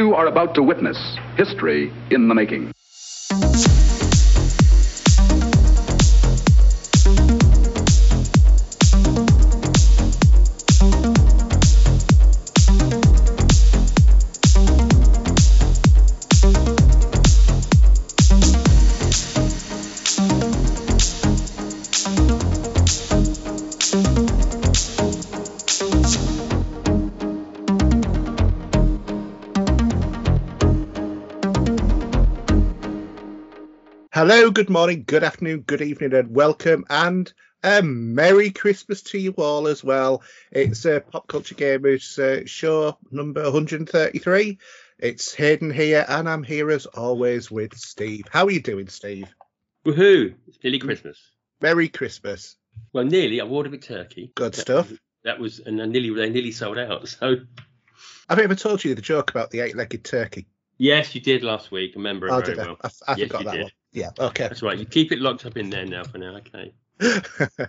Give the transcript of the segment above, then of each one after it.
You are about to witness history in the making. Hello, good morning, good afternoon, good evening, and welcome, and a Merry Christmas to you all as well. It's uh, Pop Culture Gamers uh, show number 133. It's Hayden here, and I'm here as always with Steve. How are you doing, Steve? Woohoo! It's nearly Christmas. Merry Christmas. Well, nearly. I've ordered a turkey. Good That- stuff. That was, and I nearly they nearly sold out. So Have I ever told you the joke about the eight-legged turkey? yes, you did last week. I remember it Oh, very did I? well. I, I Yes, forgot that did. one. Yeah, okay. That's right. You keep it locked up in there now for now. Okay.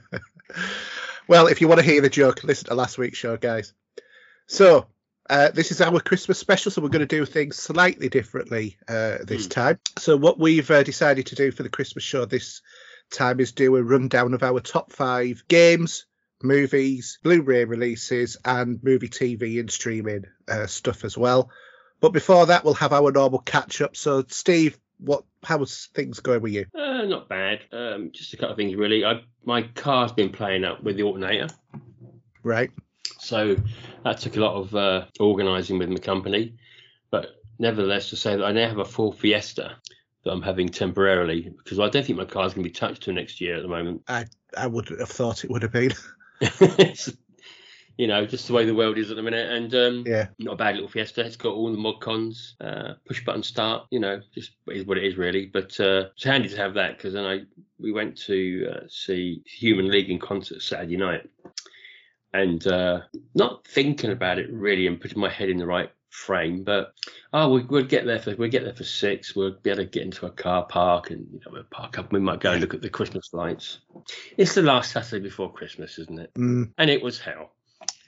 well, if you want to hear the joke, listen to last week's show, guys. So, uh, this is our Christmas special, so we're going to do things slightly differently uh, this Hmm. time. So, what we've uh, decided to do for the Christmas show this time is do a rundown of our top five games, movies, Blu ray releases, and movie, TV, and streaming uh, stuff as well. But before that, we'll have our normal catch up. So, Steve, what? how was things going with you? Uh, not bad. Um, just a couple of things really. I my car's been playing up with the alternator, Right. so that took a lot of uh, organising with my company. But nevertheless, to say that I now have a full Fiesta that I'm having temporarily because I don't think my car's going to be touched till next year at the moment. I I wouldn't have thought it would have been. You know, just the way the world is at the minute. And um, yeah. not a bad little Fiesta. It's got all the mod cons, uh, push button start. You know, just is what it is really. But uh, it's handy to have that because then I we went to uh, see Human League in concert Saturday night, and uh, not thinking about it really and putting my head in the right frame. But oh, we, we'll get there for we'll get there for six. We'll be able to get into a car park and you know, we'll park up. We might go and look at the Christmas lights. It's the last Saturday before Christmas, isn't it? Mm, And it was hell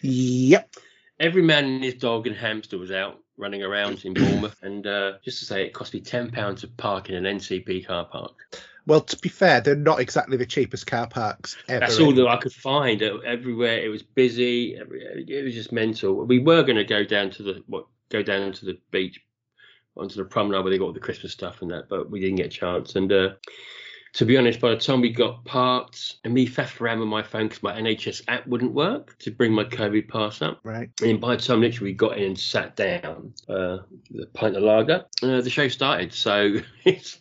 yep. every man and his dog and hamster was out running around in Bournemouth, and uh, just to say, it cost me ten pounds to park in an NCP car park. Well, to be fair, they're not exactly the cheapest car parks ever. That's all that I could find. Uh, Everywhere it was busy. Every, it was just mental. We were going to go down to the what, go down to the beach, onto the promenade where they got all the Christmas stuff and that, but we didn't get a chance. And uh, to be honest, by the time we got parked, and me faffed around with my phone because my NHS app wouldn't work to bring my COVID pass up. Right. And by the time literally we got in and sat down, uh, the pint of lager, uh, the show started. So it's,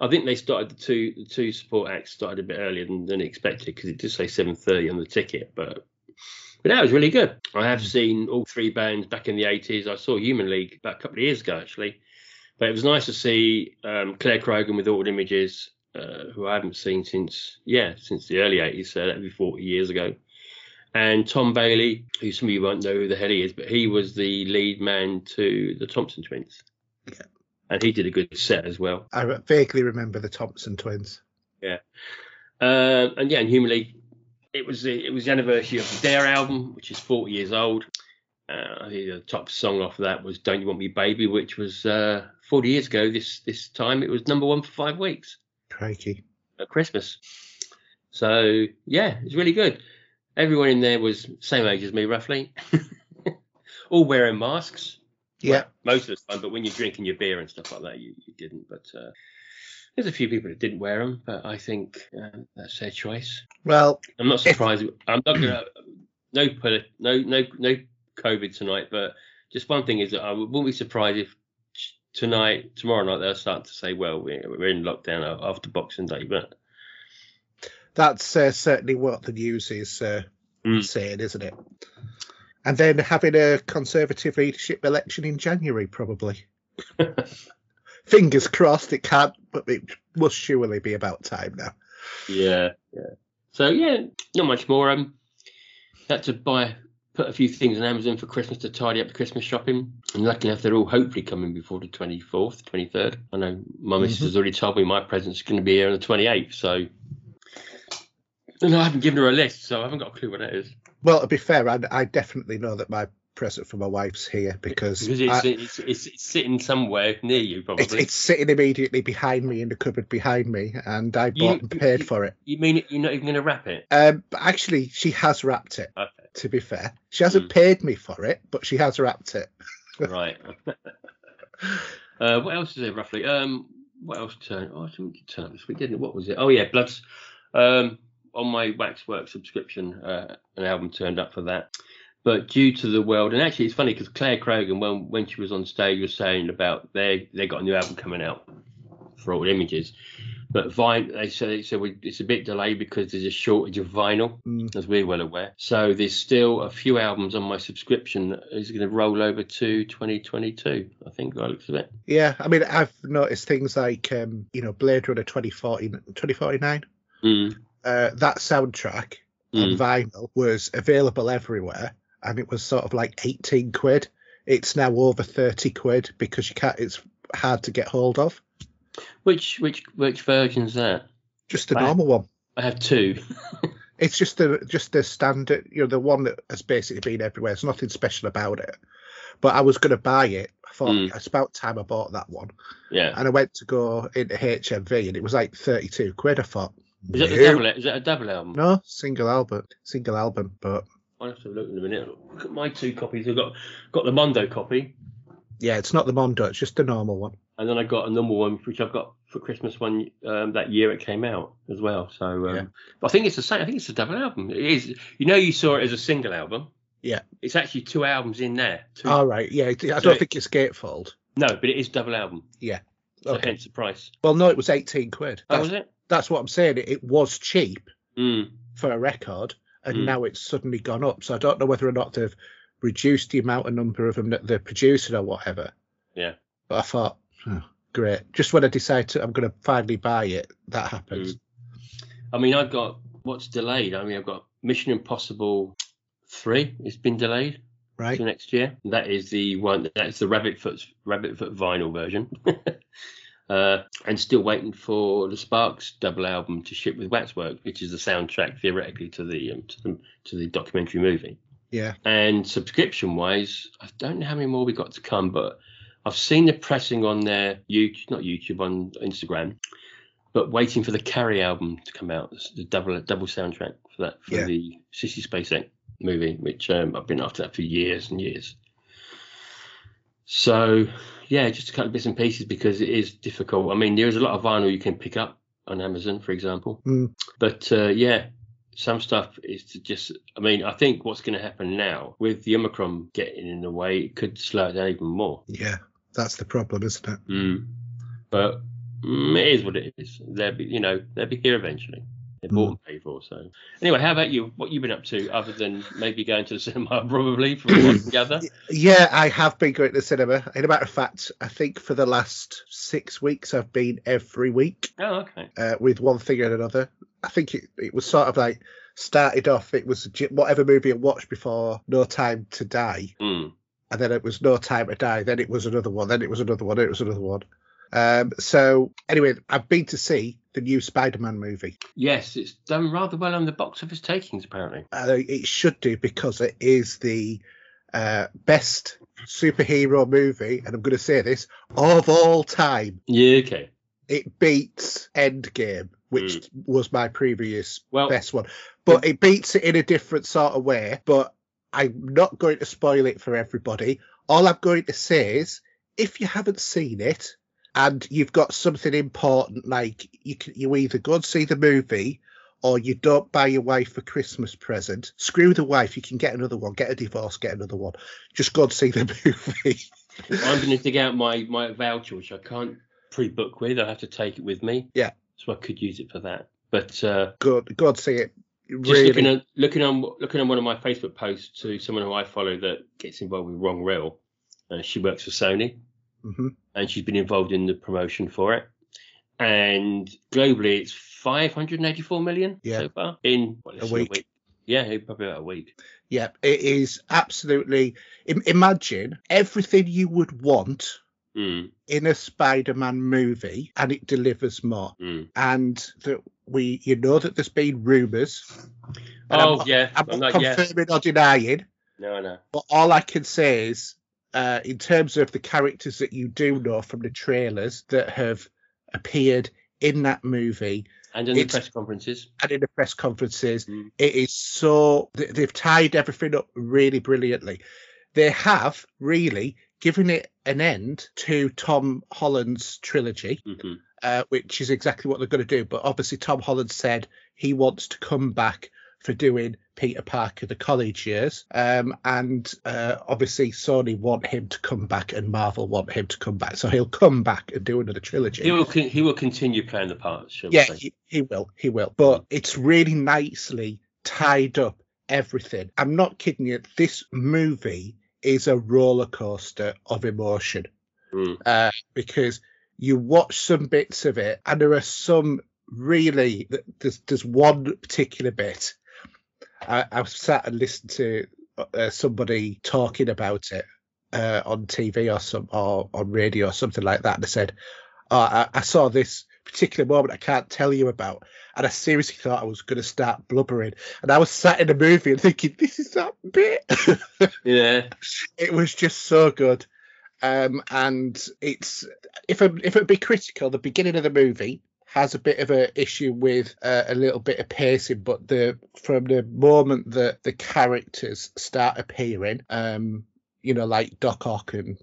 I think they started the two the two support acts started a bit earlier than, than expected because it did say seven thirty on the ticket, but. But that was really good. I have seen all three bands back in the 80s. I saw Human League about a couple of years ago, actually. But it was nice to see um, Clare Grogan with Altered Images, uh, who I haven't seen since, yeah, since the early 80s. So that'd be 40 years ago and Tom Bailey, who some of you won't know who the hell he is, but he was the lead man to the Thompson Twins. Yeah. And he did a good set as well. I vaguely remember the Thompson twins. Yeah. Um, and yeah, in Human League, it was the, it was the anniversary of the Dare album, which is 40 years old. Uh, the top song off of that was "Don't You Want Me, Baby," which was uh, 40 years ago. This this time, it was number one for five weeks Crikey. at Christmas. So yeah, it's really good. Everyone in there was same age as me, roughly, all wearing masks. Yeah. most of the time. But when you're drinking your beer and stuff like that, you, you didn't. But uh, there's a few people that didn't wear them, but I think uh, that's their choice. Well, I'm not surprised. I'm not gonna no no no no COVID tonight, but just one thing is that I wouldn't be surprised if tonight, tomorrow night, they'll start to say, well, we're, in lockdown after Boxing Day, but that's uh, certainly what the news is uh, Mm. saying, isn't it? And then having a Conservative leadership election in January, probably. Fingers crossed it can't, but it must surely be about time now. Yeah, yeah. So yeah, not much more. Um, had to buy, put a few things on Amazon for Christmas to tidy up the Christmas shopping. And luckily enough, they're all hopefully coming before the twenty fourth, twenty third. I know my missus has already told me my present's going to be here on the twenty eighth. So, and I haven't given her a list, so I haven't got a clue what it is. Well, to be fair, I, I definitely know that my present for my wife's here because, Because it's, I- it's, it's, it's sitting somewhere near you, probably. it's, it's sitting immediately behind me in the cupboard behind me, and I You- bought and paid you- for it. You mean you're not even going to wrap it? Um, but actually, she has wrapped it. Okay. To be fair, she hasn't Mm. paid me for it, but she has wrapped it. right. uh, what else is there roughly? Um, what else turned? Oh, something did turn up this week, didn't it? What was it? Oh yeah, Bloods. Um, on my Waxwork subscription, uh, an album turned up for that. But due to the world, and actually it's funny because Clare Grogan, when when she was on stage, was saying about they they got a new album coming out for Altered Images. But vinyl, they said they said we, it's a bit delayed because there's a shortage of vinyl Mm. as we're well aware. So there's still a few albums on my subscription that is going to roll over to 2022. I think by the looks of it. Yeah, I mean, I've noticed things like, um, you know, Blade Runner 2040, 2049. Mm, Uh, that soundtrack on mm. vinyl was available everywhere, and it was sort of like 18 quid. It's now over 30 quid because you can't. It's hard to get hold of. Which which which version's that? Just the Right. normal one. I have two. It's just the just the standard, you know, the one that has basically been everywhere. There's nothing special about it. But I was going to buy it. I thought Mm. it's about time I bought that one. yeah. And I went to go into HMV, and it was like 32 quid. I thought, Is that the double? Is that a double album? No, single album, single album. But I'll have to look in a minute. Look at my two copies. I've got got the Mondo copy, yeah, it's not the Mondo. It's just the normal one. And then I got a normal one which I've got for Christmas one um, that year it came out as well. So um, Yeah. I think it's the same. I think it's a double album. It is. You know, you saw it as a single album. Yeah. It's actually two albums in there. Two, All right, yeah. I don't it- think it's Gatefold. No, but it is double album. So Okay. hence the price. Well, no, it was 18 quid. Oh, That's, was it? that's what I'm saying. It, it was cheap Mm. for a record, and Mm. now it's suddenly gone up. So I don't know whether or not they've reduced the amount of number of them that they're producing or whatever. Yeah. But I thought, oh, great. Just when I decide to, I'm going to finally buy it, that happens. I mean, I've got what's delayed. I mean, I've got Mission Impossible three. It's been delayed Right? to next year. That is the one. That's the Rabbit Foot Rabbit Foot vinyl version. uh, and still waiting for the Sparks double album to ship with Waxwork, which is the soundtrack theoretically to the um, to the to the documentary movie. Yeah. And subscription wise, I don't know how many more we got to come, but I've seen the pressing on their YouTube, not YouTube, on Instagram, but waiting for the Carrie album to come out, the double double soundtrack for that for Yeah. the Sissy Spacek movie, which um, I've been after that for years and years. So yeah, just a couple of bits and pieces because it is difficult. I mean, there is a lot of vinyl you can pick up on Amazon, for example, Mm. but uh, yeah, some stuff is to just. I mean, I think what's going to happen now with the Omicron getting in the way, it could slow it down even more. Yeah. That's the problem, isn't it? Mm. But mm, it is what it is. They'll be, you know, they'll be here eventually. They're bought and paid for. So anyway, how about you? What you've been up to other than maybe going to the cinema, probably from what I can gather? Yeah, I have been going to the cinema. In a matter of fact, I think for the last six weeks, I've been every week Oh, okay. uh, with one thing and another. I think it, it was sort of like started off, it was whatever movie I watched before No Time to Die. Mm. And then it was No Time to Die. Then it was another one. Then it was another one. Then it was another one. Um, so anyway, I've been to see the new Spider-Man movie. Yes, it's done rather well on the box office takings, apparently. Uh, it should do because it is the uh, best superhero movie, and I'm going to say this of all time. Yeah, okay. It beats Endgame, which was my previous Well, best one, but it beats it in a different sort of way. But I'm not going to spoil it for everybody. All I'm going to say is, if you haven't seen it and you've got something important, like you can, you either go and see the movie or you don't buy your wife a Christmas present. Screw the wife. You can get another one. Get a divorce. Get another one. Just go and see the movie. I'm going to dig out my, my voucher, which I can't pre-book with. I have to take it with me. Yeah. So I could use it for that. But uh, go go and see it. Just Really, looking at looking on looking on one of my Facebook posts to someone who I follow that gets involved with Wrong Reel, uh, she works for Sony Mhm. and she's been involved in the promotion for it. And globally, it's 584 million Yeah. so far in what, less A week. Yeah, probably about a week. Yeah, it is absolutely. Imagine everything you would want Mm, in a Spider-Man movie, and it delivers more. mm. And that we, you know, that there's been rumours. Oh I'm, yeah, I'm I'm not confirming or denying, No, no. But all I can say is, uh, in terms of the characters that you do know from the trailers that have appeared in that movie And in the press conferences. and in the press conferences, Mm. it is so they've tied everything up really brilliantly. They have really given it an end to Tom Holland's trilogy. hmm uh, which is exactly what they're going to do. But obviously, Tom Holland said he wants to come back for doing Peter Parker the college years, um, and uh, obviously Sony want him to come back, and Marvel want him to come back, so he'll come back and do another trilogy. He will. Con- he will continue playing the part. Yeah, he, he will, he will. But it's really nicely tied up everything. I'm not kidding you. This movie is a roller coaster of emotion Mm. uh, because you watch some bits of it, and there are some really. There's there's one particular bit. I, I've sat and listened to uh, somebody talking about it uh, on TV or some or on radio or something like that, and they said, "Oh, I, I saw this particular moment I can't tell you about." And I seriously thought I was going to start blubbering. And I was sat in the movie and thinking, "This is that bit." Yeah. it was just so good. Um, and it's if I, if it be critical, the beginning of the movie has a bit of a issue with uh, a little bit of pacing, but the from the moment that the characters start appearing, um, you know, like Doc Ock and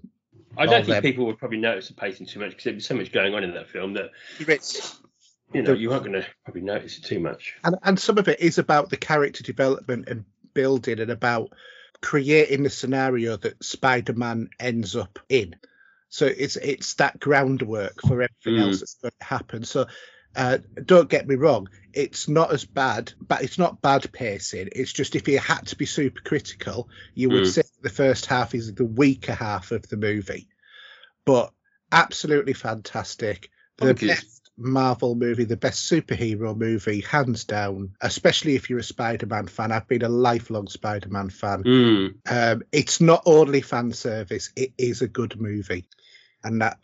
I don't think then- people would probably notice the pacing too much because there'd be so much going on in that film that it's you know you aren't going to probably notice it too much. and, and some of it is about the character development and building and about creating the scenario that Spider-Man ends up in. So it's it's that groundwork for everything Mm. else that's going to happen. So uh, don't get me wrong, it's not as bad, but it's not bad pacing. It's just if you had to be super critical, you would Mm. say the first half is the weaker half of the movie. But absolutely fantastic. The best Marvel movie, the best superhero movie, hands down. Especially if you're a Spider-Man fan. I've been a lifelong Spider-Man fan. Mm. Um, it's not only fan service; it is a good movie, and that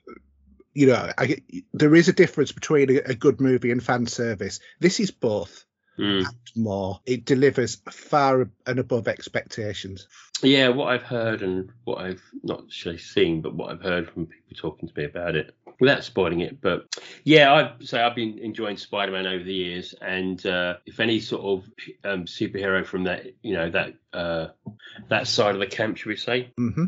you know, I, there is a difference between a, a good movie and fan service. This is both Mm. and more. It delivers far and above expectations. Yeah, what I've heard and what I've not actually seen, but what I've heard from people talking to me about it, without spoiling it. But yeah, I'd say I've been enjoying Spider-Man over the years, and uh, if any sort of um, superhero from that, you know, that uh, that side of the camp, should we say? hmm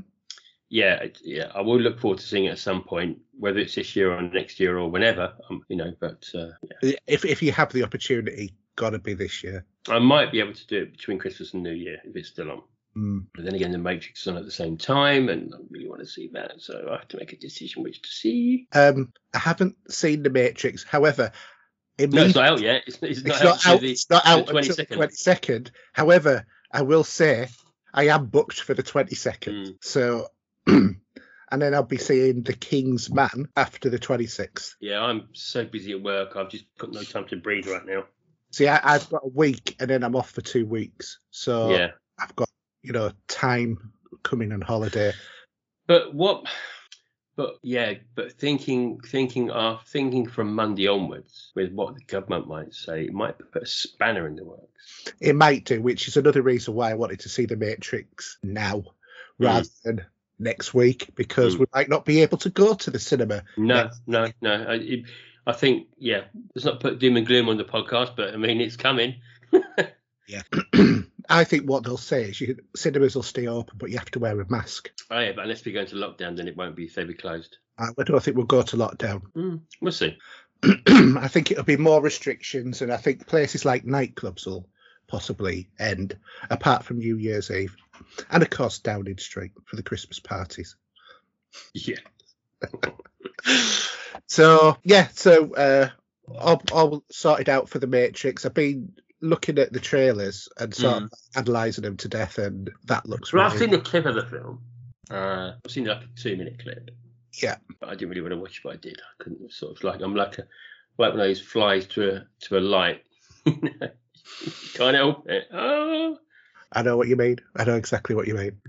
Yeah, yeah, I will look forward to seeing it at some point, whether it's this year or next year or whenever, um, you know. But uh, yeah. If if you have the opportunity, gotta be this year. I might be able to do it between Christmas and New Year if it's still on. Mm. But then again, The Matrix is on at the same time, and I really want to see that, so I have to make a decision which to see. Um, I haven't seen The Matrix. However, it No, means it's not out yet. It's, it's, it's not, not out. out. the- It's not out until the 22nd. twenty second. However, I will say I am booked for the twenty second. Mm. So, and then I'll be seeing The King's Man after the twenty sixth. Yeah, I'm so busy at work. I've just got no time to breathe right now. See, I, I've got a week, and then I'm off for two weeks. So Yeah, I've got you know time coming on holiday. but what? But yeah, but thinking, thinking, uh, thinking from Monday onwards, with what the government might say, it might put a spanner in the works. It might do, which is another reason why I wanted to see The Matrix now rather than next week because Mm. we might not be able to go to the cinema. No, no, no. I, it, I think, yeah, let's not put doom and gloom on the podcast, but I mean, it's coming. Yeah. I think what they'll say is you, cinemas will stay open, but you have to wear a mask. Oh yeah, but unless we go into lockdown, then it won't be. They'll be closed. I don't think we'll go to lockdown. Mm, we'll see. I think it'll be more restrictions, and I think places like nightclubs will possibly end, apart from New Year's Eve, and of course Downing Street for the Christmas parties. Yeah. So yeah, so uh, I'll, I'll sort it out for the Matrix. I've been looking at the trailers and sort of analysing them to death, and that looks Well, I've seen the clip of the film. Uh, I've seen like a two-minute clip. Yeah. But I didn't really want to watch, it, but I did. I couldn't. Sort of like I'm like a like one of those flies to a to a light. Can't help it. Oh. I know what you mean. I know exactly what you mean.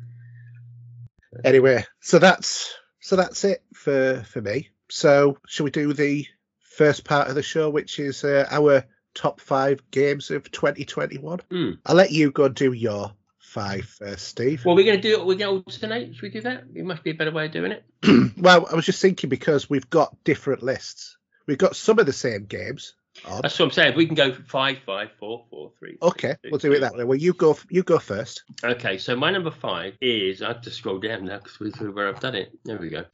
Anyway, so that's so that's it for for me. So shall we do the first part of the show, which is uh, our top five games of 2021? Hmm. I'll let you go and do your five first, Steve. Well, we're going to do it. We're going to alternate. Should we do that? It must be a better way of doing it. well, I was just thinking because we've got different lists. We've got some of the same games. Odd. That's what I'm saying. We can go five, five, four, four, three. Okay, we'll do it that way. Well, you go. You go first. Okay, so my number five is I have to scroll down now because we through where I've done it. There we go.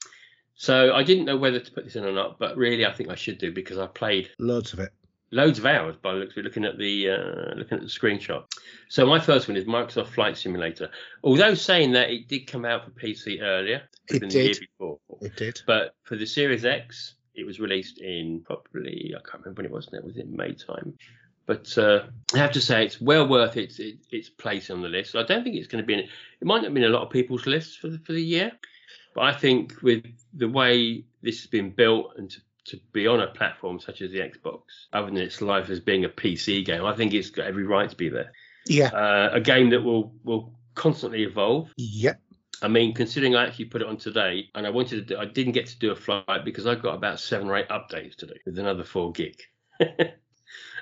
So I didn't know whether to put this in or not, but really I think I should do because I played Loads of it. loads of hours by the looks of it, looking at the uh, looking at the screenshot. So my first one is Microsoft Flight Simulator. Although saying that it did come out for PC earlier It than the year did. before, It did. but for the Series X, it was released in probably I can't remember when it was. Now was it May time? But uh, I have to say it's well worth its it, its place on the list. I don't think it's going to be in it. Might not be in a lot of people's lists for the, for the year, but I think with the way this has been built and to, to be on a platform such as the Xbox, other than its life as being a PC game, I think it's got every right to be there. Yeah. Uh, a game that will will constantly evolve. Yep. I mean, considering I actually put it on today, and I wanted to, do, I didn't get to do a flight because I've got about seven or eight updates to do with another four gig. and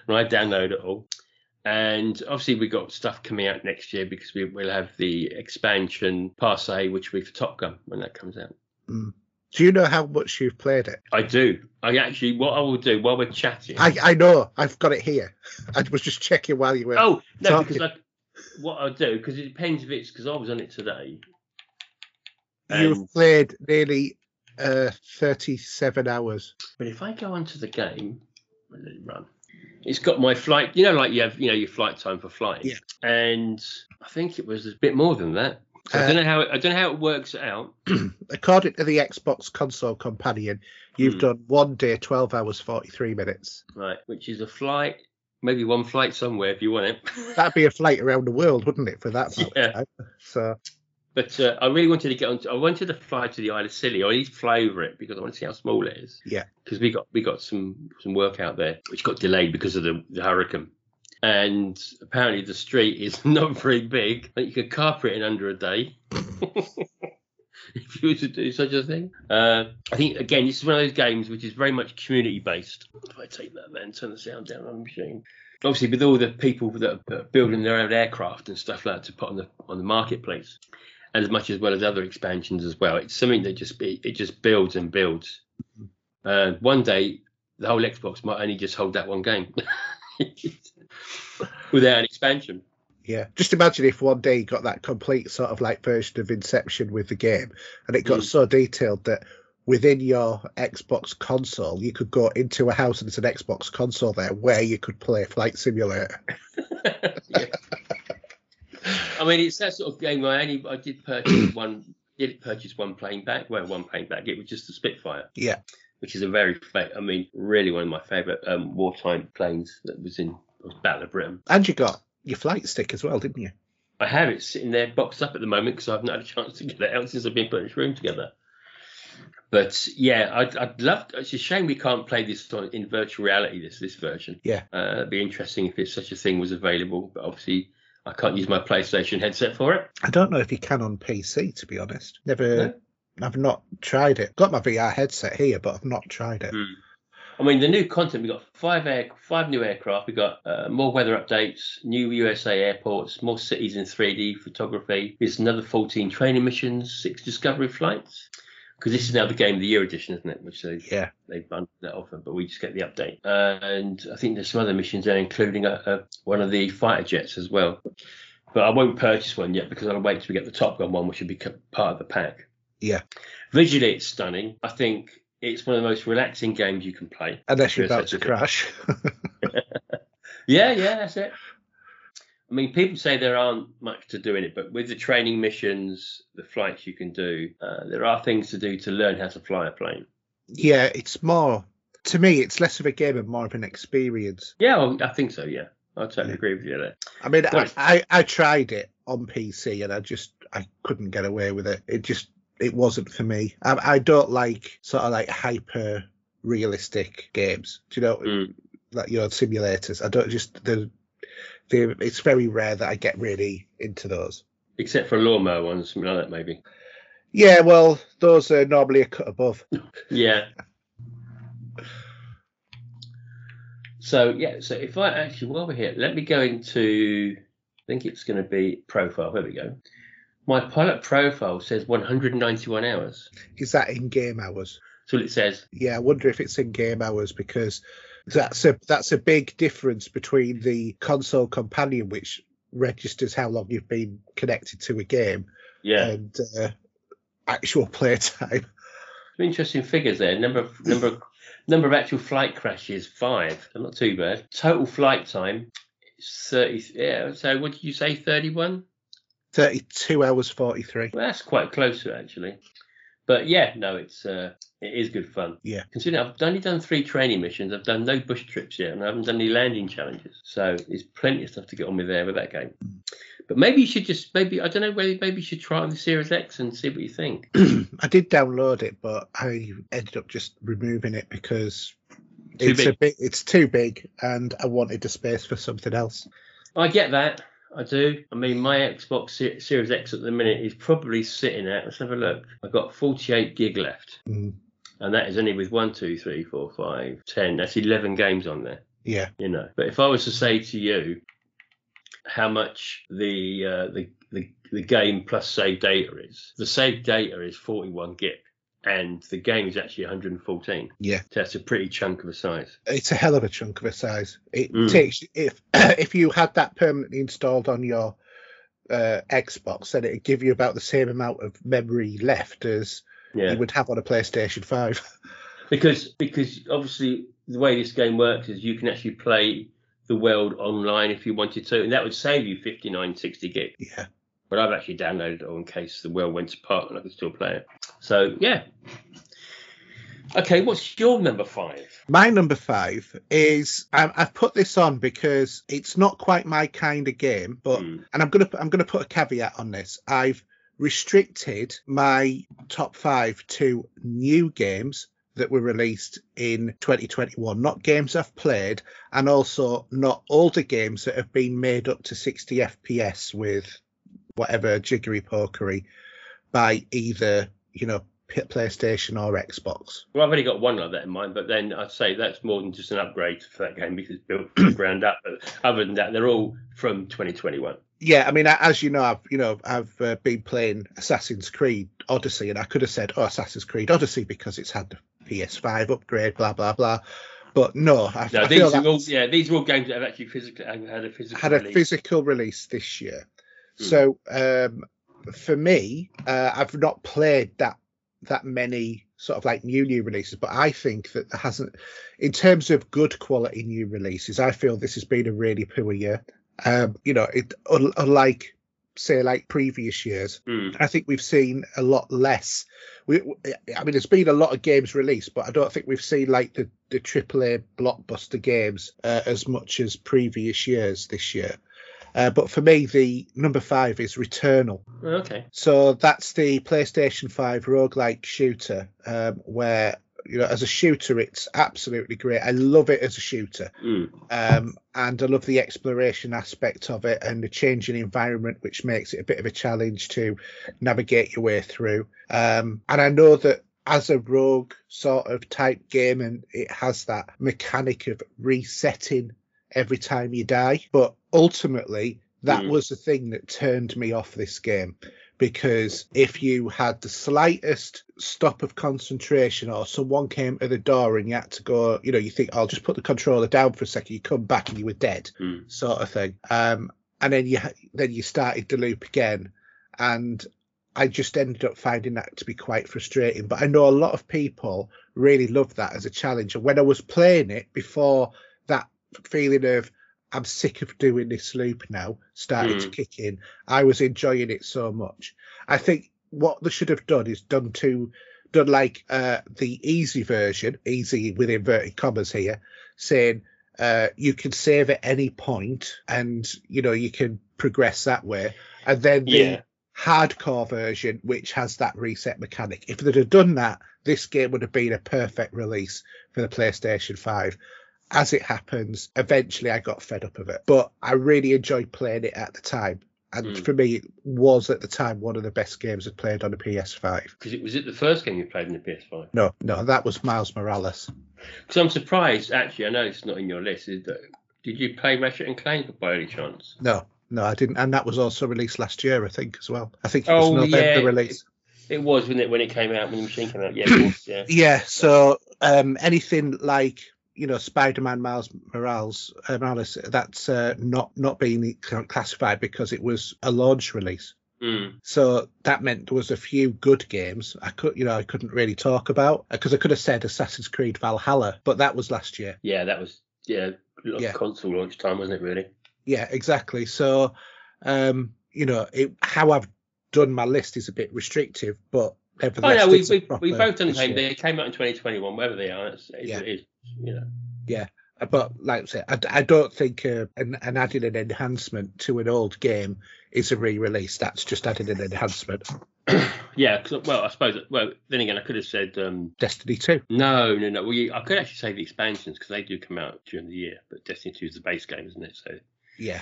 I download it all. And obviously, we've got stuff coming out next year because we will have the expansion Passe, which will be for Top Gun when that comes out. Do you know how much you've played it? I do. I actually, what I will do while we're chatting. I, I know. I've got it here. I was just checking while you were. oh no, talking. because I, what I'll do because it depends if it's because I was on it today. You've played nearly uh, 37 hours. But if I go onto the game, let it run. It's got my flight. You know, like you have, you know, your flight time for flying. Yeah. And I think it was a bit more than that. So I Uh, don't know how it, I don't know how it works out. According to the Xbox console companion, you've Hmm. done one day, 12 hours, 43 minutes. Right, which is a flight, maybe one flight somewhere if you want it. That'd be a flight around the world, wouldn't it, for that Yeah. So, But uh, I really wanted to get on. To, I wanted to fly to the Isle of Scilly, or at least fly over it because I want to see how small it is. Yeah. Because we got we got some some work out there, which got delayed because of the, the hurricane. And apparently the street is not very big. But you could carpet it in under a day. if you were to do such a thing. Uh, I think again, this is one of those games which is very much community based. If I take that then turn the sound down on the machine. Obviously, with all the people that are building their own aircraft and stuff like that to put on the on the marketplace, and as much as well as other expansions as well. It's something that just be, it just builds and builds. Uh, one day, the whole Xbox might only just hold that one game without an expansion. yeah. Just imagine if one day you got that complete sort of like version of Inception with the game and it got Mm. so detailed that within your Xbox console, you could go into a house and there's an Xbox console there where you could play Flight Simulator. I mean, it's that sort of game. I only I did purchase one. Did purchase one plane back. Well, one plane back. It was just the Spitfire. Yeah. Which is a very, I mean, really one of my favourite um, wartime planes that was in Battle of Britain. And you got your flight stick as well, didn't you? I have it sitting there boxed up at the moment because I've not had a chance to get it out since I've been putting this room together. But yeah, I'd, I'd love. It's a shame we can't play this on, in virtual reality. This this version. Yeah. Uh, it'd be interesting if it's such a thing was available, but obviously I can't use my PlayStation headset for it. I don't know if you can on PC, to be honest. Never, No? I've not tried it. Got my VR headset here, but I've not tried it. Hmm. I mean, the new content we've got five air, five new aircraft. We've got uh, more weather updates, new USA airports, more cities in 3D photography. There's another 14 training missions, six discovery flights. Because this is now the game of the year edition, isn't it? Which they Yeah. they bundled that offer, but we just get the update. Uh, and I think there's some other missions there, including a, a, one of the fighter jets as well. But I won't purchase one yet because I'll wait till we get the Top Gun one, which will be part of the pack. Yeah. Visually, it's stunning. I think it's one of the most relaxing games you can play. Unless you're about to crash. Yeah, yeah, that's it. I mean, people say there aren't much to do in it, but with the training missions, the flights you can do, uh, there are things to do to learn how to fly a plane. yeah, it's more, to me, it's less of a game and more of an experience. Yeah, well, I think so. Yeah, I totally Yeah. agree with you there. I mean, I, I, I tried it on PC and I just, I couldn't get away with it. It just, it wasn't for me. I, I don't like sort of like hyper realistic games. Do you know, Mm. like your simulators? I don't just, the, the, it's very rare that I get really into those. Except for lawnmower ones, something like that, maybe. Yeah, well, those are normally a cut above. Yeah. So yeah, so if I actually while we're here, let me go into I think it's going to be profile. There we go. My pilot profile says 191 hours. Is that in game hours? That's all it says. Yeah, I wonder if it's in game hours because that's a that's a big difference between the console companion, which registers how long you've been connected to a game, Yeah. and uh, actual playtime. Some interesting figures there. Number of number of, number of actual flight crashes five. Not too bad. Total flight time thirty. Yeah. So what did you say? Thirty-one. Thirty-two hours forty-three. Well, that's quite close to it, actually. But yeah, no, it's uh, it is good fun. Yeah. Considering I've only done three training missions, I've done no bush trips yet, and I haven't done any landing challenges. So there's plenty of stuff to get on with there with that game. But maybe you should just maybe I don't know whether maybe you should try on the Series X and see what you think. I did download it, but I ended up just removing it because Too it's a bit it's too big, and I wanted the space for something else. I get that. I do. I mean, my Xbox Series X at the minute is probably sitting at. Let's have a look. I've got 48 gig left, Mm, and that is only with one, two, three, four, five, ten. That's 11 games on there. yeah, You know. But if I was to say to you how much the uh, the, the the game plus save data is, the save data is 41 gig, and the game is actually 114. yeah. So that's a pretty chunk of a size. It's a hell of a chunk of a size. It Mm. takes if if you had that permanently installed on your uh, Xbox, then it'd give you about the same amount of memory left as Yeah. you would have on a PlayStation Five. because because obviously the way this game works is you can actually play the world online if you wanted to, and that would save you 59, 60 gig. yeah. But I've actually downloaded it all in case the world went apart and I could still play it. So yeah. Okay, what's your number five? My number five is I, I've put this on because it's not quite my kind of game, but Hmm. and I'm gonna I'm gonna put a caveat on this. I've restricted my top five to new games that were released in 2021, not games I've played, and also not older games that have been made up to 60 FPS with whatever jiggery pokery by either you know PlayStation or Xbox. Well, I've only got one like that in mind, but then I'd say that's more than just an upgrade for that game because it's built from ground up. But other than that, they're all from 2021. yeah, I mean, as you know, I've you know I've uh, been playing Assassin's Creed Odyssey, and I could have said, "Oh, Assassin's Creed Odyssey" because it's had the PS5 upgrade, blah blah blah. But no, I, No, I these are all yeah, these are all games that have actually physically had a physical had a release. physical release this year. Hmm. So um, for me, uh, I've not played that that many sort of like new new releases, but I think that there hasn't, in terms of good quality new releases, I feel this has been a really poor year. Um, you know, it unlike say like previous years, Mm. I think we've seen a lot less. We, I mean, there's been a lot of games released, but I don't think we've seen like the the AAA blockbuster games uh, as much as previous years this year. Uh, but for me, the number five is Returnal. Okay. So that's the PlayStation 5 roguelike shooter, um, where you know, as a shooter, it's absolutely great. I love it as a shooter Mm. um, and I love the exploration aspect of it and the changing environment, which makes it a bit of a challenge to navigate your way through. Um, and I know that as a rogue sort of type game, and it has that mechanic of resetting every time you die, but ultimately that Mm. was the thing that turned me off this game. Because if you had the slightest stop of concentration or someone came to the door and you had to go, you know, you think, I'll just put the controller down for a second, you come back and you were dead, Mm. sort of thing. Um, and then you then you started the loop again, and I just ended up finding that to be quite frustrating. But I know a lot of people really love that as a challenge. And when I was playing it before, that feeling of I'm sick of doing this loop now started to Mm. kick in. I was enjoying it so much. I think what they should have done is done to done like uh, the easy version, easy with inverted commas here, saying uh, you can save at any point and you know you can progress that way, and then the Yeah. hardcore version which has that reset mechanic. If they'd have done that, this game would have been a perfect release for the PlayStation 5. As it happens, eventually I got fed up of it, but I really enjoyed playing it at the time. And Mm. for me, it was at the time one of the best games I'd played on a PS5. Because it was it the first game you played on the PS5. No, no, that was Miles Morales. Because I'm surprised, actually, I know it's not in your list. Is that, did you play Ratchet and Clank by any chance? No, No, I didn't, and that was also released last year, I think, as well. I think it was Oh, November yeah. release. It was when it when it came out when the machine came out. Yeah, course, yeah. Yeah, so um, anything like you know Spider-Man Miles Morales, uh, Morales that's uh, not not being classified because it was a launch release. Mm. So that meant there was a few good games I could you know I couldn't really talk about because I could have said Assassin's Creed Valhalla, but that was last year. Yeah, that was yeah, a lot of Yeah. console launch time, wasn't it? Really? Yeah, exactly. So um, you know it, how I've done my list is a bit restrictive, but Oh no, we we we both done the same. They came out in 2021, wherever they are. It's, it's, Yeah. it is, you know. but like I said, I, I don't think uh, an, an adding an enhancement to an old game is a re-release. That's just adding an enhancement. Yeah, well, I suppose. Well, then again, I could have said um, Destiny 2. no, no, no. Well, you, I could actually say the expansions because they do come out during the year. But Destiny 2 is the base game, isn't it? So, Yeah.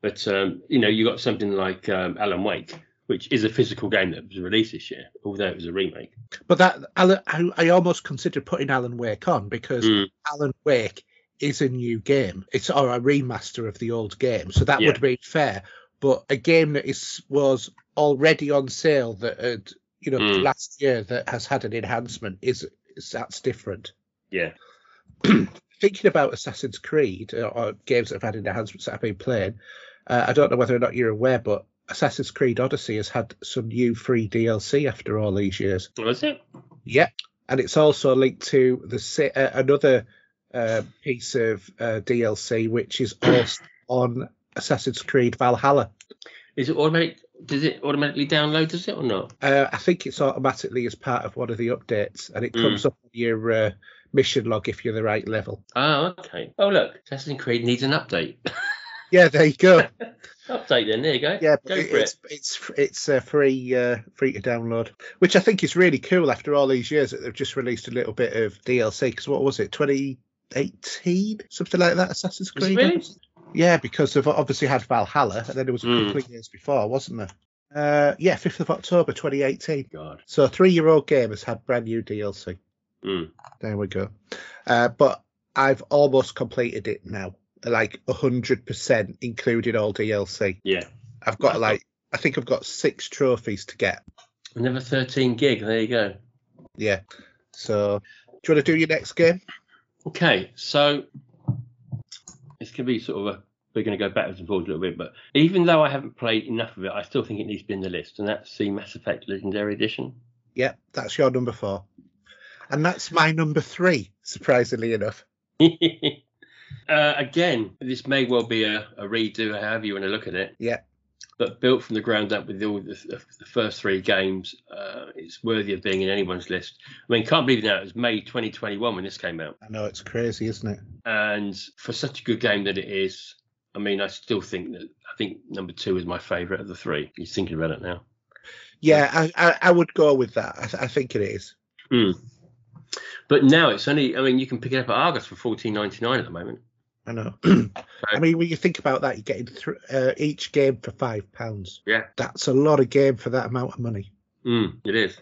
but um, you know, you got something like um, Alan Wake, which is a physical game that was released this year, although it was a remake. But that Alan, I, I almost considered putting Alan Wake on because Mm. Alan Wake is a new game. It's or a remaster of the old game, so that Yeah. would be fair. But a game that is was already on sale that had you know Mm. last year that has had an enhancement is, is that's different. Yeah. Thinking about Assassin's Creed or, or games that have had enhancements that I've been playing, uh, I don't know whether or not you're aware, but Assassin's Creed Odyssey has had some new free DLC after all these years. Was it? Yeah, and it's also linked to the uh, another uh, piece of uh, DLC, which is also on Assassin's Creed Valhalla. Is it automatic? Does it automatically download? Does it or not? Uh, I think it's automatically as part of one of the updates, and it Mm. comes up on your uh, mission log if you're the right level. Oh, okay. Oh, look, Assassin's Creed needs an update. Yeah, there you go. update then. There you go. Yeah, go but for it's it's it's uh, free uh, free to download, which I think is really cool after all these years that they've just released a little bit of DLC. Because what was it, 2018, something like that? Assassin's Creed. really? Yeah, because they've obviously had Valhalla, and then there was a Mm. couple of years before, wasn't there? Uh, yeah, 5th of October 2018. God. So a three-year-old game has had brand new DLC. Mm. There we go. Uh, but I've almost completed it now, like 100%, including all DLC. Yeah. I've got like, I think I've got six trophies to get. Another 13 gig. There you go. Yeah. So, do you want to do your next game? Okay, so this to be sort of a. We're going to go backwards and forwards a little bit, but even though I haven't played enough of it, I still think it needs to be in the list, and that's the Mass Effect Legendary Edition. Yeah, that's your number four. And that's my number three, surprisingly enough. uh, again, this may well be a, a redo, however you want to look at it. Yeah. But built from the ground up with all the, the, the first three games, uh, it's worthy of being in anyone's list. I mean, can't believe it now. It was May 2021 when this came out. I know it's crazy, isn't it? And for such a good game that it is, I mean, I still think that I think number two is my favourite of the three. He's thinking about it now. Yeah, I, I, I would go with that. I, I think it is. Hmm. But now it's only, I mean, you can pick it up at Argos for fourteen ninety nine at the moment. I know. I mean, when you think about that, you're getting th- uh, each game for five pounds. Yeah. That's a lot of game for that amount of money. Mm, it is.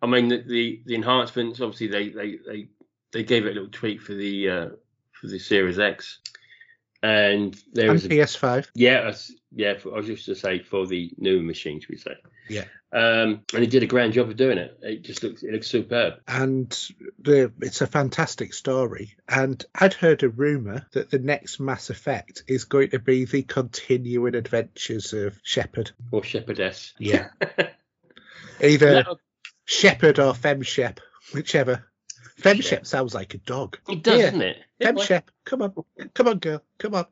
I mean, the, the the enhancements. Obviously, they they they they gave it a little tweak for the uh, for the Series X, and there And was a, PS5. yeah yeah. For, I was just to say for the new machine, should we say? Yeah. Um, and he did a grand job of doing it. It just looks it looks superb. and the, it's a fantastic story. And I'd heard a rumor that the next Mass Effect is going to be the continuing adventures of Shepard. Or Shepherdess. Yeah, either That- Shepard or Femshep, whichever. Femshep sounds like a dog. it does, Yeah. doesn't it? Femshep, come on, come on, girl, come on.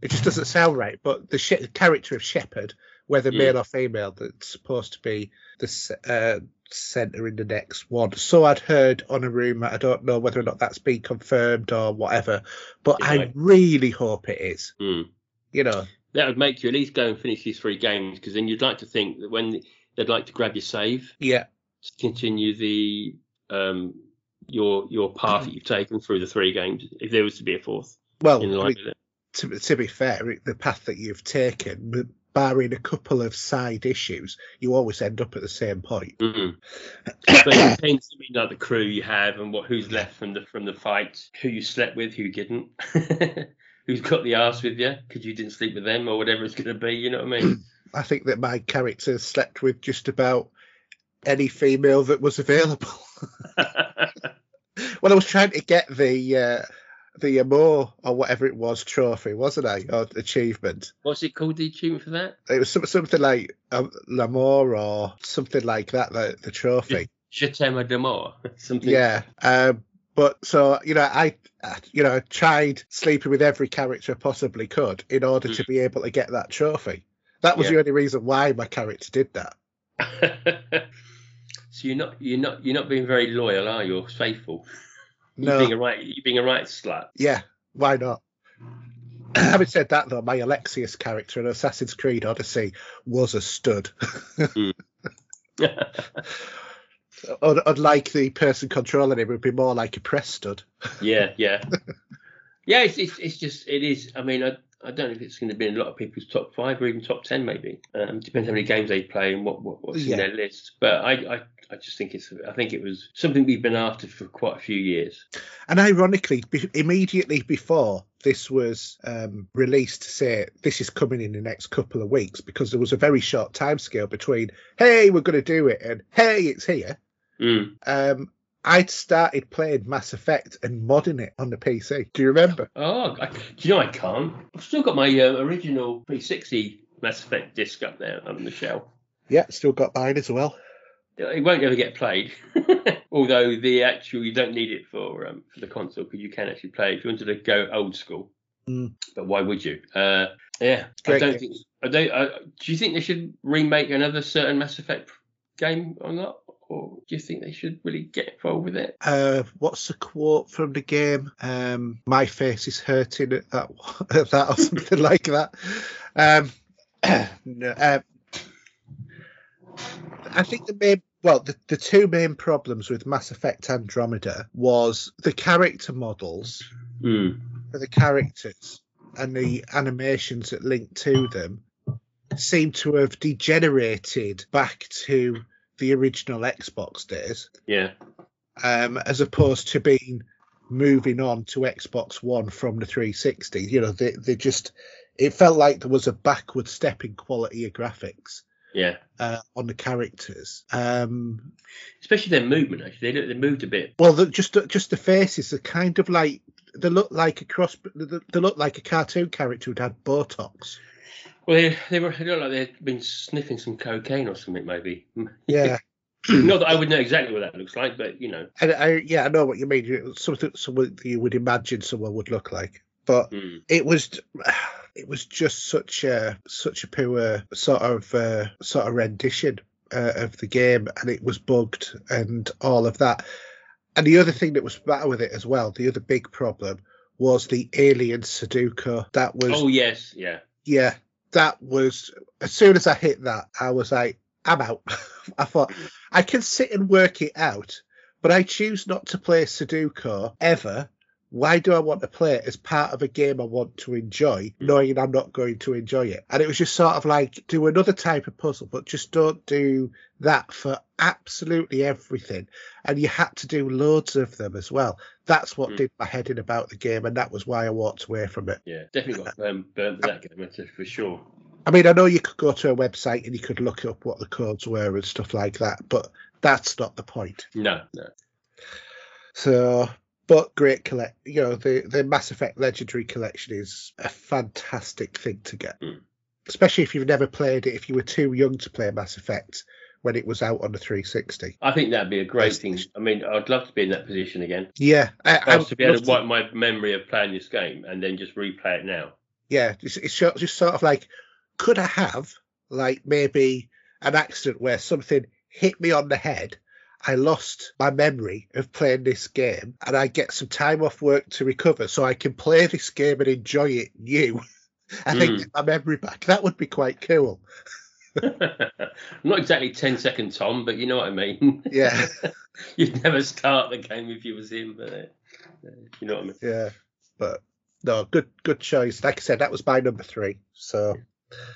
It just doesn't sound right. But the she- character of Shepard, whether Mm. male or female, that's supposed to be the uh, center in the next one. So I'd heard on a rumor. I don't know whether or not that's been confirmed or whatever. But Yeah, I really hope it is. mm. You know, That would make you at least go and finish these three games because then you'd like to think that when they'd like to grab your save yeah, to continue the um your your path that you've taken through the three games if there was to be a fourth well, I mean, to, to be fair, the path that you've taken, barring a couple of side issues, you always end up at the same point. Mm. but it depends I mean, like the crew you have and what who's left from the from the fight, who you slept with, who didn't. who's got the arse with you because you didn't sleep with them or whatever it's going to be. You know what I mean? I think that my character slept with just about any female that was available. well, I was trying to get the uh, the Amor or whatever it was trophy, wasn't I, or achievement? What's it called? The achievement for that? It was some, something like um, L'Amour or something like that. The, the trophy. Je t'aime d'amour. Something. Yeah. Um, but so you know, I you know tried sleeping with every character I possibly could in order to be able to get that trophy. That was Yeah. the only reason why my character did that. so you're not you're not you're not being very loyal, are you? Or faithful? No, being a right you're being a right slut. yeah, why not? Having said that, though, my Alexios character in Assassin's Creed Odyssey was a stud. Hmm. Un- Unlike the person controlling him, would be more like a press stud. yeah, yeah, yeah. It's, it's it's just it is. I mean, I I don't know if it's going to be in a lot of people's top five or even top ten, maybe. Um, depends how many games they play and what, what what's Yeah. in their list. But I, I I just think it's I think it was something we've been after for quite a few years. And ironically, be- immediately before this was um, released to say this is coming in the next couple of weeks, because there was a very short time scale between "Hey, we're going to do it" and "Hey, it's here." Mm. Um, I'd started playing Mass Effect and modding it on the PC. Do you remember? Oh, I, do you know I can't? I've still got my uh, original 360 Mass Effect disc up there on the shelf. Yeah, still got mine as well. It won't ever get played. Although the actual, you don't need it for um, for the console because you can actually play if you wanted to go old school. Mm. But why would you? Uh, yeah, I don't game. think. I don't. I, do you think they should remake another certain Mass Effect game or not? Or do you think they should really get involved with it? Uh, what's the quote from the game? Um, my face is hurting at that, at that or something like that. Um, no, um, I think the main, well, the, the two main problems with Mass Effect Andromeda was the character models Mm. for the characters and the animations that link to them seem to have degenerated back to the original Xbox days Yeah. um, as opposed to being moving on to Xbox One from the 360. You know, they they just it felt like there was a backward step in quality of graphics Yeah. uh, on the characters. Um, Especially their movement. Actually, they, they moved a bit. well, the, just just the faces are kind of like they look like a cross. They they look like a cartoon character who'd had Botox. Well, they, they were. They looked like they'd been sniffing some cocaine or something, maybe. Yeah. Not that I would know exactly what that looks like, but you know. And I, yeah, I know what you mean. Something, someone you would imagine someone would look like, but Mm. it was, it was just such a such a poor sort of uh, sort of rendition uh, of the game, and it was bugged and all of that. And the other thing that was better with it as well, the other big problem was the alien Sudoku. That was Oh yes, yeah. yeah, that was as soon as I hit that, I was like, I'm out. I thought I can sit and work it out, but I choose not to play Sudoku ever. Why do I want to play it as part of a game I want to enjoy, knowing I'm not going to enjoy it? And it was just sort of like do another type of puzzle, but just don't do that for absolutely everything. And you had to do loads of them as well. That's what Mm. did my head in about the game, and that was why I walked away from it. Yeah, definitely got um, burnt that game for sure. I mean, I know you could go to a website and you could look up what the codes were and stuff like that, but that's not the point. No, no. So, but great collect, you know, the the Mass Effect Legendary Collection is a fantastic thing to get, Mm. especially if you've never played it. If you were too young to play Mass Effect when it was out on the 360, I think that'd be a great thing. I mean, I'd love to be in that position again. yeah, I, I to be able to love wipe my memory of playing this game and then just replay it now. yeah, it's, it's just sort of like, could I have like maybe an accident where something hit me on the head? I lost my memory of playing this game, and I get some time off work to recover, so I can play this game and enjoy it new. I think Mm. get my memory back. That would be quite cool. Not exactly 10 second Tom, but you know what I mean. Yeah, You'd never start the game if you was him, but uh, you know what I mean. yeah. But no, good, good choice. Like I said, that was my number three. So,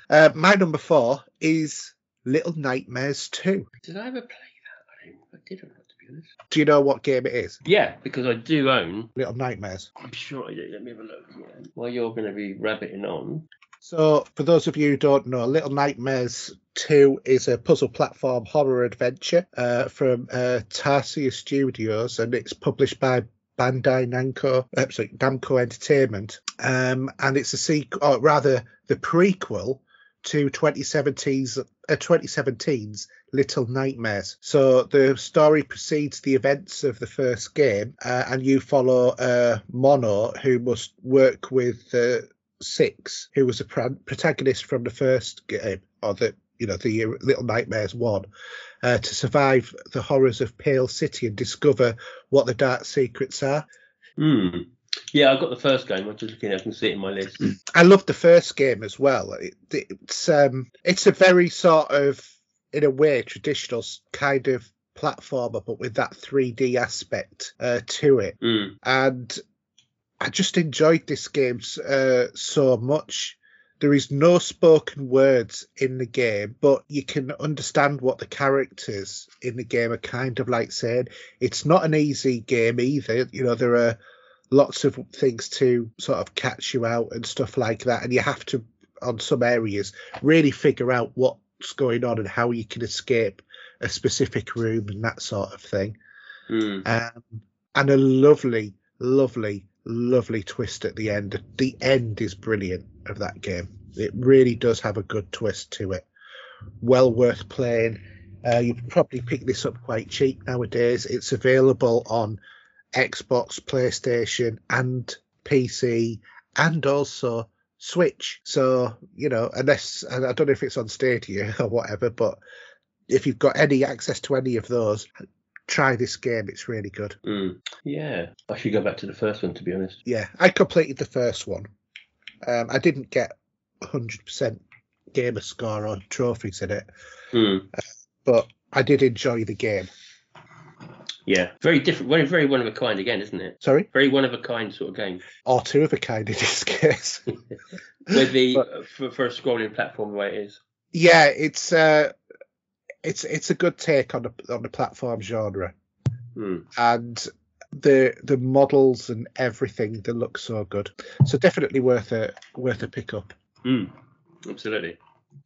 uh, my number four is Little Nightmares Two. Did I ever play that? I, don't, I did or not, to be ridiculous. Do you know what game it is? Yeah, because I do own. Little Nightmares. I'm sure I do. Let me have a look. Yeah. While you're going to be rabbiting on. So, for those of you who don't know, Little Nightmares 2 is a puzzle platform horror adventure uh, from uh, Tarsier Studios, and it's published by Bandai Namco, uh, sorry, Namco Entertainment, um, and it's a sequel, or rather, the prequel to 2017's uh, 2017's Little Nightmares. So the story precedes the events of the first game, uh, and you follow uh, Mono, who must work with uh, Six, who was a pr- protagonist from the first game, or the you know the Little Nightmares one, uh, to survive the horrors of Pale City and discover what the dark secrets are. Hmm. Yeah, I got the first game. I'm just looking. I can see it in my list. I love the first game as well. It, it's um, it's a very sort of, in a way, traditional kind of platformer, but with that 3D aspect uh, to it. Hmm. And I just enjoyed this game uh, so much. There is no spoken words in the game, but you can understand what the characters in the game are kind of like saying. It's not an easy game either. You know, there are lots of things to sort of catch you out and stuff like that. And you have to, on some areas, really figure out what's going on and how you can escape a specific room and that sort of thing. Hmm. Um, and a lovely, lovely, lovely twist at the end. The end is brilliant of that game. It really does have a good twist to it. Well worth playing. Uh, you probably pick this up quite cheap nowadays. It's available on Xbox, PlayStation, and PC, and also Switch. So you know, unless I don't know if it's on Stadia or whatever, but if you've got any access to any of those, try this game. It's really good. Hmm. Yeah, I should go back to the first one to be honest. Yeah, I completed the first one. Um, I didn't get 100% gamer score or trophies in it, Hmm. but I did enjoy the game. Yeah, very different. Very, very one of a kind again, isn't it? Sorry, Very one of a kind sort of game. or two of a kind in this case. With the But- uh, for, for a scrolling platform the way it is. yeah, it's uh, it's it's a good take on the on the platform genre, Hmm. and the the models and everything they look so good. So definitely worth a worth a pick up. Hmm. Absolutely.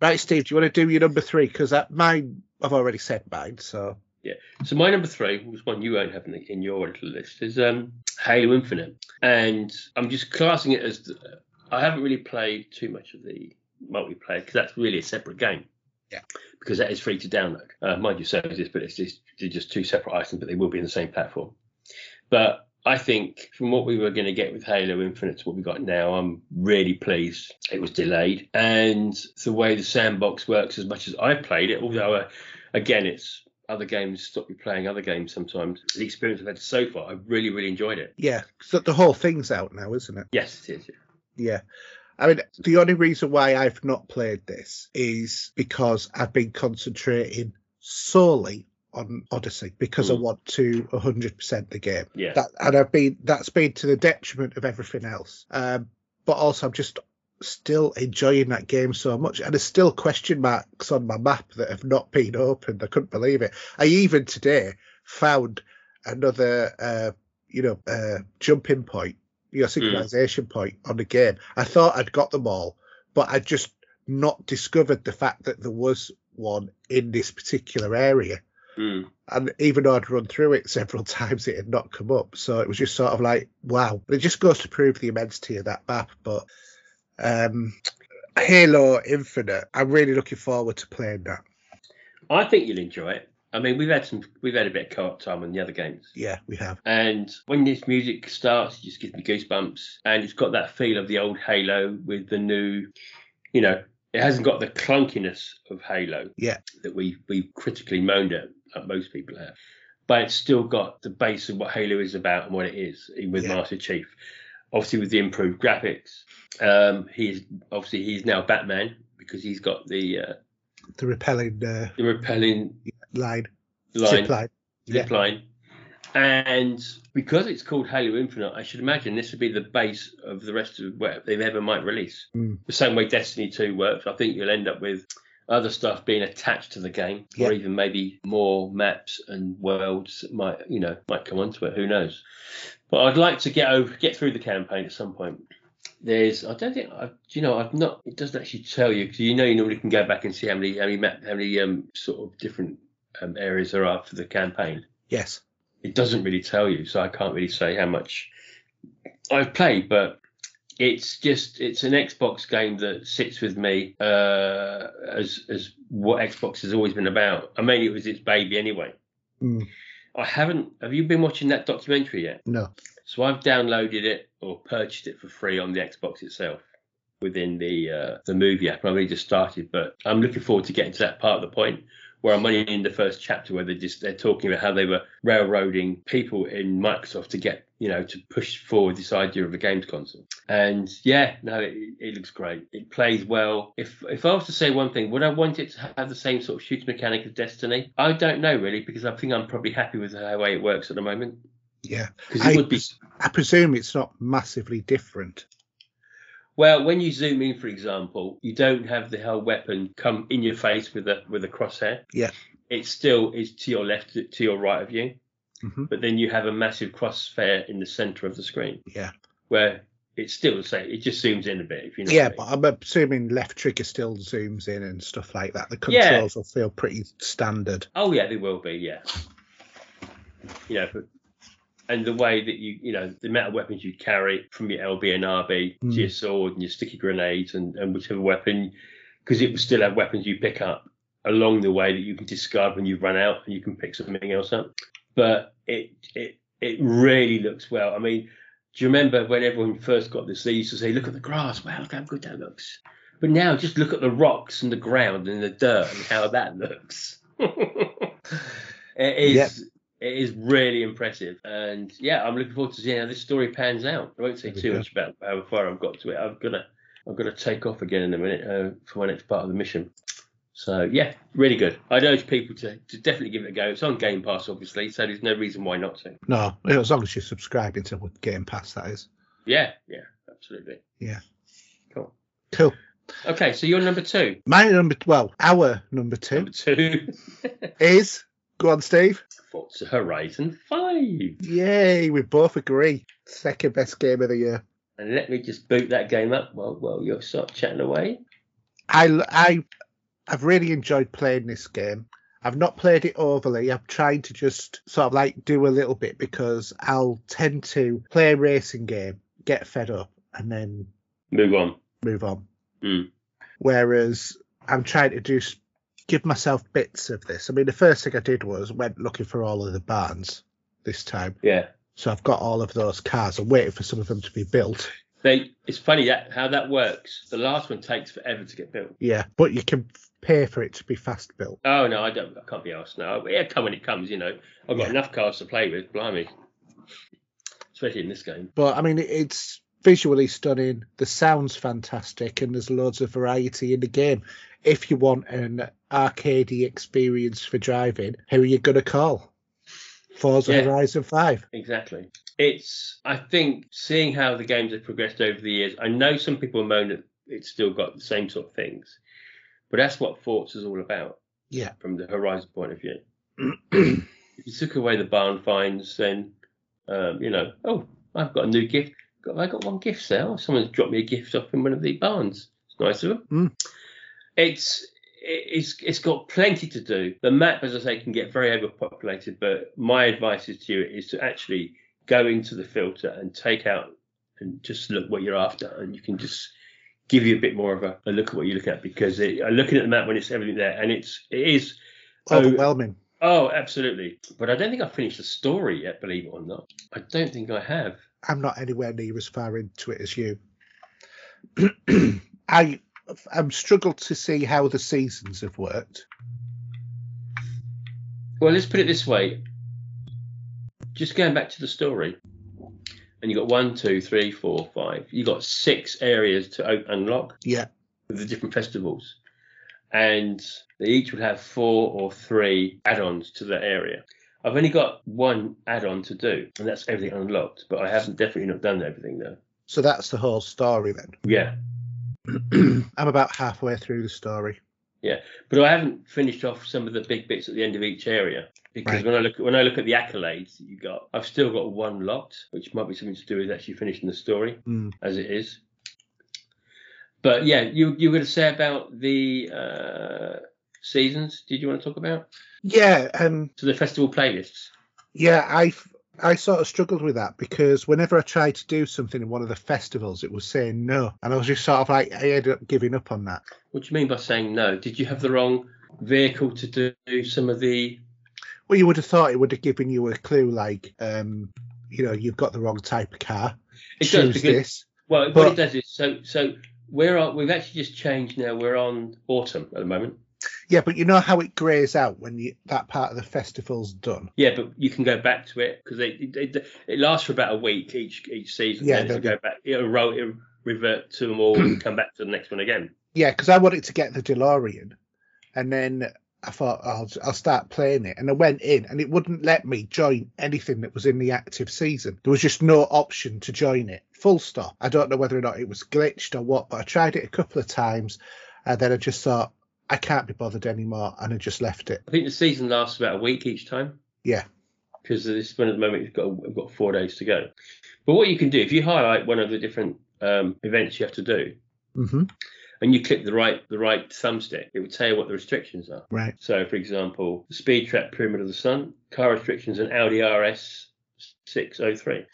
Right, Steve, do you want to do your number three? Because mine, I've already said mine. So yeah. So my number three was one you won't have in, the, in your little list is um, Halo Infinite, and I'm just classing it as the, I haven't really played too much of the multiplayer because that's really a separate game. Yeah. Because that is free to download. Uh, mind you, so is this, but it's just they're just two separate items, but they will be in the same platform. But I think from what we were going to get with Halo Infinite to what we got now, I'm really pleased. It was delayed, and the way the sandbox works, as much as I played it, although uh, again, it's other games stop you playing other games sometimes. The experience I've had so far, I've really, really enjoyed it. yeah, so the whole thing's out now, isn't it? Yes, it is. Yeah. I mean, the only reason why I've not played this is because I've been concentrating solely on Odyssey because I Mm. want to 100% the game. Yeah. That and I've been that's been to the detriment of everything else. Um, but also I'm just still enjoying that game so much, and there's still question marks on my map that have not been opened. I couldn't believe it. I even today found another, uh, you know, uh, jumping point, you know, synchronization point on the game. I thought I'd got them all, but I'd just not discovered the fact that there was one in this particular area. Mm. And even though I'd run through it several times, it had not come up. So it was just sort of like, wow. But it just goes to prove the immensity of that map. But um, Halo Infinite, I'm really looking forward to playing that. I think you'll enjoy it. I mean, we've had some, we've had a bit of co-op time on the other games. Yeah, we have. And when this music starts, it just gives me goosebumps. And it's got that feel of the old Halo with the new, you know, it hasn't got the clunkiness of Halo Yeah. that we we critically moaned at, like most people have. But it's still got the base of what Halo is about and what it is, even with Yeah. Master Chief. Obviously, with the improved graphics, um, he's obviously he's now Batman because he's got the uh, The repelling uh, the repelling line, line, zip line. zip line. And because it's called Halo Infinite, I should imagine this would be the base of the rest of what they ever might release. Mm. The same way Destiny 2 works, I think you'll end up with other stuff being attached to the game, Yeah. or even maybe more maps and worlds that might you know might come onto it. Who knows? But I'd like to get over get through the campaign at some point. There's I don't think I you know I've not it doesn't actually tell you because you know you normally can go back and see how many how many map how many um sort of different um, areas there are for the campaign. Yes. It doesn't really tell you, so I can't really say how much I've played, but it's just it's an Xbox game that sits with me uh, as as what Xbox has always been about. I mean, it was its baby anyway. Mm. I haven't. Have you been watching that documentary yet? No. So I've downloaded it or purchased it for free on the Xbox itself within the uh, the movie app. I've only just started, but I'm looking forward to getting to that part of the point where I'm only in the first chapter where they just they're talking about how they were railroading people in Microsoft to get you know to push forward this idea of a games console. And yeah, no, it, it looks great. It plays well. If if I was to say one thing, would I want it to have the same sort of shooting mechanic as Destiny? I don't know really because I think I'm probably happy with the way it works at the moment. Yeah. Because I- it would be I presume it's not massively different. Well, when you zoom in, for example, you don't have the whole weapon come in your face with a with a crosshair. Yeah. It still is to your left, to your right of you, hmm but then you have a massive crosshair in the center of the screen Yeah. where it's still the same. It just zooms in a bit. If you know. Yeah, but I mean. I'm assuming left trigger still zooms in and stuff like that. The Yeah. controls will feel pretty standard. oh yeah, they will be. Yeah. You know, but, and the way that you, you know, the amount of weapons you carry from your LB and RB Mm. to your sword and your sticky grenades and, and whichever weapon, because it will still have weapons you pick up along the way that you can discard when you've run out and you can pick something else up. But it it it really looks well. I mean, do you remember when everyone first got this? They used to say, "Look at the grass. Wow, look how good that looks." But now, just look at the rocks and the ground and the dirt and how that looks. it is. Yep. It is really impressive, and yeah, I'm looking forward to seeing how this story pans out. I won't say too much about how far I've got to it. I've got to, I've got to take off again in a minute uh, for my next part of the mission. So yeah, really good. I'd urge people to, to definitely give it a go. It's on Game Pass, obviously, so there's no reason why not to. No, as long as you're subscribing to Game Pass, that is. Yeah, yeah, absolutely. Yeah. Cool. Cool. Okay, so you're number two. My number, well, our number two Number two, is. Go on, Steve. Forza Horizon Five. Yay, we both agree. Second best game of the year. And let me just boot that game up while while you start chatting away. I, I, I've really enjoyed playing this game. I've not played it overly. I'm trying to just sort of like do a little bit because I'll tend to play a racing game, get fed up, and then Move on. move on. Mm. Whereas I'm trying to do give myself bits of this. I mean, the first thing I did was went looking for all of the barns this time. Yeah. So I've got all of those cars. I'm waiting for some of them to be built. They, it's funny that how that works. The last one takes forever to get built. Yeah, but you can pay for it to be fast built. Oh no, I don't. I can't be asked now. It'll come when it comes. You know, I've got Yeah. enough cars to play with. Blimey, especially in this game. But I mean, it's visually stunning. The sound's fantastic, and there's loads of variety in the game. If you want an arcadey experience for driving, who are you gonna call? Forza Yeah. Horizon Five. Exactly. It's. I think seeing how the games have progressed over the years. I know some people moan that it's still got the same sort of things, but that's what Forza is all about. Yeah. From the Horizon point of view. if you took away the barn finds, then um, you know, oh, I've got a new gift. I got one gift there. Someone's dropped me a gift off in one of the barns. It's nice of them. Mm. It's it's it's got plenty to do. The map, as I say, can get very overpopulated. But my advice is to you is to actually go into the filter and take out and just look what you're after, and you can just give you a bit more of a, a look at what you're looking at because it, looking at the map when it's everything there, and it's it is Overwhelming. Oh, absolutely. But I don't think I've finished the story yet, believe it or not. I don't think I have. I'm not anywhere near as far into it as you. I I'm struggled to see how the seasons have worked. Well, let's put it this way. Just going back to the story, and you got one, two, three, four, five. You got six areas to unlock Yeah, with the different festivals, and they each would have four or three add-ons to the area. I've only got one add-on to do, and that's everything unlocked. But I haven't definitely not done everything though. so that's the whole story then. Yeah, I'm about halfway through the story. Yeah, but I haven't finished off some of the big bits at the end of each area because Right. when I look when I look at the accolades that you got, I've still got one locked, which might be something to do with actually finishing the story Mm. as it is. But yeah, you you were going to say about the uh, seasons? Did you want to talk about Yeah, um, so the festival playlists? yeah, I I sort of struggled with that because whenever I tried to do something in one of the festivals, it was saying no, and I was just sort of like I ended up giving up on that. What do you mean by saying no? Did you have the wrong vehicle to do some of the? Well, you would have thought it would have given you a clue, like, um, you know, you've got the wrong type of car. It does Choose because this. well, what it does is so so we're on. We've actually just changed now. We're on autumn at the moment. Yeah, but you know how it greys out when you, that part of the festival's done. Yeah, but you can go back to it because it, it, it lasts for about a week each each season. Yeah, then go back. It'll, roll, it'll revert to them all and come back to the next one again. Yeah, because I wanted to get the DeLorean, and then I thought oh, I'll I'll start playing it, and I went in, and it wouldn't let me join anything that was in the active season. There was just no option to join it. Full stop. I don't know whether or not it was glitched or what, but I tried it a couple of times, and then I just thought I can't be bothered anymore, and I just left it. I think the season lasts about a week each time. Yeah. Because this one at the moment we've got we've got four days to go. But what you can do if you highlight one of the different um, events you have to do, hmm and you click the right the right thumbstick, it will tell you what the restrictions are. Right. So, for example, the Speed Trap Pyramid of the Sun, car restrictions, and Audi RS 603,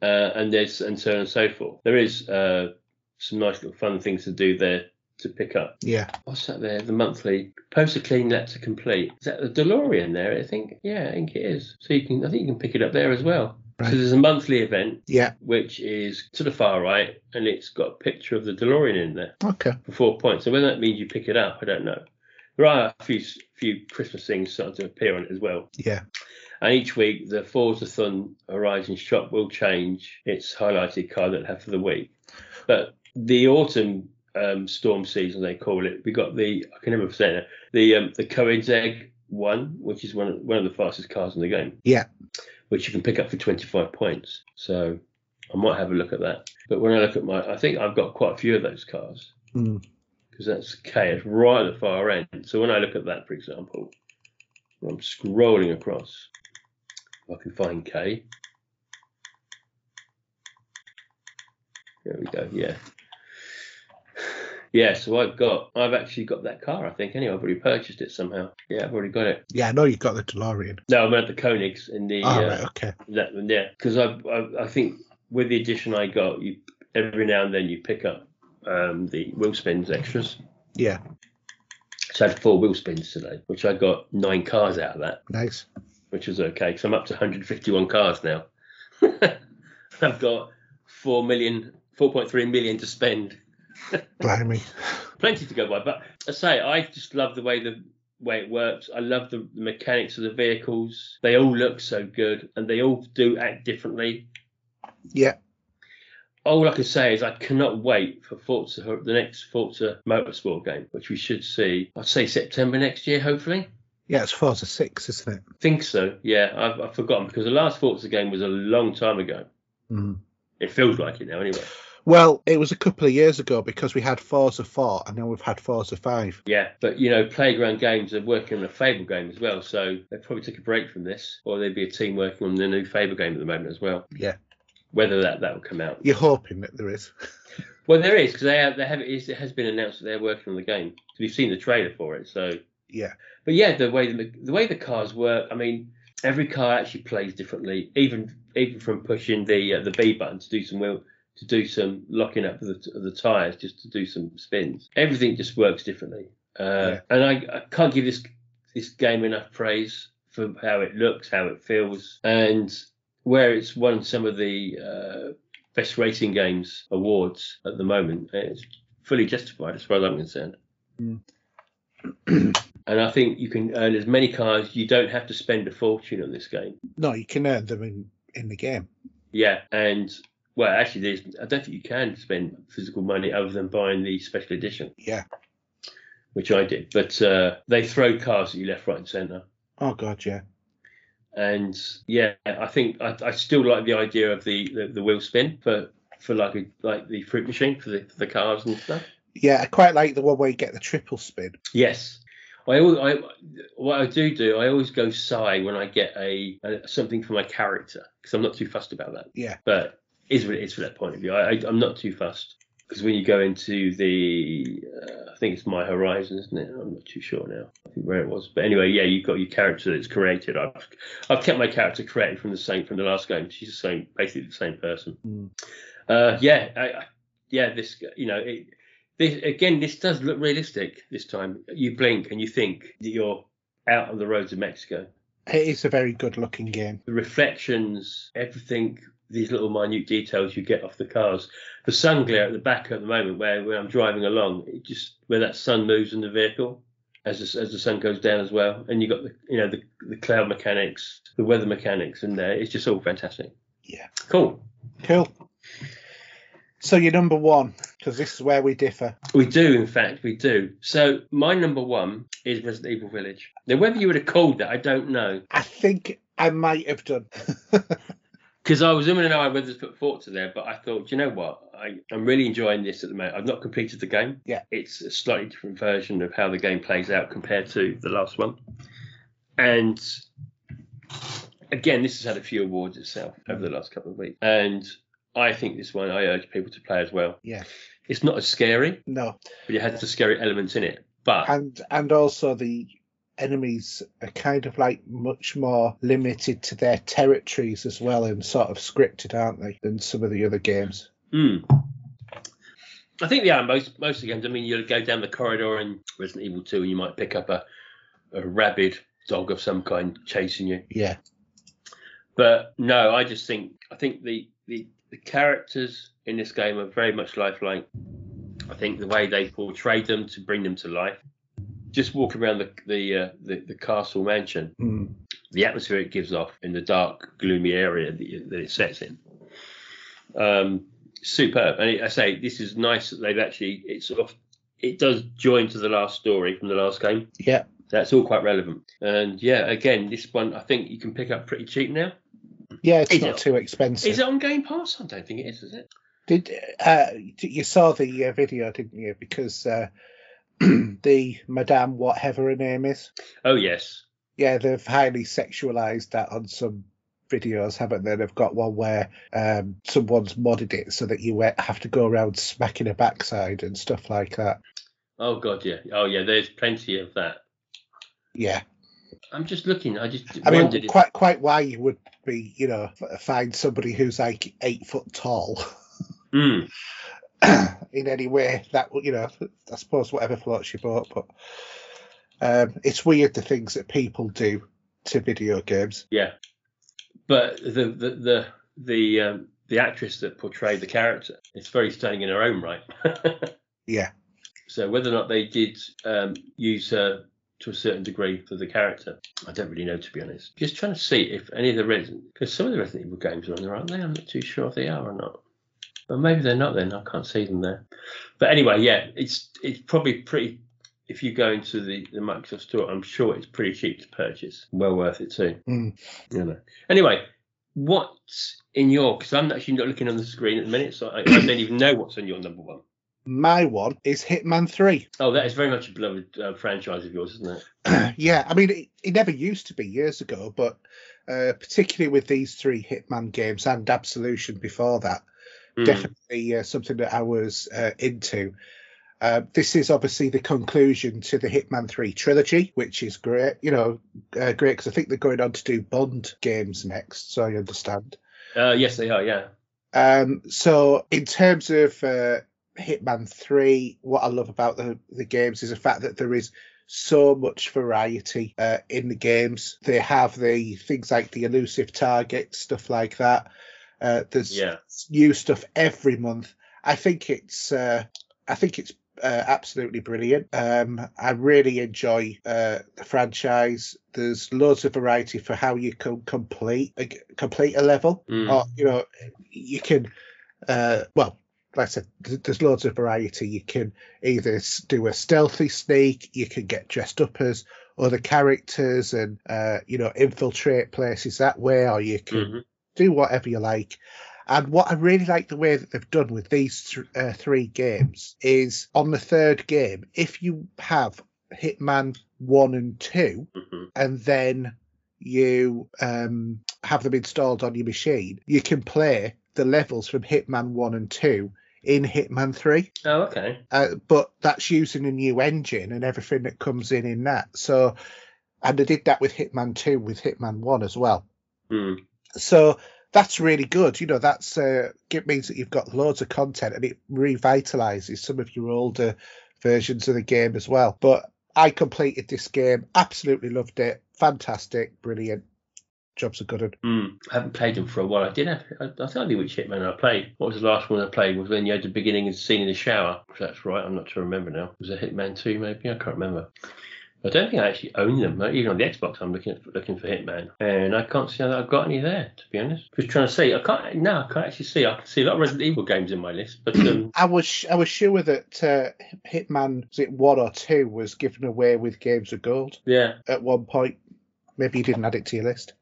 uh, and there's and so on and so forth. There is uh, some nice little fun things to do there to pick up. Yeah. What's that there? The monthly post a clean to complete. Is that the DeLorean there? I think. Yeah, I think it is. So you can. I think you can pick it up there as well. Right. So there's a monthly event Yeah. which is to the far right, and it's got a picture of the DeLorean in there Okay. for four points. So whether that means you pick it up, I don't know. There are a few few Christmas things starting to appear on it as well. Yeah. And each week, the Forza Thun Horizon shop will change its highlighted card that it have for the week. But the autumn um, storm season, they call it, we got the I can never say it, the um, the Koenigsegg one, which is one of, one of the fastest cars in the game. Yeah. Which you can pick up for 25 points. So I might have a look at that. But when I look at my, I think I've got quite a few of those cars Mm. because that's K. It's right at the far end. So when I look at that, for example, I'm scrolling across. If I can find K. There we go. Yeah. Yeah, so I've got, I've actually got that car. I think anyway, I've already purchased it somehow. Yeah, I've already got it. Yeah. I know you've got the DeLorean. No, I'm at the Koenigs in the Oh, uh, right. Okay. that one. Yeah, because I, I, I think with the addition I got, you every now and then you pick up um, the wheel spins extras. Yeah. So I had four wheel spins today, which I got nine cars out of that, Nice. which was okay. because I'm up to 151 cars now. I've got four million, 4.3 million to spend. Blimey. Plenty to go by. But I say, I just love the way the way it works. I love the, the mechanics of the vehicles. They all look so good, and they all do act differently. Yeah. All I can say is I cannot wait for Forza, the next Forza Motorsport game, which we should see. I'd say September next year, hopefully. Yeah. It's Forza Six, isn't it? I think so. Yeah, I've, I've forgotten because the last Forza game was a long time ago. Mm. It feels like it now, anyway. Well, it was a couple of years ago because we had Forza 4 and now we've had Forza 5. Yeah, but you know, Playground Games are working on a Fable game as well, so they probably took a break from this, or there'd be a team working on the new Fable game at the moment as well. Yeah. Whether that that will come out. You're hoping that there is. Well, there is because they have, they have it has been announced that they're working on the game. We've seen the trailer for it, so Yeah. But yeah, the way the, the way the cars work, I mean, every car actually plays differently. Even even from pushing the uh, the B button to do some wheel to do some locking up of the, of the tires, just to do some spins. Everything just works differently. Uh, Yeah. And I, I can't give this this game enough praise for how it looks, how it feels, and where it's won some of the uh, best racing games awards at the moment. It's fully justified as far as I'm concerned. Mm. And I think you can earn as many cars. You don't have to spend a fortune on this game. No, you can earn them in, in the game. Yeah, and well, actually, there's I don't think you can spend physical money other than buying the special edition, Yeah. which I did. But uh, they throw cars at you left, right, and centre. Oh, God, yeah. And yeah, I think I, I still like the idea of the, the, the wheel spin for for like a, like the fruit machine for the for the cars and stuff. Yeah, I quite like the one where you get the triple spin. Yes. I, I what I do do I always go sigh when I get a, a something for my character because I'm not too fussed about that. Yeah. But is what it is for that point of view. I, I'm not too fussed because when you go into the uh, I think it's My Horizon, isn't it? I'm not too sure now. I think where it was, but anyway, yeah, you've got your character that's created. I've I've kept my character created from the same from the last game. She's the same, basically the same person. Mm. Uh, yeah, I, I, yeah. This, you know, it, this again. This does look realistic. This time, you blink and you think that you're out on the roads of Mexico. It is a very good looking game. The reflections, everything, these little minute details you get off the cars. The sun glare at the back at the moment, where when I'm driving along, it just where that sun moves in the vehicle. As the, as the sun goes down as well, and you got the you know the, the cloud mechanics, the weather mechanics in there. It's just all fantastic. Yeah. Cool. Cool. So you're number one, because this is where we differ. We do, in fact, we do. So my number one is Resident Evil Village. Now, whether you would have called that, I don't know, I think I might have done. because I was umming and ahhing whether to put Forza there, but I thought, you know what, I, I'm really enjoying this at the moment. I've not completed the game. Yeah. It's a slightly different version of how the game plays out compared to the last one, and again, this has had a few awards itself over the last couple of weeks, and I think this one I urge people to play as well. Yeah. It's not as scary, no. but it has the scary elements in it. But And and also the enemies are kind of like much more limited to their territories as well and sort of scripted, aren't they, than some of the other games. Hmm. I think yeah, most most of the games. I mean, you'll go down the corridor in Resident Evil 2 and you might pick up a, a rabid dog of some kind chasing you. Yeah. But no, I just think I think the the, the characters in this game are very much lifelike. I think the way they portray them to bring them to life. Just walking around the the uh, the, the castle mansion, Mm. the atmosphere it gives off in the dark, gloomy area that, it- that it sets in. Um, superb, and I say this is nice that they've actually it sort of it does join to the last story from the last game. Yeah. That's all quite relevant, and yeah, again, this one I think you can pick up pretty cheap now. Yeah, it's Is not it- too expensive. Is it on Game Pass? I don't think it is. Is it? Did uh, you saw the uh, video, didn't you? Because uh, the Madame, whatever her name is, Oh yes. yeah, they've highly sexualized that on some videos, haven't they? They've got one where um, someone's modded it so that you uh, have to go around smacking her backside and stuff like that. Oh god, yeah. Oh yeah. There's plenty of that. Yeah, I'm just looking. I just I mean, wondered. if- quite quite why you would be, you know, find somebody who's like eight foot tall Hmm. in any way that you know, I suppose whatever floats your boat, but um, it's weird the things that people do to video games. Yeah, but the the the the um, the actress that portrayed the character is very stunning in her own right. Yeah, so whether or not they did um, use her to a certain degree for the character, I don't really know to be honest. Just trying to see if any of the Resident because some of the Resident Evil games are on there, aren't they? I'm not too sure if they are or not. Well, maybe they're not. Then I can't see them there. But anyway, yeah, it's it's probably pretty. If you go into the, the Microsoft store, I'm sure it's pretty cheap to purchase. Well worth it too. Mm. You know. Anyway, what's in your? Because I'm actually not looking on the screen at the minute, so I, I don't even know what's on your number one. my one is Hitman Three. Oh, that is very much a beloved uh, franchise of yours, isn't it? yeah, I mean, it, it never used to be years ago, but uh, particularly with these three Hitman games and Absolution before that, Hmm. definitely uh, something that I was uh, into. Uh, this is obviously the conclusion to the Hitman 3 trilogy, which is great. You know, uh, great because I think they're going on to do Bond games next, so I understand. Uh, yes, they are. Yeah. Um, so in terms of uh, Hitman 3, what I love about the, the games is the fact that there is so much variety uh, in the games. They have the things like the elusive target, stuff like that. Uh, there's Yeah. new stuff every month. I think it's uh, I think it's uh, absolutely brilliant. Um, I really enjoy uh, the franchise. There's loads of variety for how you can complete a, complete a level. Mm. Or you know, you can uh, well, like I said, there's loads of variety. You can either do a stealthy sneak, you can get dressed up as other characters and uh, you know infiltrate places that way, or you can Mhm. Do whatever you like. And what I really like the way that they've done with these th- uh, three games is on the third game, if you have Hitman 1 and 2, hmm and then you um, have them installed on your machine, you can play the levels from Hitman 1 and 2 in Hitman 3. Oh, okay. Uh, but that's using a new engine and everything that comes in in that. So, and they did that with Hitman 2 with Hitman 1 as well. Hmm. So that's really good. You know, that's uh, it means that you've got loads of content and it revitalizes some of your older versions of the game as well. But I completed this game, absolutely loved it, fantastic, brilliant. Jobs are good. Mm. I haven't played them for a while. I did have. I, I think I knew which Hitman I played. What was the last one I played? Was when you had the beginning and scene in the shower. That's right. I'm not sure. Remember now. Was it Hitman Two? Maybe I can't remember. I don't think I actually own them. Even on the Xbox, I'm looking at, looking for Hitman, and I can't see that I've got any there. To be honest, just trying to see. I can't. No, I can't actually see. I can see a lot of Resident Evil games in my list, but um, I was I was sure that uh, Hitman was it one or two was given away with Games of Gold yeah, at one point. Maybe you didn't add it to your list.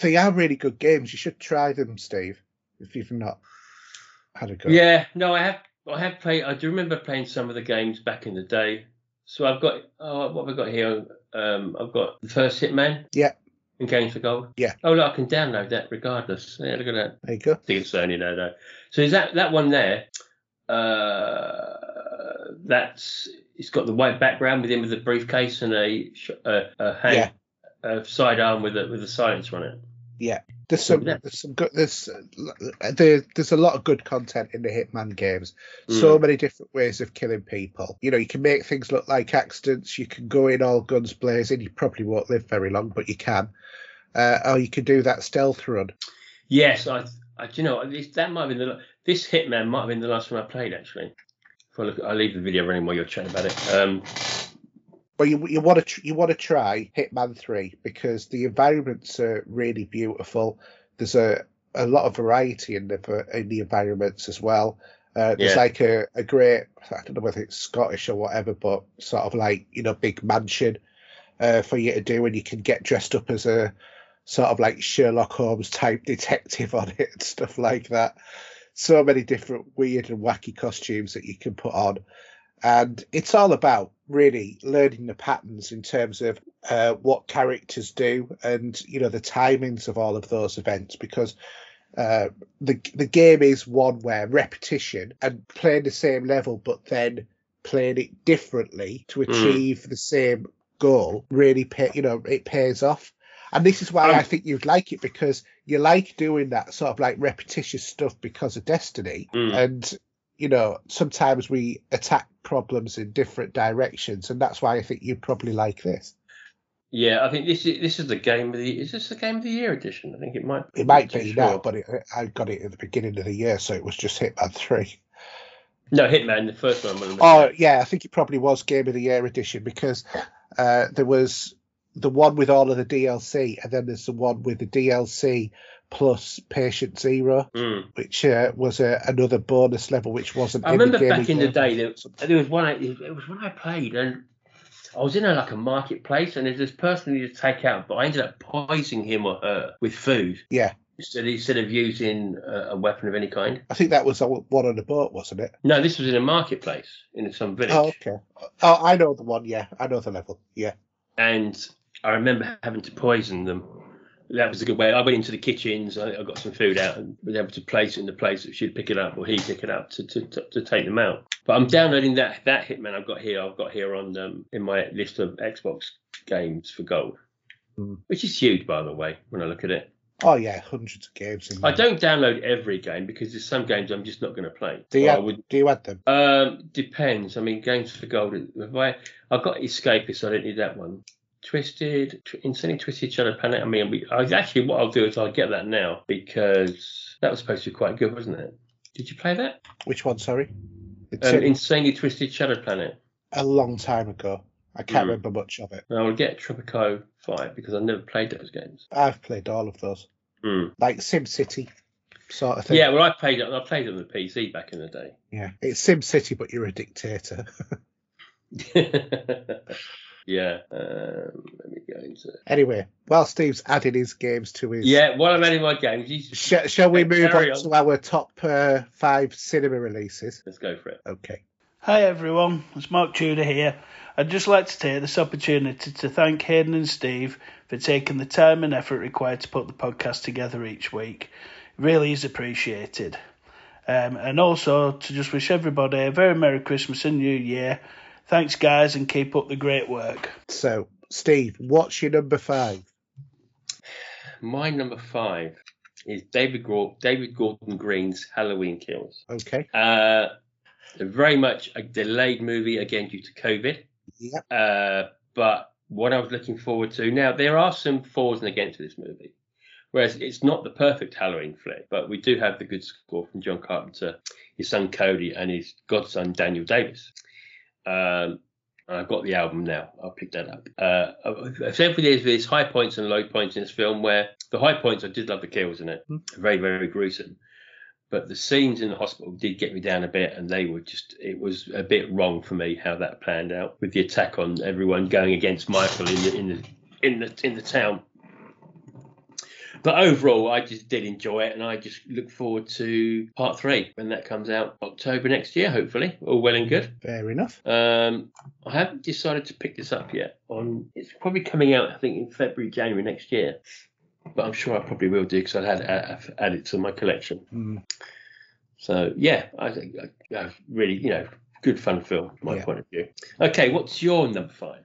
They are really good games. You should try them, Steve, if you've not had a go. yeah. No, I have. I have played. I do remember playing some of the games back in the day. So I've got. Oh, what have I got here? Um, I've got the first Hitman. Yeah. And Games for Gold. Yeah. Oh look, I can download that regardless. Yeah, look at that. There you go. I think it's Sony now, though. So is that that one there? Uh, that's it's got the white background with him with a briefcase and a a, a hand, Yeah. a sidearm with a with a silencer on it. There's some, Yeah. there's some good. There's there, there's a lot of good content in the Hitman games. So many different ways of killing people. You know, you can make things look like accidents. You can go in all guns blazing. You probably won't live very long, but you can. Uh, or you can do that stealth run. Yes, I, I do you know this, that might have been the this Hitman might have been the last one I played actually. If I look, I'll leave the video running while you're chatting about it. Um, But you you want to tr- you want to try Hitman Three because the environments are really beautiful. There's a a lot of variety in the in the environments as well. Uh, there's Yeah. like a, a great I don't know whether it's Scottish or whatever, but sort of like you know big mansion uh, for you to do, and you can get dressed up as a sort of like Sherlock Holmes type detective on it and stuff like that. So many different weird and wacky costumes that you can put on and it's all about really learning the patterns in terms of uh, what characters do and you know the timings of all of those events because uh, the the game is one where repetition and playing the same level but then playing it differently to achieve the same goal really pay you know it pays off and this is why Um, I think you'd like it because you like doing that sort of like repetitious stuff because of Destiny Mm. and you know, sometimes we attack problems in different directions, and that's why I think you'd probably like this. yeah, I think this is this is the game of the is this the game of the year edition? I think it might. It might be not now, but it, I got it at the beginning of the year, so it was just Hitman 3. No, Hitman, the first one. Oh, yeah, I think it probably was Game of the Year edition because uh, there was the one with all of the DLC, and then there's the one with the DLC plus Patient Zero, Mm. which uh, was a, another bonus level, which wasn't. I in the remember Game back in the day there, there was one. I, it was when I played and I was in a, like a marketplace and there's this person who to take out, but I ended up poisoning him or her with food. Yeah. Instead, instead of using a, a weapon of any kind. I think that was one on the boat, wasn't it? No, this was in a marketplace in some village. Oh, okay. Oh, I know the one. Yeah, I know the level. Yeah. and I remember having to poison them. That was a good way. I went into the kitchens, I, I got some food out, and was able to place it in the place that she'd pick it up or he'd pick it up to, to, to, to take them out. But I'm downloading that that Hitman I've got here. I've got here on um, in my list of Xbox games for gold, Hmm. which is huge, by the way. When I look at it, Oh yeah, hundreds of games. In I don't download every game because there's some games I'm just not going to play. Do you, add, would do you add them? um, depends. I mean, games for gold. I, I've got Escapist, so I don't need that one. Twisted, tw- Insanely Twisted Shadow Planet. I mean, we, I, actually, what I'll do is I'll get that now because that was supposed to be quite good, wasn't it? Did you play that? Which one? Sorry. Um, Insanely Twisted Shadow Planet. a long time ago. I can't Hmm. remember much of it. I will get Tropico 5 because I've never played those games. I've played all of those, Hmm. like SimCity, sort of thing. Yeah, well, I played it. I played it on the PC back in the day. yeah. It's SimCity, but you're a dictator. Yeah. Um, let me go into it. Anyway, while Steve's adding his games to his. Yeah, while I'm adding my games, you Sh- shall we move on, on. to our top uh, five cinema releases? let's go for it. Okay. Hi everyone, it's Mark Tudor here. I'd just like to take this opportunity to thank Hayden and Steve for taking the time and effort required to put the podcast together each week. It really is appreciated. Um, and also to just wish everybody a very Merry Christmas and New Year. Thanks, guys, and keep up the great work. So, Steve, what's your number five? My number five is David Gordon, David Gordon Green's Halloween Kills. Okay. Uh, very much a delayed movie again due to COVID. Yeah. Uh, but what I was looking forward to now, there are some fors and against this movie. Whereas it's not the perfect Halloween flick, but we do have the good score from John Carpenter, his son Cody, and his godson Daniel Davies. Um, I've got the album now. I'll pick that up. Uh, except for there's, there's high points and low points in this film. Where the high points, I did love the kills in it, very very gruesome. But the scenes in the hospital did get me down a bit, and they were just, it was a bit wrong for me how that planned out with the attack on everyone going against Michael in the in the in the in the town. But overall, I just did enjoy it, and I just look forward to part three when that comes out October next year, hopefully. All well and good. Fair enough. Um, I haven't decided to pick this up yet. On it's probably coming out, I think, in February, January next year. But I'm sure I probably will do because I'd had add, add it to my collection. Mm. So yeah, I think I, I really, you know, good fun film from my Yeah. point of view. Okay, what's your number five?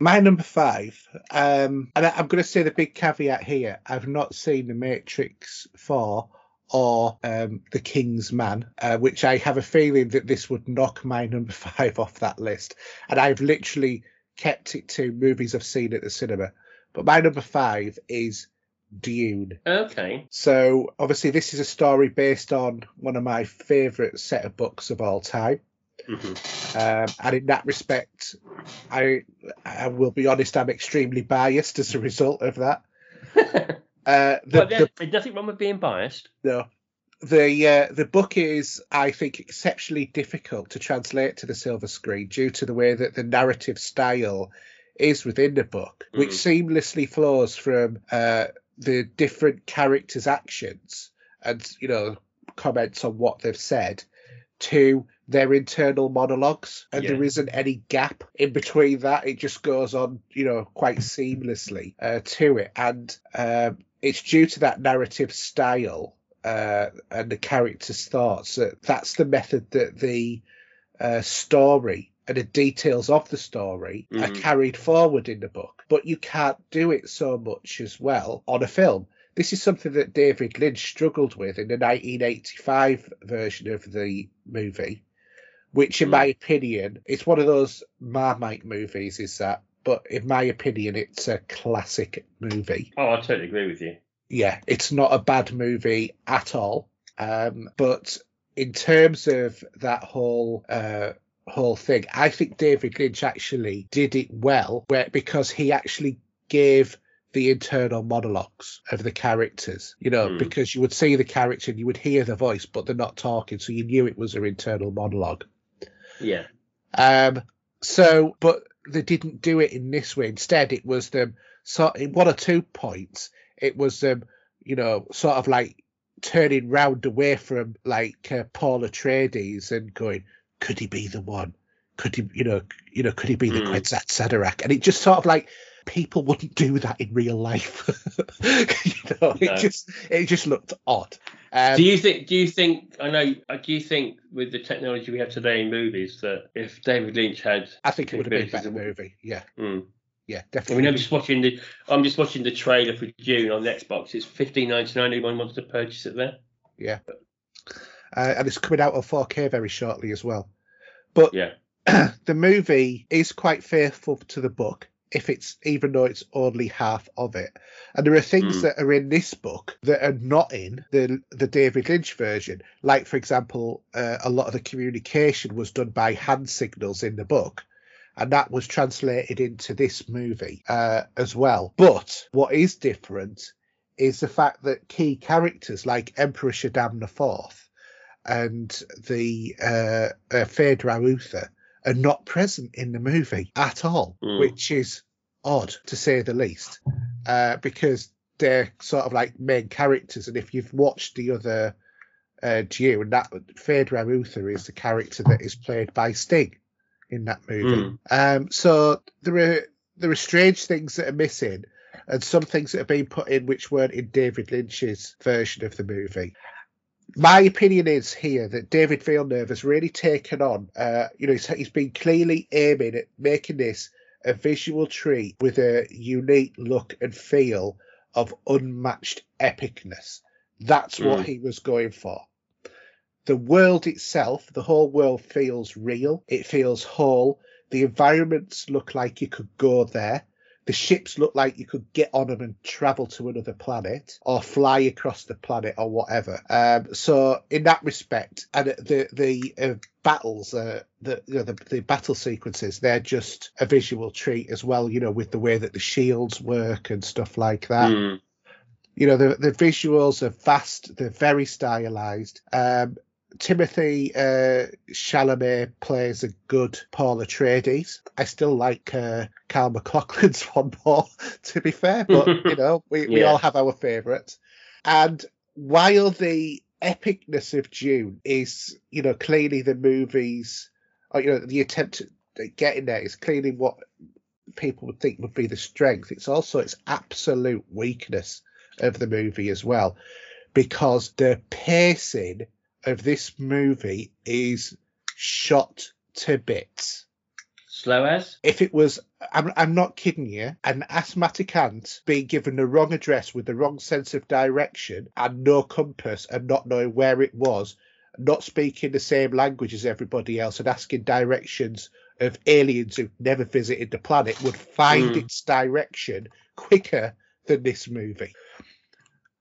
My number five, um, and I, I'm going to say the big caveat here: I've not seen The Matrix Four or um, The King's Man, uh, which I have a feeling that this would knock my number five off that list. And I've literally kept it to movies I've seen at the cinema. But my number five is Dune. Okay, So obviously, this is a story based on one of my favourite set of books of all time. Hmm Um, and in that respect, I I will be honest, I'm extremely biased as a result of that. Uh, the, but the, there's nothing wrong with being biased. no, the uh, the book is, I think, exceptionally difficult to translate to the silver screen due to the way that the narrative style is within the book, which seamlessly flows from uh, the different characters' actions and you know comments on what they've said to their internal monologues and Yeah. there isn't any gap in between that. It just goes on you know quite seamlessly uh, to it. And um, it's due to that narrative style uh, and the characters thoughts that that's the method that the uh, story and the details of the story are Mhm. carried forward in the book. But you can't do it so much as well on a film. This is something that David Lynch struggled with in the 1985 version of the movie, which, in Mm. my opinion, it's one of those Marmite movies, is that? But in my opinion, it's a classic movie. Oh, I totally agree with you. Yeah, it's not a bad movie at all. Um, but in terms of that whole uh, whole thing, I think David Lynch actually did it well, where because he actually gave the internal monologues of the characters, you know, Hmm. because you would see the character and you would hear the voice, but they're not talking, so you knew it was their internal monologue. Yeah. Um, so, but they didn't do it in this way. Instead, it was them so in one or two points, it was them, you know, sort of like turning round away from like uh, Paul Atreides and going, could he be the one? Could he, you know, you know, could he be the Mm. Kwisatz Haderach? And it just sort of like people wouldn't do that in real life. you know, No. it just it just looked odd. Um, do you think? Do you think? I know. uh, Do you think with the technology we have today in movies that if David Lynch had, I think it would have been a better movie. Yeah, Hmm. yeah, I definitely. mean, I'm just watching the. I'm just watching the trailer for Dune on Xbox. It's fifteen ninety nine. Anyone wants to purchase it there? uh, and it's coming out on 4K very shortly as well. But Yeah. the movie is quite faithful to the book, if it's even though it's only half of it. And there are things Mm. that are in this book that are not in the the David Lynch version. Like, for example, uh, a lot of the communication was done by hand signals in the book. And that was translated into this movie uh, as well. But what is different is the fact that key characters like Emperor Shaddam IV and the uh, uh, Feyd-Rautha are not present in the movie at all, Mm. which is odd to say the least, uh, because they're sort of like main characters. And if you've watched the other uh, and that Feyd-Rautha is the character that is played by Sting in that movie. Um, so there are there are strange things that are missing, and some things that have been put in which weren't in David Lynch's version of the movie. My opinion is here that David Villeneuve has really taken on. Uh, you know, he's, he's been clearly aiming at making this a visual treat with a unique look and feel of unmatched epicness. That's what Mm. he was going for. The world itself, the whole world feels real. It feels whole. The environments look like you could go there. The ships look like you could get on them and travel to another planet or fly across the planet or whatever. Um, so in that respect, and the the uh, battles, uh, the, you know, the the battle sequences, they're just a visual treat as well. You know, with the way that the shields work and stuff like that Mm. you know the the visuals are vast they're very stylized um timothy uh chalamet plays a good paul atreides. I still like uh carl maclachlan's one more to be fair but you know we, we all have our favorites and while the epicness of Dune is you know clearly the movies or you know the attempt at getting there is clearly what people would think would be the strength it's also its absolute weakness of the movie as well because the pacing of this movie is shot to bits. Slow as? If it was, I'm, I'm not kidding you, an asthmatic ant being given the wrong address with the wrong sense of direction and no compass and not knowing where it was, not speaking the same language as everybody else and asking directions of aliens who've never visited the planet would find Mm. its direction quicker than this movie.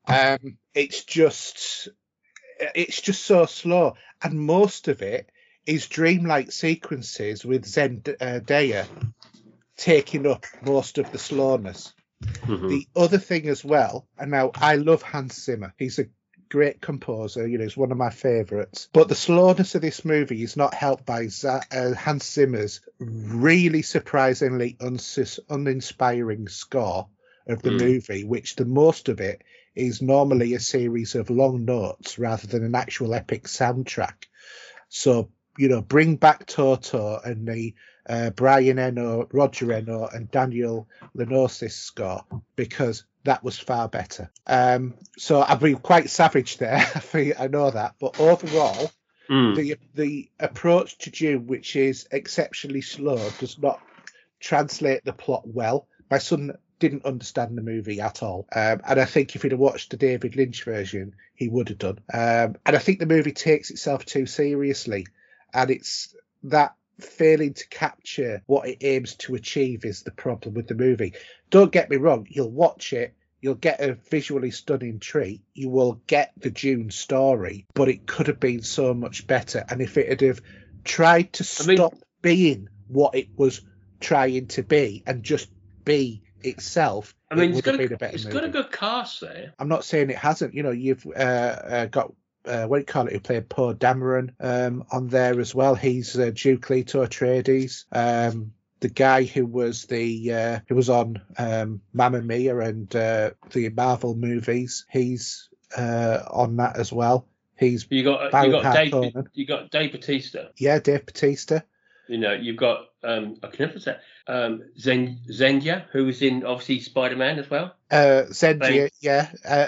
Um, it's just, it's just so slow, and most of it is dreamlike sequences with Zendaya taking up most of the slowness. Mhm. The other thing as well, and now I love Hans Zimmer. He's a great composer. You know, he's one of my favourites. But the slowness of this movie is not helped by Z- uh, Hans Zimmer's really surprisingly unsus- uninspiring score of the Mm. movie, which the most of it is normally a series of long notes rather than an actual epic soundtrack. So, you know, bring back Toto and the uh, Brian Eno, Roger Eno, and Daniel Lanois score because that was far better. Um, so I've been quite savage there. I think I know that, but overall, Mm. the the approach to Dune, which is exceptionally slow, does not translate the plot well. My son didn't understand the movie at all, um, and I think if he'd have watched the David Lynch version, he would have done. Um, and I think the movie takes itself too seriously, and it's that failing to capture what it aims to achieve is the problem with the movie. Don't get me wrong, you'll watch it, you'll get a visually stunning treat, you will get the Dune story, but it could have been so much better. And if it had have tried to I mean- stop being what it was trying to be and just be itself, I mean, it it's got, a, a better it's movie. got a good cast there. I'm not saying it hasn't. You know, you've uh, uh, got uh, what do you call it? Who played Poe Dameron um, on there as well. He's uh, Duke Leto Atreides. Um, the guy who was the uh, who was on um, Mamma Mia and uh, the Marvel movies. He's uh, on that as well. He's You got Baron you got Dave you got Dave Batista. yeah, Dave Batista. You know, you've got um I can never say um Zen Zendaya, who was in obviously Spider Man as well. Uh, Zendaya, yeah. Uh,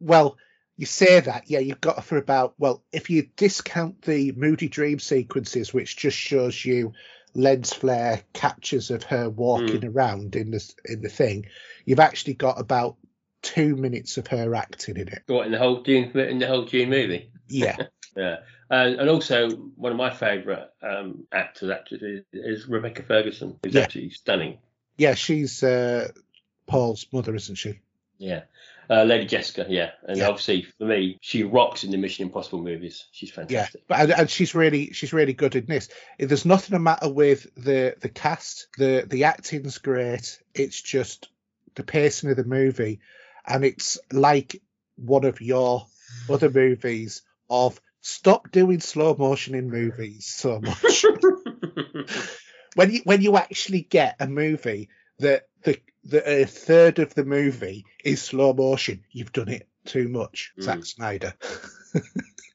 well, you say that, yeah. You've got for about well, if you discount the moody dream sequences, which just shows you lens flare captures of her walking around in the in the thing, you've actually got about two minutes of her acting in it. What in the whole Dune in the whole Dune movie. Yeah, Yeah, and, and also one of my favourite um, actors actually is Rebecca Ferguson, who's Yeah. actually stunning. yeah. She's uh, Paul's mother, isn't she? Yeah, uh, Lady Jessica. Yeah, and Yeah. obviously for me, she rocks in the Mission Impossible movies. She's fantastic. Yeah, but and, and she's really she's really good in this. There's nothing the matter with the the cast. the The acting's great. It's just the pacing of the movie, and it's like one of your other movies of stop doing slow motion in movies so much. when you when you actually get a movie that the the a third of the movie is slow motion, you've done it too much, Mm. Zack Snyder.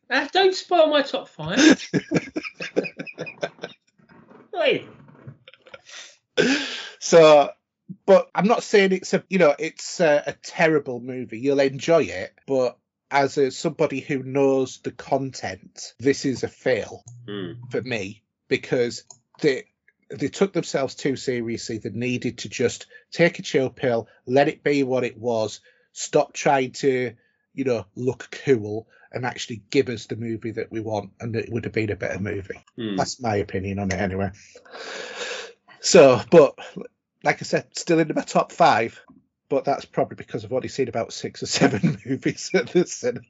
Ah, don't spoil my top five. Wait. so, but I'm not saying it's a you know it's a, a terrible movie. You'll enjoy it, but as a, somebody who knows the content, this is a fail Hmm. for me because they they took themselves too seriously. They needed to just take a chill pill, let it be what it was, stop trying to you know look cool, and actually give us the movie that we want, and it would have been a better movie. Hmm. That's my opinion on it anyway. So, but like I said, still in my top five. But that's probably because I've only seen about six or seven movies at the cinema.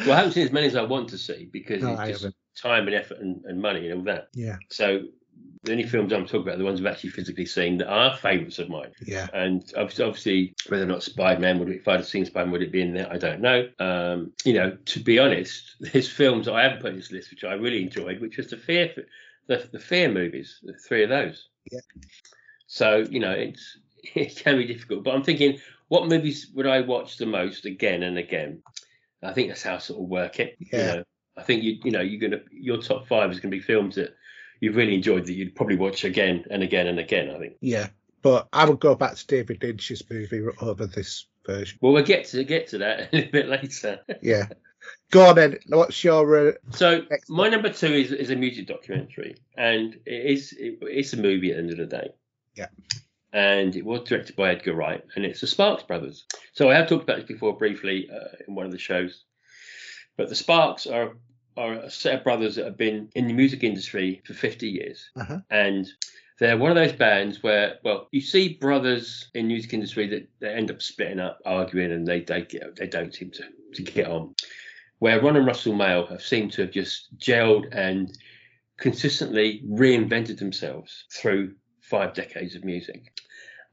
Well, I haven't seen as many as I want to see because No, it's just time and effort and, and money and all that. Yeah, So the only films I'm talking about are the ones I've actually physically seen that are favourites of mine. yeah, And obviously, obviously whether or not Spider Man would, if I'd have seen Spider Man, would it be in there? I don't know. Um, you know, to be honest, there's films I haven't put in this list which I really enjoyed, which was the Fear, the, the Fear movies, the three of those. Yeah. So you know, it's it can be difficult, but I'm thinking, what movies would I watch the most again and again? I think that's how I sort of work it. You Yeah. know, I think you you know you're gonna your top five is gonna be films that you've really enjoyed that you'd probably watch again and again and again. I think. yeah. But I would go back to David Lynch's movie over this version. Well, we'll get to get to that a little bit later. Yeah. Go on then. What's your? Uh, So my number two is, is a music documentary, and it is it, it's a movie at the end of the day. Yeah. And it was directed by Edgar Wright, and it's the Sparks Brothers. So I have talked about this before briefly uh, in one of the shows, but the Sparks are are a set of brothers that have been in the music industry for 50 years, Uh-huh. and they're one of those bands where, well, you see brothers in music industry that they end up splitting up, arguing, and they they get, they don't seem to, to get on. Where Ron and Russell Mael have seemed to have just gelled and consistently reinvented themselves through five decades of music.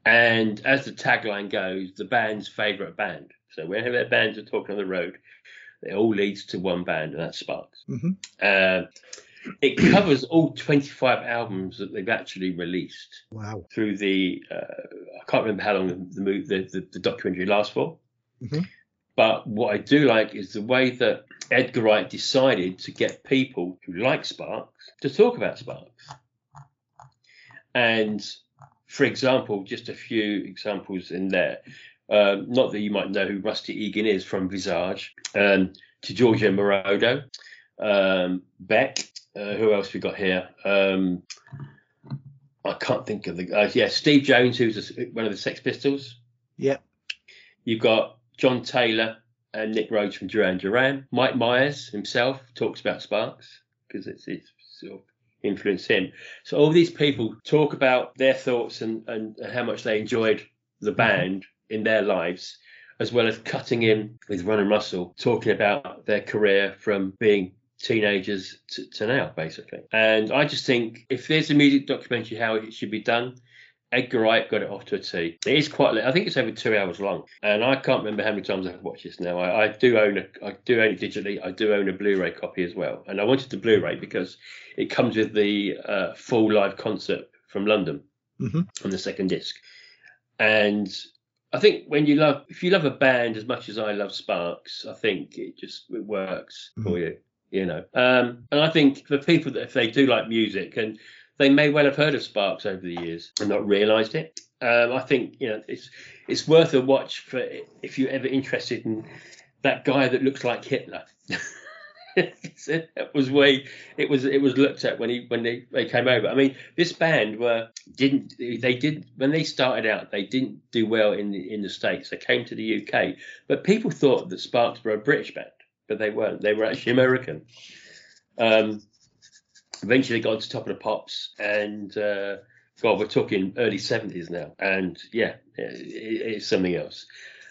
And as the tagline goes, the band's favourite band. So whenever their bands are talking on the road, it all leads to one band, and that's Sparks. Mhm. Uh, it covers all 25 albums that they've actually released wow. through the. Uh, I can't remember how long the the, the, the, documentary lasts for. Mhm. But what I do like is the way that Edgar Wright decided to get people who like Sparks to talk about Sparks. And for example, just a few examples in there. Um, not that you might know who Rusty Egan is from Visage, um, to Giorgio Moroder, um, Beck. Uh, who else we got here? Um, I can't think of the. Uh, yeah, Steve Jones, who's a, one of the Sex Pistols. Yep. You've got John Taylor and Nick Rhodes from Duran Duran. Mike Myers himself talks about Sparks because it's, it's sort of influenced him. So all these people talk about their thoughts and, and how much they enjoyed the mm-hmm. band in their lives, as well as cutting in with Ron and Russell, talking about their career from being teenagers to, to now, basically. And I just think if there's a music documentary how it should be done, Edgar Wright got it off to a T. It is quite. I think it's over two hours long, and I can't remember how many times I've watched this now. I, I do own a. I do own it digitally. I do own a Blu-ray copy as well, and I wanted the Blu-ray because it comes with the uh, full live concert from London Mhm. on the second disc. And I think when you love, if you love a band as much as I love Sparks, I think it just it works for you. You know, um, and I think for people that if they do like music and they may well have heard of Sparks over the years and not realised it. Um, I think you know it's it's worth a watch for if you're ever interested in that guy that looks like Hitler. it was way it was it was looked at when he when they, they came over. I mean, this band were didn't they did when they started out they didn't do well in the in the states. They came to the UK, but people thought that Sparks were a British band, but they weren't. They were actually American. Um, eventually they got to top of the pops and uh, god we're talking early 70s now and yeah it, it's something else.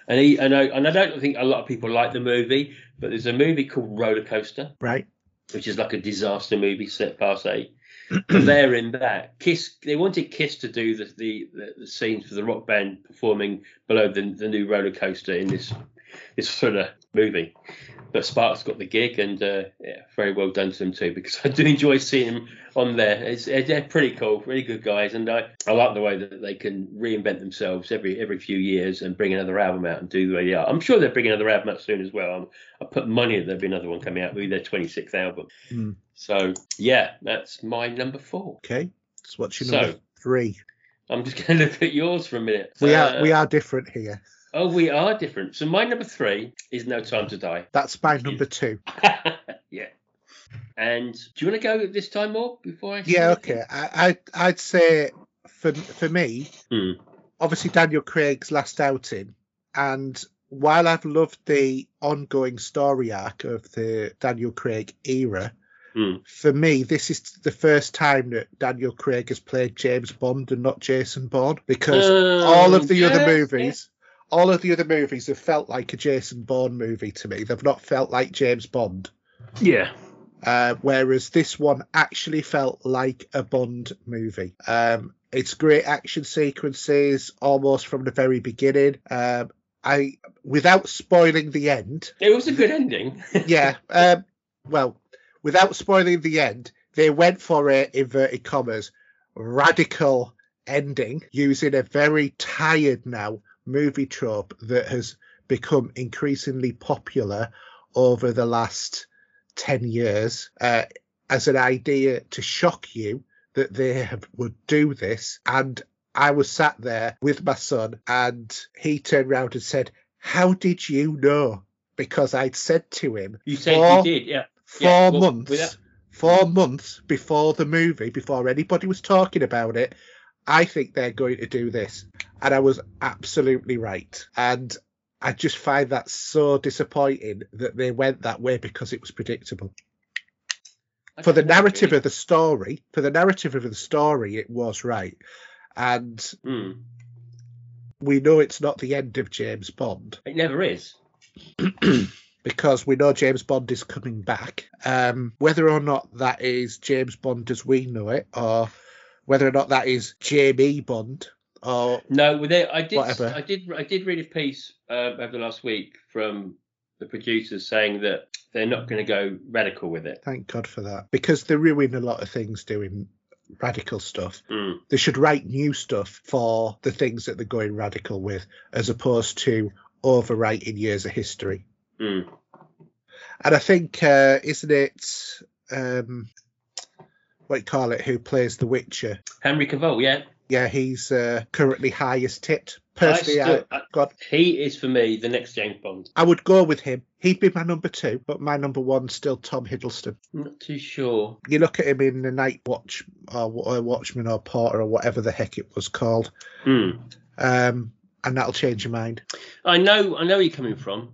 And, he, and, I, and I don't think a lot of people like the movie but there's a movie called roller coaster. Right. which is like a disaster movie set passe and they're in that. Kiss they wanted kiss to do the, the, the, the scenes for the rock band performing below the, the new roller coaster in this this sort of movie but Sparks got the gig, and uh, yeah, very well done to them too. Because I do enjoy seeing them on there. It's, they're pretty cool, really good guys, and I, I like the way that they can reinvent themselves every every few years and bring another album out and do the way they are. I'm sure they'll bring another album out soon as well. I'm, I put money that there'll be another one coming out, maybe their 26th album. Hmm. So yeah, that's my number four. Okay. So what's your So- number three? I'm just going to look at yours for a minute. We Uh, are we are different here. Oh, we are different. So my number three is No Time to Die. That's my number two. yeah. And do you want to go this time more before I? Yeah, okay. I, I I'd say for for me, Hmm. obviously Daniel Craig's last outing, and while I've loved the ongoing story arc of the Daniel Craig era, Hmm. for me this is the first time that Daniel Craig has played James Bond and not Jason Bourne because all of the Um, other movies. All of the other movies have felt like a Jason Bourne movie to me. They've not felt like James Bond. Yeah. Uh, whereas this one actually felt like a Bond movie. Um, it's great action sequences almost from the very beginning. Um, I, without spoiling the end, It was a good ending. yeah. Um, well, without spoiling the end, they went for a inverted commas radical ending using a very tired now movie trope that has become increasingly popular over the last 10 years uh, as an idea to shock you that they have, would do this. And i was sat there with my son and he turned round and said how did you know? Because i'd said to him You said four, you did, yeah. four Yeah, well, months without- four months before the movie before anybody was talking about it i think they're going to do this and i was absolutely right and i just find that so disappointing that they went that way because it was predictable for the narrative of the story for the narrative of the story it was right and Hmm. we know it's not the end of james bond It never is. because we know James Bond is coming back. Um, whether or not that is James Bond as we know it, or whether or not that is Jamie Bond, or No, with it, I did. Whatever. I did. I did read a piece uh, over the last week from the producers saying that they're not going to go radical with it. thank God for that, because they ruin a lot of things doing radical stuff. Mm. They should write new stuff for the things that they're going radical with, as opposed to overwriting years of history. Mm. And I think, uh, isn't it, um, what do you call it, who plays The Witcher? Henry Cavill, yeah. Yeah, he's uh, currently highest tipped. Personally, I, still- I- God, he is for me the next James Bond. I would go with him. He'd be my number two, but my number one's still Tom Hiddleston. Not too sure. You look at him in the Night Watch or, or Watchman or Porter or whatever the heck it was called, Hmm. um, and that'll change your mind. I know. I know where you're coming from.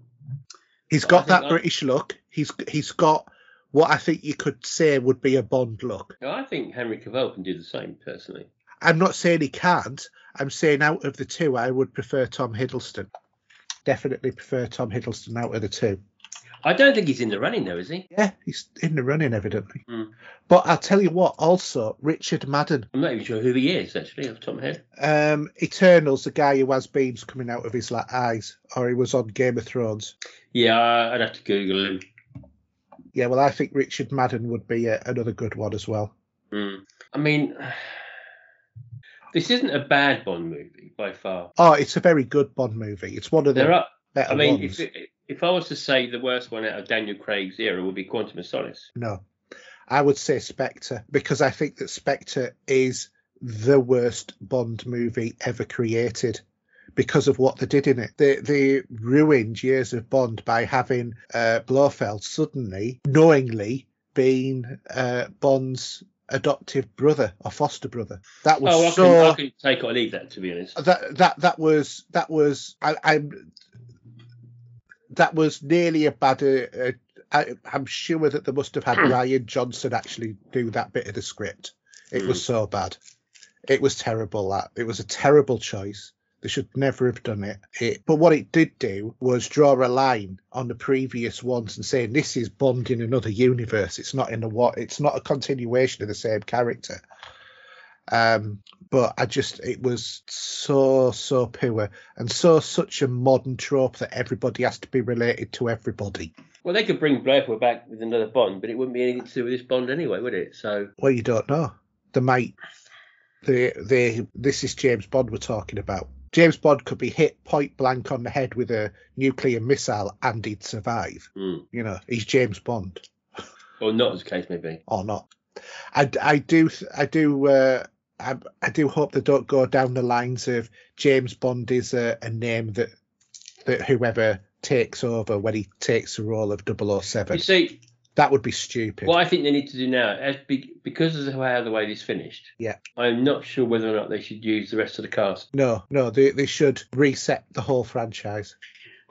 He's got that I- British look. He's he's got what I think you could say would be a Bond look. I think Henry Cavill can do the same personally. I'm not saying he can't. I'm saying out of the two, I would prefer Tom Hiddleston. Definitely prefer Tom Hiddleston out of the two. I don't think he's in the running though, is he? Yeah, he's in the running, evidently. Mm. But I'll tell you what, also, Richard Madden, I'm not even sure who he is actually, off the top of my head. um, Eternals, the guy who has beams coming out of his like, eyes, or he was on Game of Thrones. Yeah, I'd have to Google him. Yeah, well, I think Richard Madden would be a, another good one as well. Mm. I mean, this isn't a bad Bond movie by far. Oh, it's a very good Bond movie. It's one of the are. better I mean, ones. if if I was to say the worst one out of Daniel Craig's era would be Quantum of Solace. No, I would say Spectre because I think that Spectre is the worst Bond movie ever created because of what they did in it. They they ruined years of Bond by having uh, Blofeld suddenly, knowingly, being uh, Bond's adoptive brother or foster brother. That was Oh, I so can, I can take or leave that to be honest. that that that was that was I, I'm that was nearly a bad. Uh, uh, I, I'm sure that they must have had Rian Johnson actually do that bit of the script. It was so bad. It was terrible. That it was a terrible choice. They should never have done it. it. But what it did do was draw a line on the previous ones and saying this is Bond in another universe. It's not in the what. It's not a continuation of the same character. Um, but I just it was so so poor and so such a modern trope that everybody has to be related to everybody. Well, they could bring Blofeld back with another Bond, but it wouldn't be anything to do with this Bond anyway, would it? So Well, you don't know. They might. They, they, this is James Bond we're talking about. James Bond could be hit point blank on the head with a nuclear missile and he'd survive. hmm. You know, he's James Bond or not, as the case may be. or not. I, I do, I do, uh, I, I do hope they don't go down the lines of James Bond is a, a name that that whoever takes over when he takes the role of 007. You see, That would be stupid. what I think they need to do now, as be, because of how the way this finished, Yeah. I'm not sure whether or not they should use the rest of the cast. No, no, they, they should reset the whole franchise.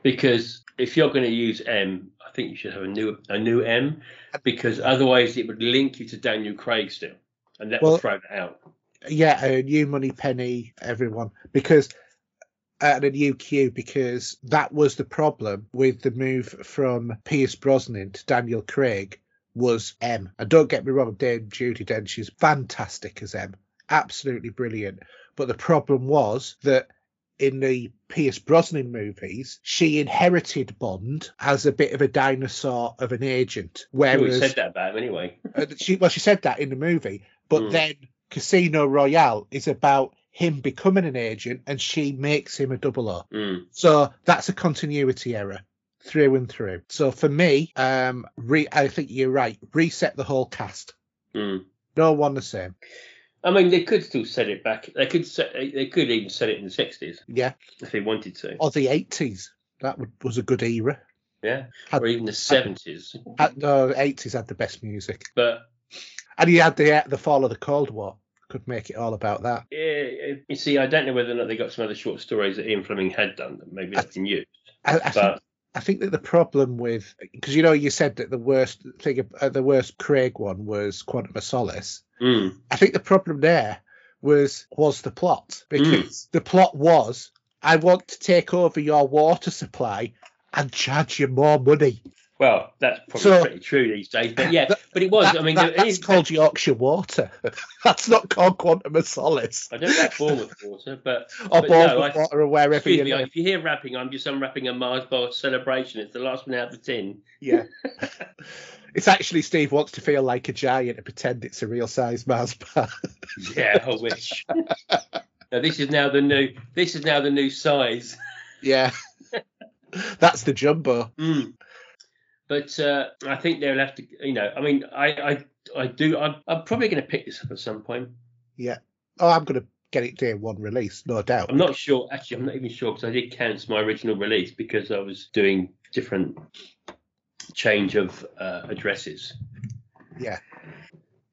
Because if you're going to use M, I think you should have a new a new M, because otherwise it would link you to Daniel Craig still, and that Well- would throw that out. Yeah, a new money penny, everyone, because and a new Q because that was the problem with the move from Pierce Brosnan to Daniel Craig was M. And don't get me wrong, Dame Judi Dench is fantastic as M, absolutely brilliant. But the problem was that in the Pierce Brosnan movies, she inherited Bond as a bit of a dinosaur of an agent, whereas said that about him anyway. uh, she well she said that in the movie but Mm. then casino royale is about him becoming an agent and she makes him a double o Mm. so that's a continuity error through and through so for me um re- i think you're right reset the whole cast Mm. no one the same I mean, they could still set it back. They could set. They could even set it in the sixties yeah if they wanted to. or the 80s that would, was a good era Yeah, Had- or even the seventies. No, the 80s had the best music But and he had the the fall of the cold war could make it all about that yeah, you see, I don't know whether or not they got some other short stories that Ian Fleming had done that maybe that's been used. I, I think But I think that the problem with because you know you said that the worst thing, uh, the worst Craig one was Quantum of Solace. mm, I think the problem there was was the plot because the plot was I want to take over your water supply and charge you more money. Well, that's probably So- pretty true these days. But yeah, That- but it was. That- I mean, that- that's called Yorkshire water. that's not called Quantum of Solace I don't know about Bournemouth water, but or but no, I- water or wherever excuse you me. If you hear rapping, I'm just unwrapping a Mars bar celebration. It's the last one out of the tin. Yeah. it's actually Steve wants to feel like a giant and pretend it's a real size Mars bar. Yeah, I wish. now, this is now the new. This is now the new size. yeah. That's the jumbo. Mm. But uh, I think they'll have to. You know, I mean, I, I, I do. I'm, I'm probably going to pick this up at some point. Yeah. Oh, I'm going to get it day one release, no doubt. I'm not sure. Actually, I'm not even sure because I did cancel my original release because I was doing different change of uh, addresses. Yeah.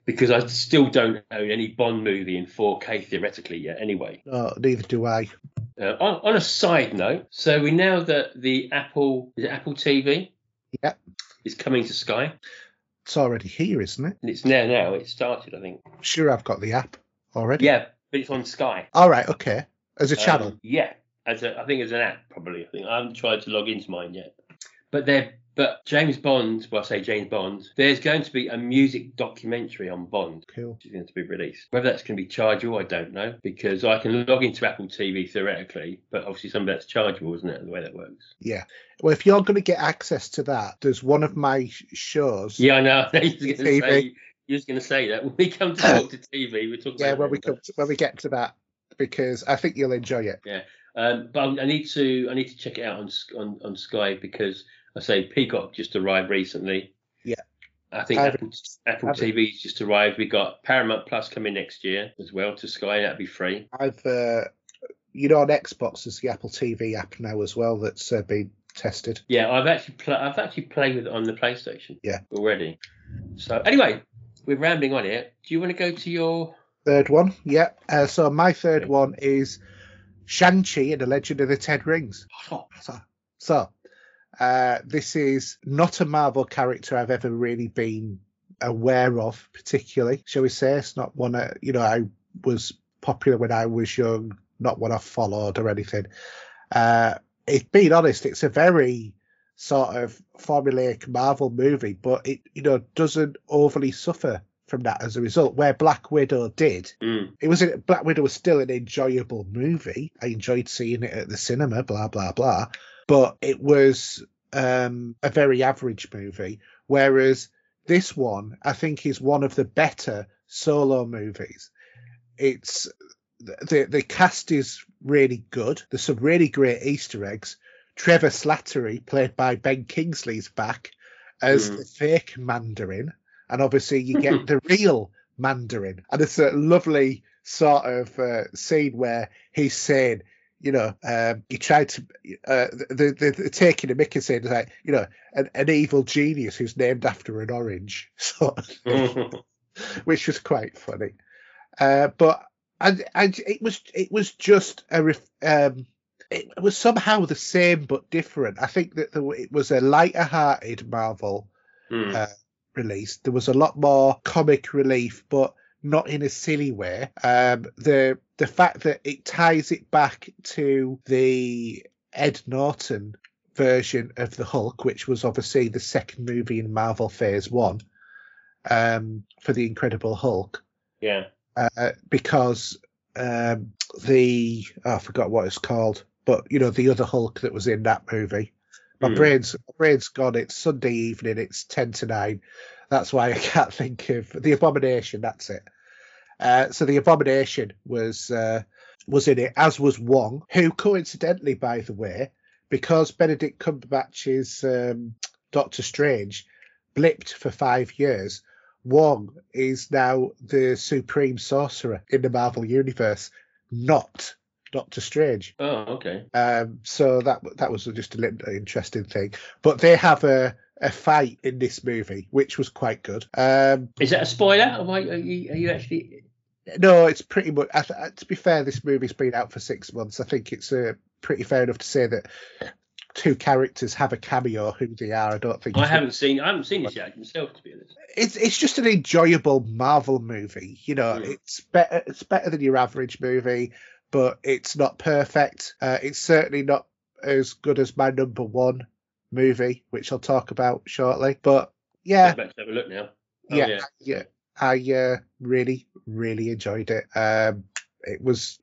Because I still don't own any Bond movie in 4K theoretically yet. Anyway, neither do I. uh, on, on a side note, so we know that the Apple is it Apple TV. Yeah. Is coming to Sky, It's already here, isn't it? it's there now. It started, I think. Sure, I've got the app already. Yeah, but it's on Sky. All right. Okay. As a channel. Um, yeah, as a, I think as an app probably. I think I haven't tried to log into mine yet. But there, but James Bond. Well, I say James Bond. There's going to be a music documentary on Bond. cool. Which is going to be released. Whether that's going to be chargeable, I don't know, because I can log into Apple TV theoretically, but obviously some of that's chargeable, isn't it? The way that works. Yeah. Well, if you're going to get access to that, there's one of my shows. Yeah, I know. I was going to TV. say. You was going to say that when we come to talk to TV, we're talking. Yeah, about when we come to, when we get to that, because I think you'll enjoy it. Yeah, um, but I need to I need to check it out on on, on Sky because I say Peacock just arrived recently. Yeah. I think Apple, Apple haven't- TV's just arrived. We got Paramount Plus coming next year as well to Sky. That'd be free. I've, uh, you know, on Xbox there's the Apple TV app now as well that's uh, been tested. Yeah, I've actually pl- I've actually played with it on the PlayStation. Yeah. Already. So anyway, we're rambling on here. Do you want to go to your? Third one, yeah. Uh, so my third one is Shang-Chi and the Legend of the Ten Rings. So, so uh, this is not a Marvel character I've ever really been aware of, particularly, shall we say. It's not one, uh, you know, I was popular when I was young, not one I followed or anything. Uh, it, being honest, it's a very sort of formulaic Marvel movie, but it, you know, doesn't overly suffer from that as a result. Where Black Widow did, Mm, it was a, Black Widow was still an enjoyable movie. I enjoyed seeing it at the cinema, blah blah blah. But it was um, a very average movie, whereas this one I think is one of the better solo movies. It's the the cast is really good. There's some really great Easter eggs. Trevor Slattery, played by Ben Kingsley, is back as Mm. the fake Mandarin, and obviously you get the real Mandarin, and it's a lovely sort of uh, scene where he's saying. You know, um, he tried to. Uh, the, the, the taking a mickey saying like, you know, an, an evil genius who's named after an orange, sort of thing which was quite funny. Uh, but and and it was it was just a ref, um, it was somehow the same but different. I think that the, it was a lighter-hearted Marvel Mm. uh, release. There was a lot more comic relief, but not in a silly way. Um, the the fact that it ties it back to the Ed Norton version of the Hulk, which was obviously the second movie in Marvel Phase One um, for the Incredible Hulk, yeah. uh, because um, the oh, I forgot what it's called, but you know the other Hulk that was in that movie. My Hmm. brain's my brain's gone. It's Sunday evening. It's ten to nine. That's why I can't think of the Abomination. That's it. Uh, so the Abomination was uh, was in it, as was Wong, who coincidentally, by the way, because Benedict Cumberbatch's um, Doctor Strange blipped for five years, Wong is now the supreme sorcerer in the Marvel universe, not Doctor Strange. Oh, okay. Um, so that that was just a little interesting thing. But they have a a fight in this movie, which was quite good. Um, Is that a spoiler? Are you, are you actually? No, it's pretty much. I To be fair, this movie's been out for six months. I think it's uh, pretty fair enough to say that two characters have a cameo. Who they are, I don't think. I haven't seen. I haven't seen this yet myself, to be honest. it's it's just an enjoyable Marvel movie. You know, Mm. it's better it's better than your average movie, but it's not perfect. Uh, it's certainly not as good as my number one movie, which I'll talk about shortly. But yeah, to have a look now. Oh, yeah, yeah. yeah, I uh, really really enjoyed it. Um, it was.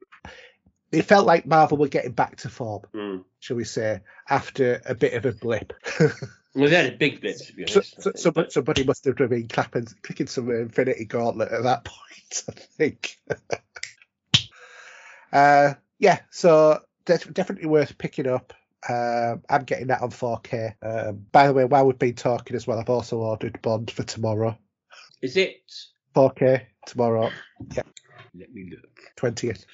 It felt like Marvel were getting back to form, Mm. shall we say, after a bit of a blip. Well, they had a big blip, to be honest. So, think, somebody, but- somebody must have been clapping, clicking some Infinity Gauntlet at that point, I think. uh, yeah, so def- definitely worth picking up. Um, I'm getting that on 4K. Um, by the way, while we've been talking as well, I've also ordered Bond for tomorrow. Is it? 4K tomorrow, Yeah. Let me look. 20th.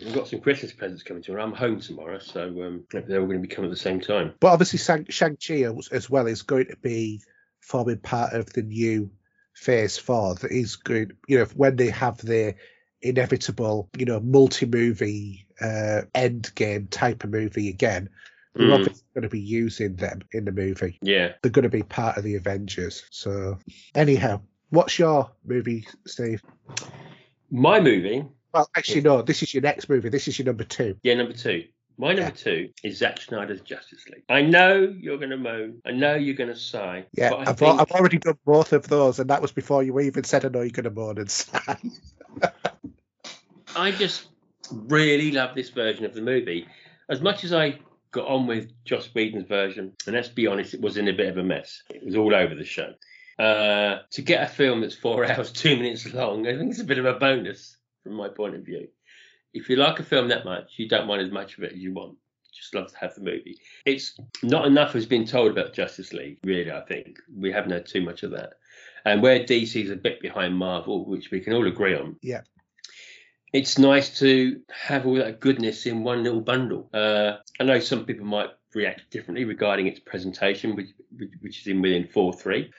We've got some Christmas presents coming to. her. I'm home tomorrow, so um, they're all going to be coming at the same time. But obviously, Shang- Shang-Chi as- as well is going to be forming part of the new Phase 4 that is good. You know, when they have their inevitable, you know, multi-movie uh, end game type of movie again, they're Mm. obviously going to be using them in the movie. Yeah. They're going to be part of the Avengers. So, anyhow, what's your movie, Steve? My movie, Well, actually, no. This is your next movie. This is your number two. yeah, number two. My number two is Zack Snyder's Justice League. I know you're going to moan. I know you're going to sigh. Yeah, I I've, think, I've already done both of those, and that was before you even said I know you're going to moan and sigh. I just really love this version of the movie. As much as I got on with Joss Whedon's version, and let's be honest, it was in a bit of a mess. It was all over the show. Uh, to get a film that's four hours, two minutes long, I think it's a bit of a bonus from my point of view. If you like a film that much, you don't want as much of it as you want. You just love to have the movie. It's not enough has been told about Justice League, really, I think. We haven't had too much of that. And where DC's a bit behind Marvel, which we can all agree on, Yeah. it's nice to have all that goodness in one little bundle. Uh, I know some people might react differently regarding its presentation, which, which, which is in within 4 3,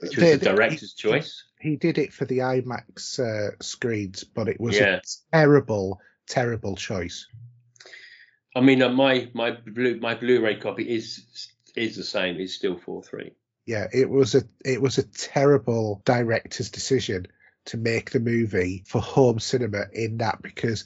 which was the they- director's choice. He did it for the IMAX uh, screens, but it was Yeah. a terrible, terrible choice. I mean, uh, my my blue my Blu-ray copy is is the same. It's still 4 3. Yeah, it was a it was a terrible director's decision to make the movie for home cinema in that because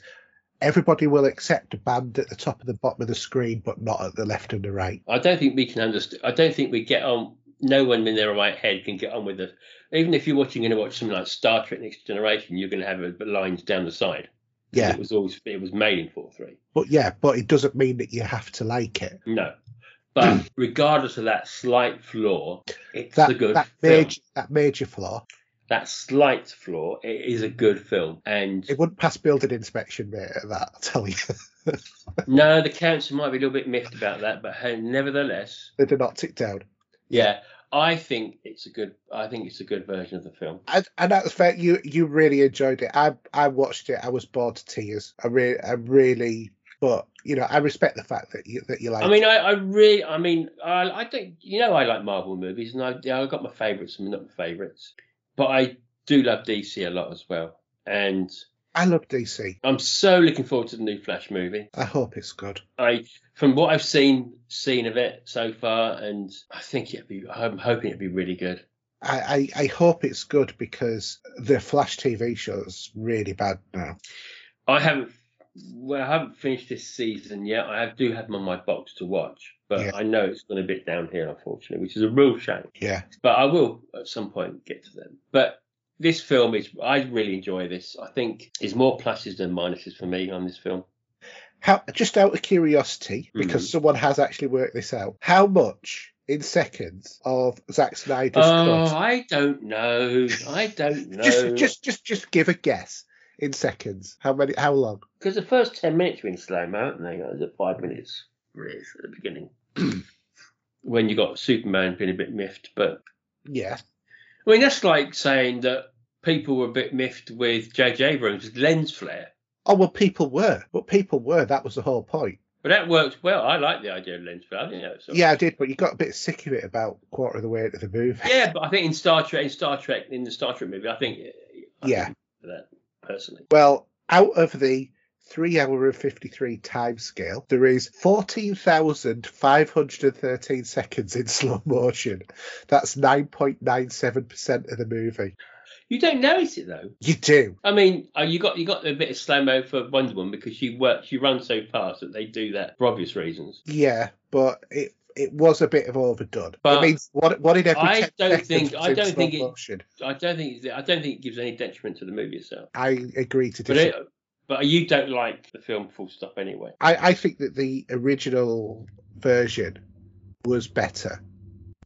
everybody will accept a band at the top and the bottom of the screen, but not at the left and the right. I don't think we can understand. I don't think we get on. No one in their right head can get on with it. Even if you're watching and watch something like Star Trek: Next Generation, you're going to have a, lines down the side. Yeah, It was always it was made in four three. but yeah, but it doesn't mean that you have to like it. No, But regardless of that slight flaw, it's That a good that film. major that major flaw, That slight flaw, it is a good film. And it wouldn't pass building inspection, mate. At that, I'll tell you, no, the council might be a little bit miffed about that, but nevertheless, they did not tick down. yeah, I think it's a good. I think it's a good version of the film. And, and that's fair. You you really enjoyed it. I I watched it. I was bored to tears. I really I really. But you know, I respect the fact that you that you like. I mean, I, I really, I mean, I, I don't, you know, I like Marvel movies, and I, I got my favourites and not my favourites, but I do love DC a lot as well, and I love DC. I'm so looking forward to the new Flash movie. I hope it's good. I, from what I've seen, seen of it so far, and I think it'd be, I'm hoping it'd be really good. I, I, I hope it's good because the Flash TV show is really bad now. I haven't, well, I haven't finished this season yet. I have, do have them on my box to watch, but Yeah. I know it's gone a bit down here, unfortunately, which is a real shame. Yeah. but I will at some point get to them. But this film is, I really enjoy this. I think there's more pluses than minuses for me on this film. How just out of curiosity, because Mhm. someone has actually worked this out, how much in seconds of Zack Snyder's Oh, cut? I don't know. I don't know. Just just just just give a guess in seconds. How many? How long? because the first ten minutes were in slow mo, aren't they? It was at five minutes really, at the beginning. when you got Superman being a bit miffed, but Yeah. I mean that's like saying that people were a bit miffed with J.J. Abrams' lens flare. Oh well, people were, but people were. That was the whole point. But that worked well. I like the idea of lens flare. I was sort of- Yeah, I did, but you got a bit sick of it about quarter of the way into the movie. Yeah, but I think in Star Trek, in Star Trek, in the Star Trek movie, I think, I Yeah. think that personally. Well, out of the three hour and 53 time scale, there is 14,513 seconds in slow motion. That's 9.97% of the movie. You don't notice it though. You do. I mean, uh, you got you got a bit of slow mo for Wonder Woman because she works, she runs so fast that they do that for obvious reasons. Yeah, but it it was a bit of overdone. But it means what what in every I 10 don't think- I don't think it- motion. I don't think I don't think it gives any detriment to the movie itself. I agree to But disagree. it, but you don't like the film full stop anyway. I, I think that the original version was better.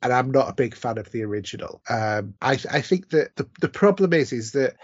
And I'm not a big fan of the original. Um, I, I think that the, the problem is is that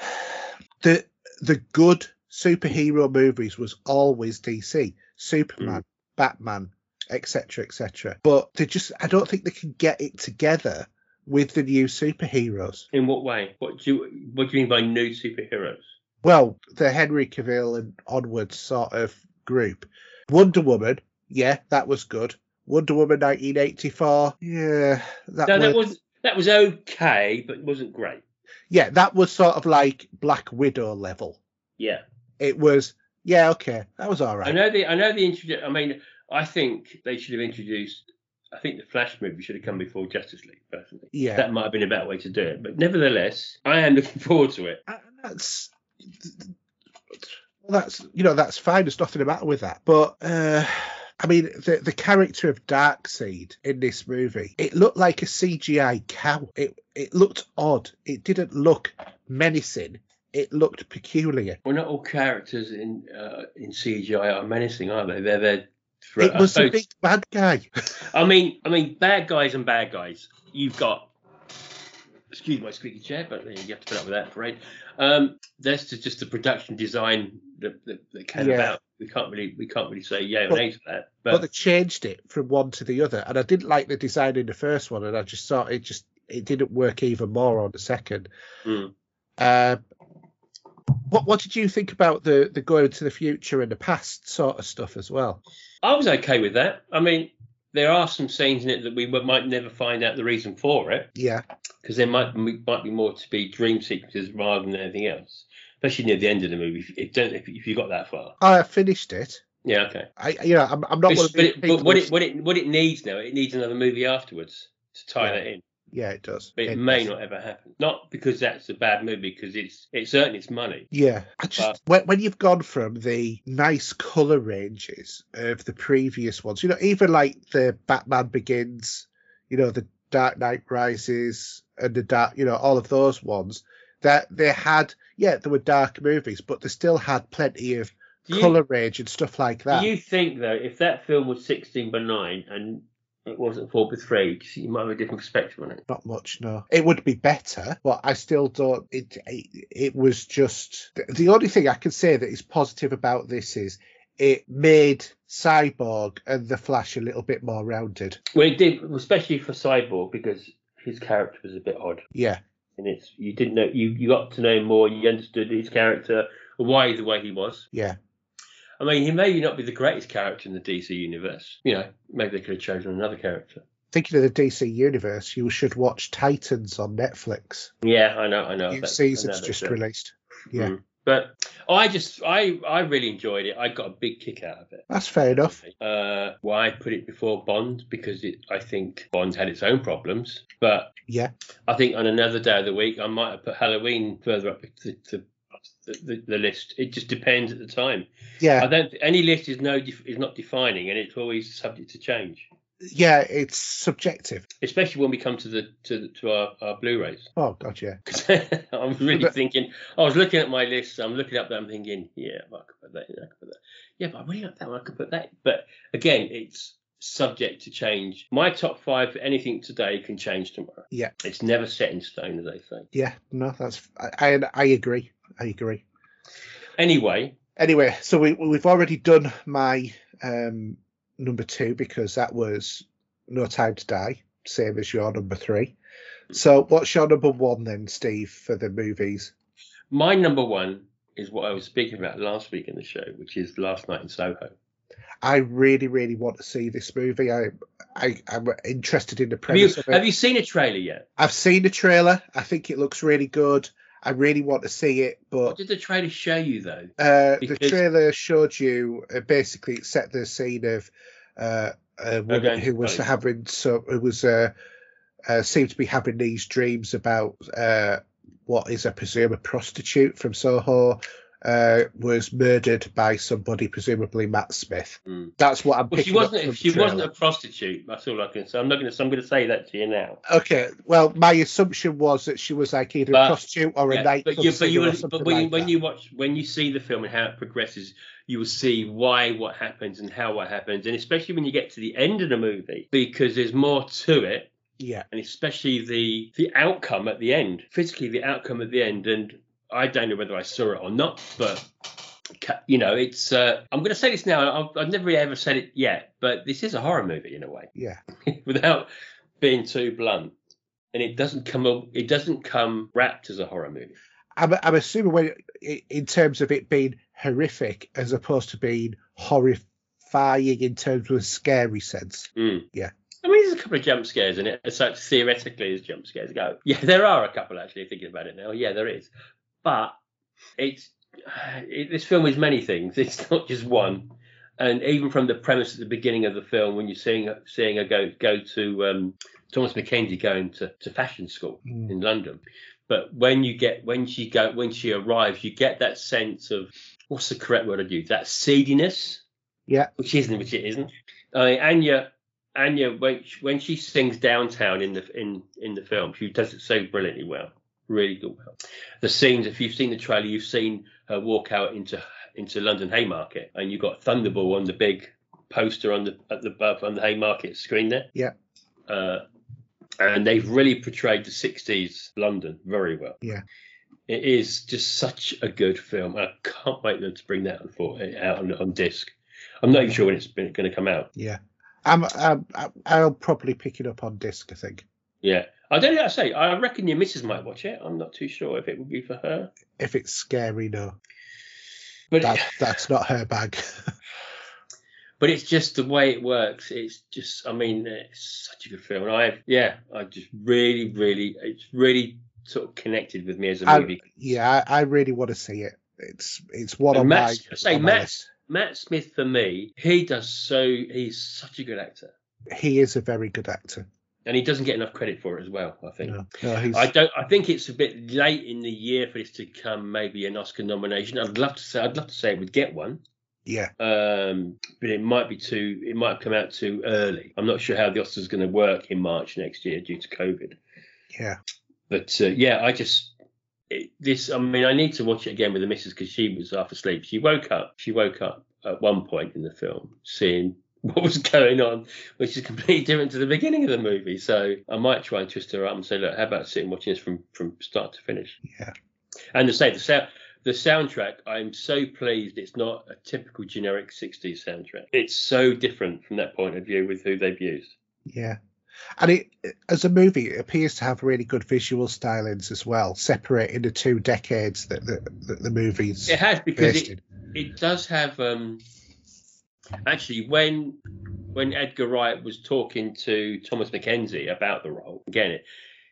the the good superhero movies was always DC, Superman, Batman, etc., etc. But they just I don't think they can get it together with the new superheroes. In what way? What do you what do you mean by new superheroes? well, the Henry Cavill and onwards sort of group. Wonder Woman, yeah, that was good. Wonder Woman 1984, yeah, that no, was, that was that was okay, but it wasn't great. yeah, that was sort of like Black Widow level. Yeah. It was, yeah, okay, that was all right. I know the I know the introduce. I mean, I think they should have introduced. I think the Flash movie should have come before Justice League. Personally, Yeah, that might have been a better way to do it. But nevertheless, I am looking forward to it. and that's well, that's you know that's fine. There's nothing the matter with that. But uh, I mean, the the character of Darkseid in this movie, it looked like a CGI cow. It it looked odd. It didn't look menacing. It looked peculiar. Well, not all characters in uh, in CGI are menacing, are they? They're there. For, It I was suppose- big bad guy. I mean, I mean, bad guys and bad guys. You've got. Excuse my squeaky chair, but you have to put up with that, parade. Um, that's just the production design that, that, that came Yeah. about. We can't really we can't really say yeah or nay to that. but But they changed it from one to the other, and I didn't like the design in the first one, and I just thought it just it didn't work even more on the second. Mm. Uh, what what did you think about the the going to the future and the past sort of stuff as well? I was okay with that. I mean, there are some scenes in it that we might never find out the reason for it. Yeah, because there might might be more to be dream sequences rather than anything else. Especially near the end of the movie, if, if, don't- if, if you got that far. I finished it. Yeah, okay. I you know I'm, I'm not but, it, but what it what it what it needs now, it needs another movie afterwards to tie Yeah. that in. yeah it does. But it, may does. not ever happen. Not because that's a bad movie, because it's it's earned its money. Yeah, I just But- when you've gone from the nice color ranges of the previous ones, you know, even like the Batman Begins, you know, the Dark Knight Rises, and the dark, you know, all of those ones, that they had, yeah, there were dark movies, but they still had plenty of you, color range and stuff like that. do you think though, if that film was sixteen by nine and it wasn't four by three, you might have a different perspective on it. Not much, no. It would be better, but I still don't. It it, it was just the- the only thing I can say that is positive about this is it made Cyborg and the Flash a little bit more rounded. Well, it did, especially for Cyborg, because his character was a bit odd. Yeah, And it's you didn't know you, you got to know more, you understood his character, and why the way he was. yeah, I mean, he may not be the greatest character in the DC universe. You know, maybe they could have chosen another character. Thinking of the DC universe, you should watch Titans on Netflix. Yeah, I know, I know. New season's just it. released. Yeah, Mm. But I just, I, I really enjoyed it. I got a big kick out of it. that's fair enough. Uh, why I put it before Bond? Because it, I think Bond had its own problems. But Yeah, I think on another day of the week, I might have put Halloween further up the, the, the, the list. It just depends at the time. Yeah, I don't. Any list is no is not defining, and it's always subject to change. Yeah. It's subjective. Especially when we come to the to, to our, our Blu-rays. Oh god, yeah, I'm really But- thinking. I was looking at my list. I'm looking up there. I'm thinking, yeah, I could put that. in, I could put that. Yeah, but I really like that one. I could put that. But again, it's subject to change. My top five for anything today can change tomorrow. Yeah. It's never set in stone, as they say. yeah. No, that's I I, I agree. I agree. Anyway, Anyway, so we we've already done my um number two because that was No Time to Die, same as your number three. So what's your number one then, Steve, for the movies? my number one is what I was speaking about last week in the show, which is Last Night in Soho. I really, really want to see this movie. I, I I'm interested in the Have you premise of it. have you seen a trailer yet? I've seen the trailer. I think it looks really good. I really want to see it, but What did the trailer show you though? uh, the trailer showed you uh, basically it set the scene of uh, a woman Okay, who was having so who was uh, uh, seemed to be having these dreams about uh, what is I presume a prostitute from Soho uh, was murdered by somebody, presumably Matt Smith. Hmm. That's what I'm. Well, she up wasn't. If she wasn't a prostitute, that's all I can say. I'm not going to. I'm going to say that to you now. Okay, well, my assumption was that she was like either But- a prostitute or a Yeah, night but you, but you, but when, like when you watch, when you see the film and how it progresses, you will see why what happens and how what happens, and especially when you get to the end of the movie, because there's more to it, yeah, and especially the the outcome at the end, physically the outcome at the end, and I don't know whether I saw it or not, but. You know, it's. Uh, I'm going to say this now. I've, I've never ever said it yet, but this is a horror movie in a way. yeah, without being too blunt. And it doesn't come it doesn't come wrapped as a horror movie. I'm, I'm assuming when in terms of it being horrific as opposed to being horrifying in terms of a scary sense. Mm. Yeah. I mean, there's a couple of jump scares in it, as such theoretically as jump scares go. Yeah, there are a couple actually. Thinking about it now, yeah, there is. But it's it, this film is many things. It's not just one. And even from the premise at the beginning of the film, when you're seeing her- seeing her go go to um, Thomasin McKenzie going to, to fashion school Mm. in London, but when you get when she go when she arrives, you get that sense of what's the correct word I'd use? That seediness. Yeah. Which isn't, which it isn't. I mean, Anya, Anya, when she, when she sings downtown in the in in the film, she does it so brilliantly well, really good. Well, the scenes. If you've seen the trailer, you've seen her walk out into into London Haymarket, and you've got Thunderball on the big poster on the at the above on the Haymarket screen there. Yeah. Uh, and they've really portrayed the 60s London very well. Yeah. It is just such a good film. I can't wait them to bring that out on, on disc. I'm not even sure when it's going to come out. Yeah. I'm, I'm, I'll probably pick it up on disc, I think. Yeah. I don't know how to say. I reckon your missus might watch it. I'm not too sure if it would be for her. If it's scary, no. But That, that's not her bag. but it's just the way it works. It's just, I mean, it's such a good film. And I, yeah, I just really, really, it's really sort of connected with me as a I- movie. yeah, I, I really want to see it. It's it's what I'm Matt- my, say Matt- Matt Smith for me, he does so. He's such a good actor, He is a very good actor. And he doesn't get enough credit for it as well. I think. No, no, I don't. I think it's a bit late in the year for this to come. Maybe an Oscar nomination. I'd love to say. I'd love to say it would get one. yeah, Um, but it might be too. It might have come out too early. I'm not sure how the Oscars going to work in March next year due to COVID. yeah, But uh, yeah, I just it, this. I mean, I need to watch it again with the missus because she was half asleep. She woke up. She woke up at one point in the film, seeing what was going on, which is completely different to the beginning of the movie. So I might try and twist her arm and say, look, how about sitting watching this from from start to finish? Yeah. And to say the sound. The soundtrack, I'm so pleased it's not a typical generic 60s soundtrack. It's so different from that point of view with who they've used. Yeah. And it, as a movie, it appears to have really good visual stylings as well, separating the two decades that the, that the movie's It has because it, it does have um actually when when Edgar Wright was talking to Thomasin McKenzie about the role again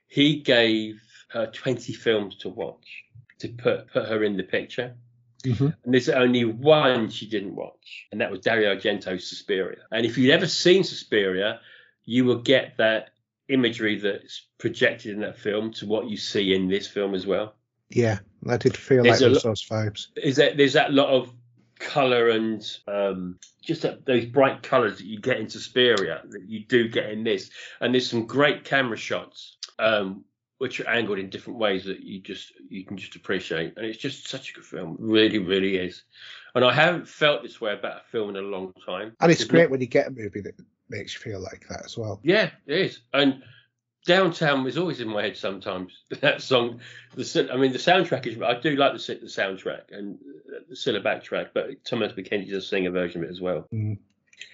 he gave her 20 films to watch to put put her in the picture Mhm. and there's only one she didn't watch and that was Dario Argento's Suspiria and if you'd ever seen Suspiria you will get that imagery that's projected in that film to what you see in this film as well Yeah, that did feel There's like those, lo- vibes. is that there's that lot of color and um, just that, those bright colors that you get in Suspiria that you do get in this, and there's some great camera shots um, which are angled in different ways that you just you can just appreciate, and it's just such a good film, really, really is. And I haven't felt this way about a film in a long time. And it's great not- when you get a movie that makes you feel like that as well. yeah, it is. And Downtown is always in my head sometimes. That song, the I mean, the soundtrack is. I do like the, the soundtrack and the Cilla backtrack, but Thomasin McKenzie does sing a version of it as well. Mm.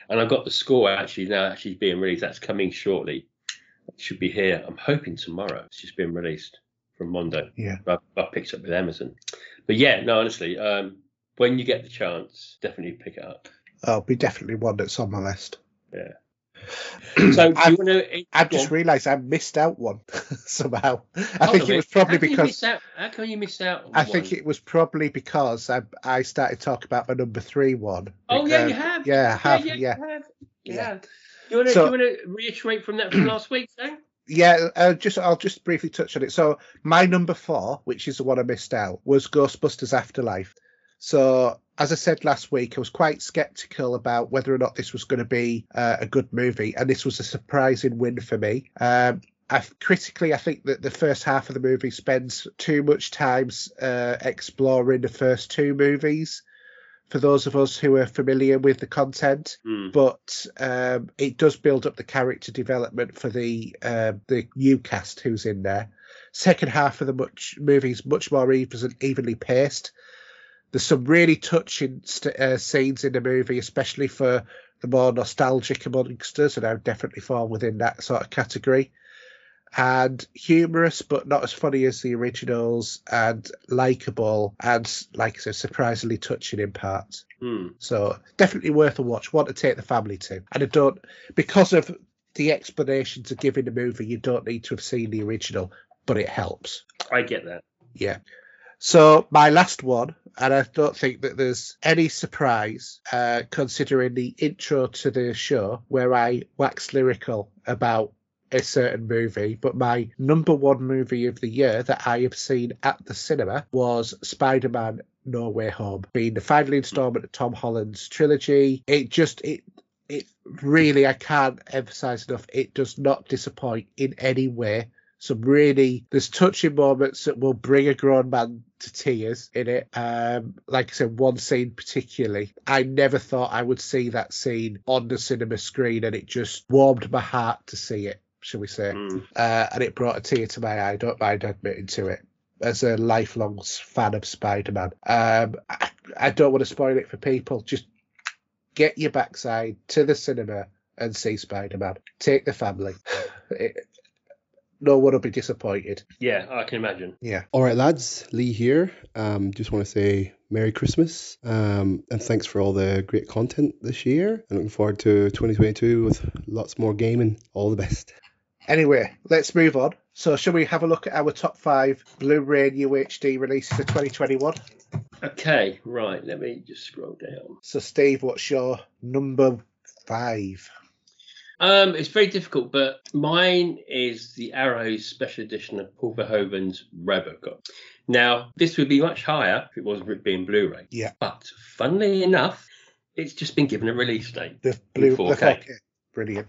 And I've got the score actually now actually being released. That's coming shortly. It should be here. I'm hoping tomorrow. It's just been released from Mondo. Yeah. I, I picked it up with Amazon. But yeah, no, honestly, um, when you get the chance, definitely pick it up. I'll be definitely one that's on my list. So do I've- you want to? I've just realised I missed out one somehow. I think on it was probably how because? How can you miss out? On I think it was probably because I I started talking about the number three one. Oh yeah, you have. Yeah, I have. yeah, Yeah, you have. Yeah. Do you want to? So- you reiterate from that from last week, then? yeah. Uh, just I'll just briefly touch on it. So my number four, which is the one I missed out, was Ghostbusters Afterlife. So as I said last week, I was quite skeptical about whether or not this was going to be uh, a good movie, and this was a surprising win for me. Um, I, critically, I think that the first half of the movie spends too much time uh, exploring the first two movies. For those of us who are familiar with the content, Hmm. but um, it does build up the character development for the uh, the new cast who's in there. Second half of the much movie is much more even, evenly paced. There's some really touching st- uh, scenes in the movie, especially for the more nostalgic amongst us, and I would definitely fall within that sort of category. And humorous, but not as funny as the originals, and likable, and like I said, surprisingly touching in parts. Hmm. So definitely worth a watch. One to take the family to. And I don't because of the explanations are given in the movie, you don't need to have seen the original, but it helps. I get that. Yeah. So my last one, and I don't think that there's any surprise, uh, considering the intro to the show where I wax lyrical about a certain movie, but my number one movie of the year that I have seen at the cinema was Spider-Man No Way Home, being the final installment of Tom Holland's trilogy. It just it it really I can't emphasize enough. It does not disappoint in any way some really there's touching moments that will bring a grown man to tears in it. Um, like I said, one scene particularly, I never thought I would see that scene on the cinema screen, and it just warmed my heart to see it, shall we say? Hmm. Uh, and it brought a tear to my eye. I don't mind admitting to it. As a lifelong fan of Spider-Man, um, I, I don't want to spoil it for people. Just get your backside to the cinema and see Spider-Man. Take the family. It, no one will be disappointed. Yeah, I can imagine. Yeah. All right, lads, Lee here. Um, just want to say Merry Christmas um, and thanks for all the great content this year. I'm looking forward to 2022 with lots more gaming. All the best. Anyway, let's move on. So, shall we have a look at our top five Blu-ray and UHD releases of 2021? Okay, right. Let me just scroll down. So, Steve, what's your number five? Um, it's very difficult, but mine is the Arrow's special edition of Paul Verhoeven's Robocop. Now, this would be much higher if it wasn't being Blu-ray. Yeah. But funnily enough, it's just been given a release date, The blue, the 4K. 4K. Brilliant.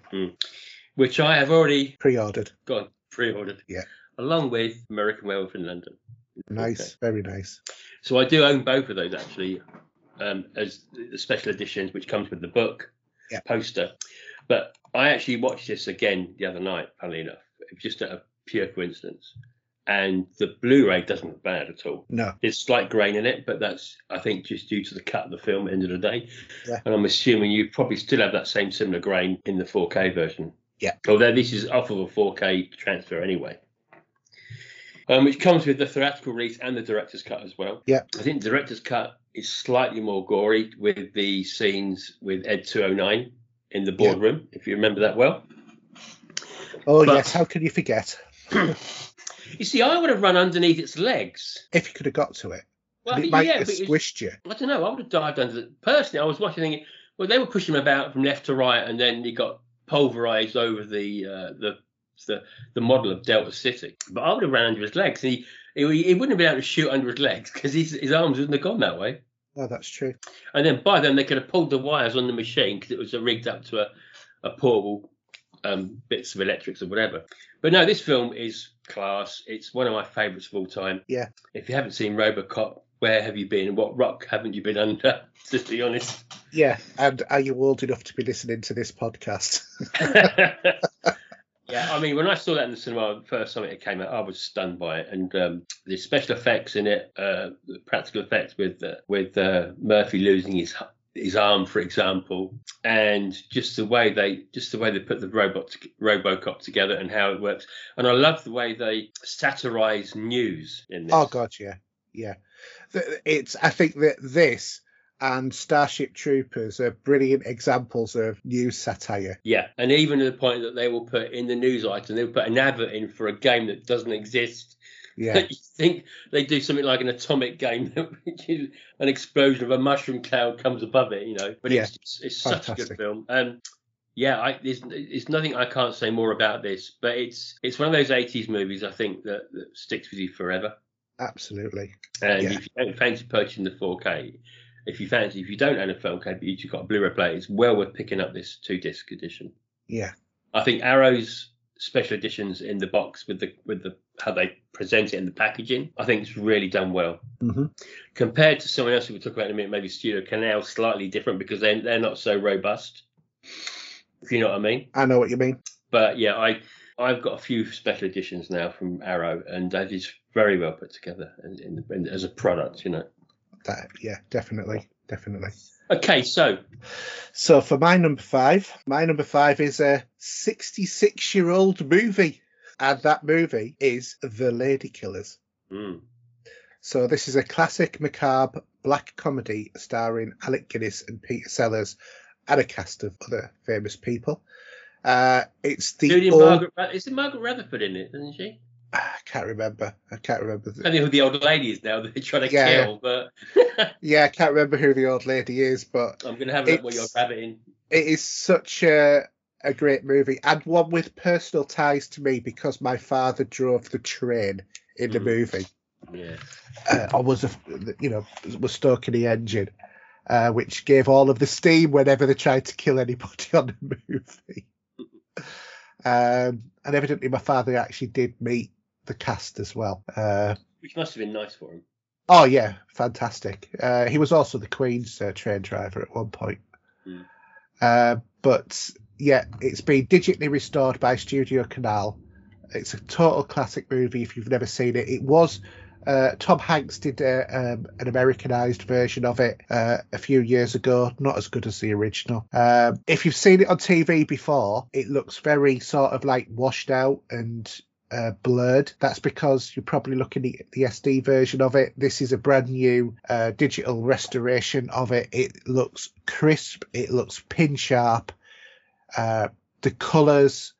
which I have already Pre-ordered. got pre-ordered. Yeah. Along with American Werewolf in London. Nice. Okay. Very nice. So I do own both of those actually, um, as the special editions, which comes with the book, Yeah. poster. But I actually watched this again the other night, funnily enough, just of pure coincidence. And the Blu-ray doesn't look bad at all. No. it's slight grain in it, but that's I think just due to the cut of the film at the end of the day. Yeah. And I'm assuming you probably still have that same similar grain in the 4K version. Yeah. Although this is off of a 4K transfer anyway. Um, which comes with the theatrical release and the director's cut as well. Yeah. I think the director's cut is slightly more gory with the scenes with Ed 209 in the Yeah. boardroom, if you remember that well. Oh But- yes, how can you forget? You see, I would have run underneath its legs. If you could have got to it, Well, it might yeah, have squished you. I don't know. I would have dived under. The, personally, I was watching thinking, well, they were pushing him about from left to right, and then he got pulverized over the uh, the the the model of Delta City. But I would have ran under his legs. He he, he wouldn't have been able to shoot under his legs because his his arms wouldn't have gone that way. Oh, that's true. And then by then they could have pulled the wires on the machine because it was rigged up to a, a portable um, bits of electrics or whatever. But no, this film is class. It's one of my favourites of all time. Yeah. If you haven't seen RoboCop, where have you been? What rock haven't you been under? To be honest. Yeah, and are you old enough to be listening to this podcast? yeah, I mean, when I saw that in the cinema the first time it came out, I was stunned by it, and um, the special effects in it, uh, the practical effects with uh, with uh, Murphy losing his his arm, for example, and just the way they just the way they put the robot RoboCop together and how it works, and I love the way they satirize news in this. oh God, yeah, yeah. It's. I think that this and Starship Troopers are brilliant examples of news satire. Yeah, and even to the point that they will put in the news item, they'll put an advert in for a game that doesn't exist. Yeah, you think they do something like an atomic game, which is an explosion of a mushroom cloud comes above it, you know. But Yeah, it's it's such a good film. Um, yeah, I, there's, there's nothing I can't say more about this, but it's it's one of those 80s movies I think that, that sticks with you forever. absolutely. And Yeah. if you don't fancy purchasing the 4K, if you fancy, if you don't own a 4K, but you've got a Blu-ray player, it's well worth picking up this two disc edition. Yeah, I think Arrow's special editions in the box with the with the how they present it in the packaging, I think it's really done well. Mhm. Compared to someone else who we'll talk about in a minute, maybe Studio Canal, slightly different because they they're not so robust. If you know what I mean. I know what you mean. But yeah, I I've got a few special editions now from Arrow, and that is very well put together as a product, you know. That. Yeah, definitely, definitely. Okay, so So for my number five, my number five is a 66 year old movie, and that movie is The Ladykillers. mm, So this is a classic macabre black comedy starring Alec Guinness and Peter Sellers and a cast of other famous people. Uh, it's the old- Margaret, is it Margaret Rutherford in it, isn't she? I can't remember. I can't remember. I don't know who the old lady is now. They're trying to Yeah, kill, but Yeah, I can't remember who the old lady is, but I'm going to have a look what you're rabbiting. it is such a a great movie and one with personal ties to me because my father drove the train in the Mhm. movie. Yeah. uh, or was a, you know was stoking the engine, uh, which gave all of the steam whenever they tried to kill anybody on the movie. um, and evidently, my father actually did meet the cast as well. Uh, Which must have been nice for him. oh yeah, fantastic. Uh, he was also the Queen's uh, train driver at one point. Hmm. Uh, but yeah, it's been digitally restored by Studio Canal. It's a total classic movie if you've never seen it. It was uh, Tom Hanks did uh, um, an Americanized version of it uh, a few years ago, not as good as the original. Um, if you've seen it on TV before, it looks very sort of like washed out and uh, blurred. That's because you're probably looking at the SD version of it. This is a brand new uh, digital restoration of it. It looks crisp, it looks pin sharp. Uh, the colours,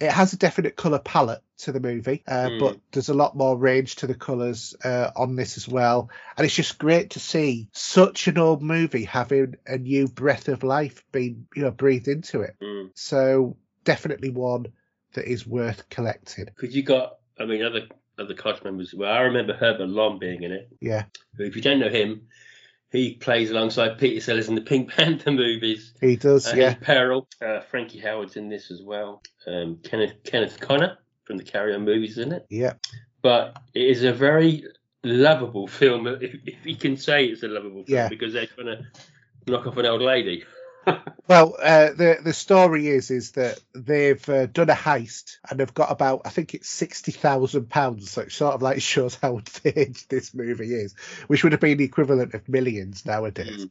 it has a definite colour palette to the movie, uh, Mm. but there's a lot more range to the colours uh, on this as well. And it's just great to see such an old movie having a new breath of life being, you know, breathed into it. Mm. So definitely one that is worth collecting. Because you got, I mean, other other cast members. Well, I remember Herbert Lom being in it. Yeah, Who, if you don't know him, he plays alongside Peter Sellers in the Pink Panther movies. he does. Uh, yeah, Peril. Uh, Frankie Howerd's in this as well. Um, Kenneth Kenneth Connor from the Carry On movies, isn't it? yeah, But it is a very lovable film. If, if you can say it's a lovable film, Yeah. because they're trying to knock off an old lady. Well, uh, the the story is is that they've uh, done a heist and they've got about I think it's sixty thousand pounds. So it sort of like shows how staged this movie is, which would have been the equivalent of millions nowadays.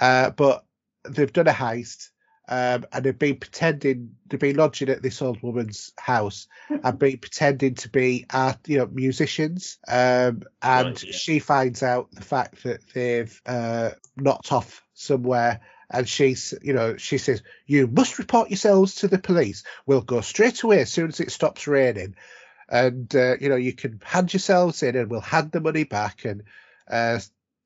Uh, but they've done a heist. Um, and they've been pretending they've been lodging at this old woman's house and been pretending to be art, you know, musicians. Um, and Right, yeah. she finds out the fact that they've uh, knocked off somewhere and she's you know she says you must report yourselves to the police. We'll go straight away as soon as it stops raining. And uh, you know you can hand yourselves in and we'll hand the money back. And uh,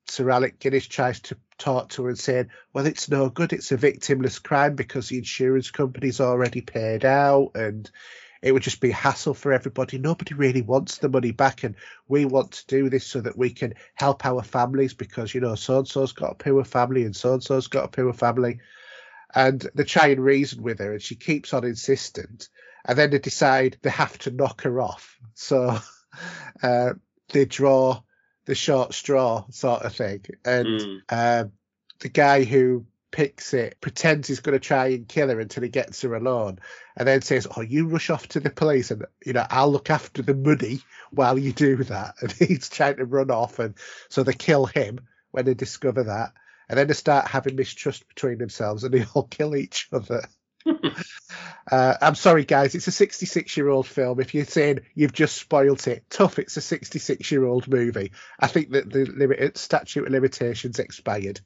sir alec guinness tries to talk to her and saying well it's no good. It's a victimless crime because the insurance company's already paid out. And it would just be a hassle for everybody. Nobody really wants the money back and we want to do this so that we can help our families because you know so and so's got a poor family and so and so's got a poor family. And they try and reason with her and she keeps on insistent. And then they decide they have to knock her off. So uh, they draw the short straw sort of thing. And Mm. um, the guy who picks it pretends he's going to try and kill her until he gets her alone and then says oh you rush off to the police and you know i'll look after the money while you do that. And he's trying to run off and so they kill him when they discover that and then they start having mistrust between themselves and they all kill each other. Uh, i'm sorry guys it's a 66 year old film. If you're saying you've just spoilt it tough it's a 66 year old movie. I think that the limit statute of limitations expired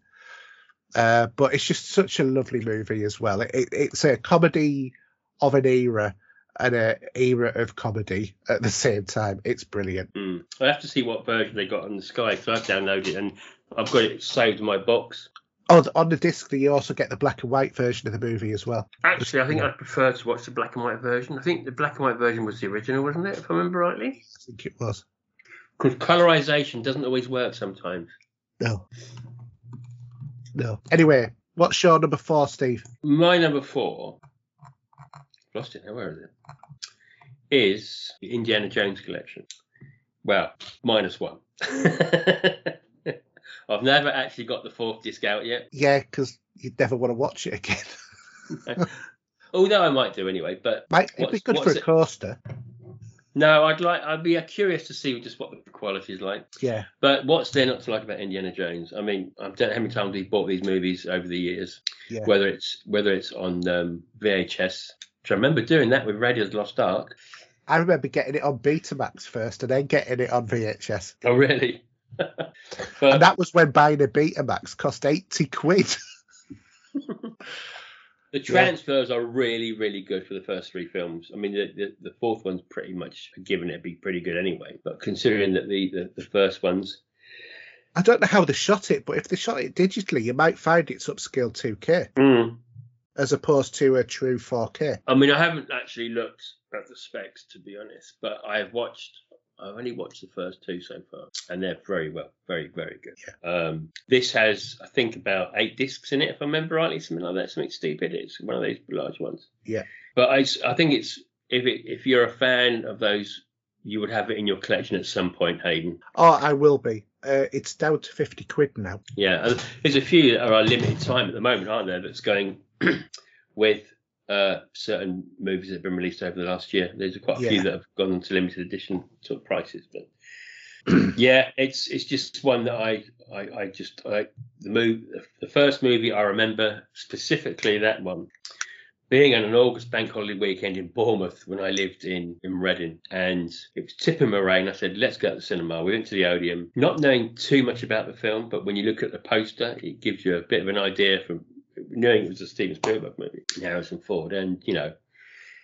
uh, but it's just such a lovely movie as well it, it, it's a comedy of an era and an era of comedy at the same time it's brilliant Mm. I have to see what version they got on the Sky because I've downloaded it and I've got it saved in my box. oh on the disc you also get the black and white version of the movie as well Actually, I think I'd prefer to watch the black and white version. I think the black and white version was the original, wasn't it? If I remember rightly. i think it was Because colorization doesn't always work sometimes. no no anyway what's your number four steve My number four, lost it now, where is it? Is the Indiana Jones collection. Well, minus one. I've never actually got the fourth disc out yet, yeah because you'd never want to watch it again although I might do anyway. But Might, it'd be good for a it- coaster no, I'd like, I'd be curious to see just what the quality is like. yeah But what's there not to like about Indiana Jones? I mean, I don't know how many times we've bought these movies over the years. Yeah. Whether it's whether it's on um, VHS, which I remember doing that with Raiders Lost Ark. I remember getting it on Betamax first and then getting it on VHS. Oh, really? but And that was when buying a Betamax cost 80 quid. the transfers are really, really good for the first three films. I mean, the, the, the fourth one's pretty much given it'd be pretty good anyway. But considering that the, the, the first ones, I don't know how they shot it, but if they shot it digitally, you might find it's upscale 2K Mm. as opposed to a true 4K. I mean, I haven't actually looked at the specs to be honest, but I have watched. I've only watched the first two so far, and they're very well, very, very good. Um, this has, I think, about eight discs in it, if I remember rightly, something like that, something stupid. It's one of those large ones. Yeah. But I, I think it's if it, if you're a fan of those, you would have it in your collection at some point, Hayden. Oh, I will be. Uh, it's down to 50 quid now. Yeah, there's a few that are limited time at the moment, aren't there? That's going with uh, certain movies that have been released over the last year. There's quite a Yeah. few that have gone on to limited edition sort of prices, but yeah, it's it's just one that I I, I just I the move the first movie I remember specifically that one being on an August bank holiday weekend in Bournemouth when I lived in, in Reading. And it was tipping with rain. I said, let's go to the cinema. We went to the Odeon, not knowing too much about the film, but when you look at the poster, it gives you a bit of an idea from knowing it was a Steven Spielberg movie, and Harrison Ford. And, you know,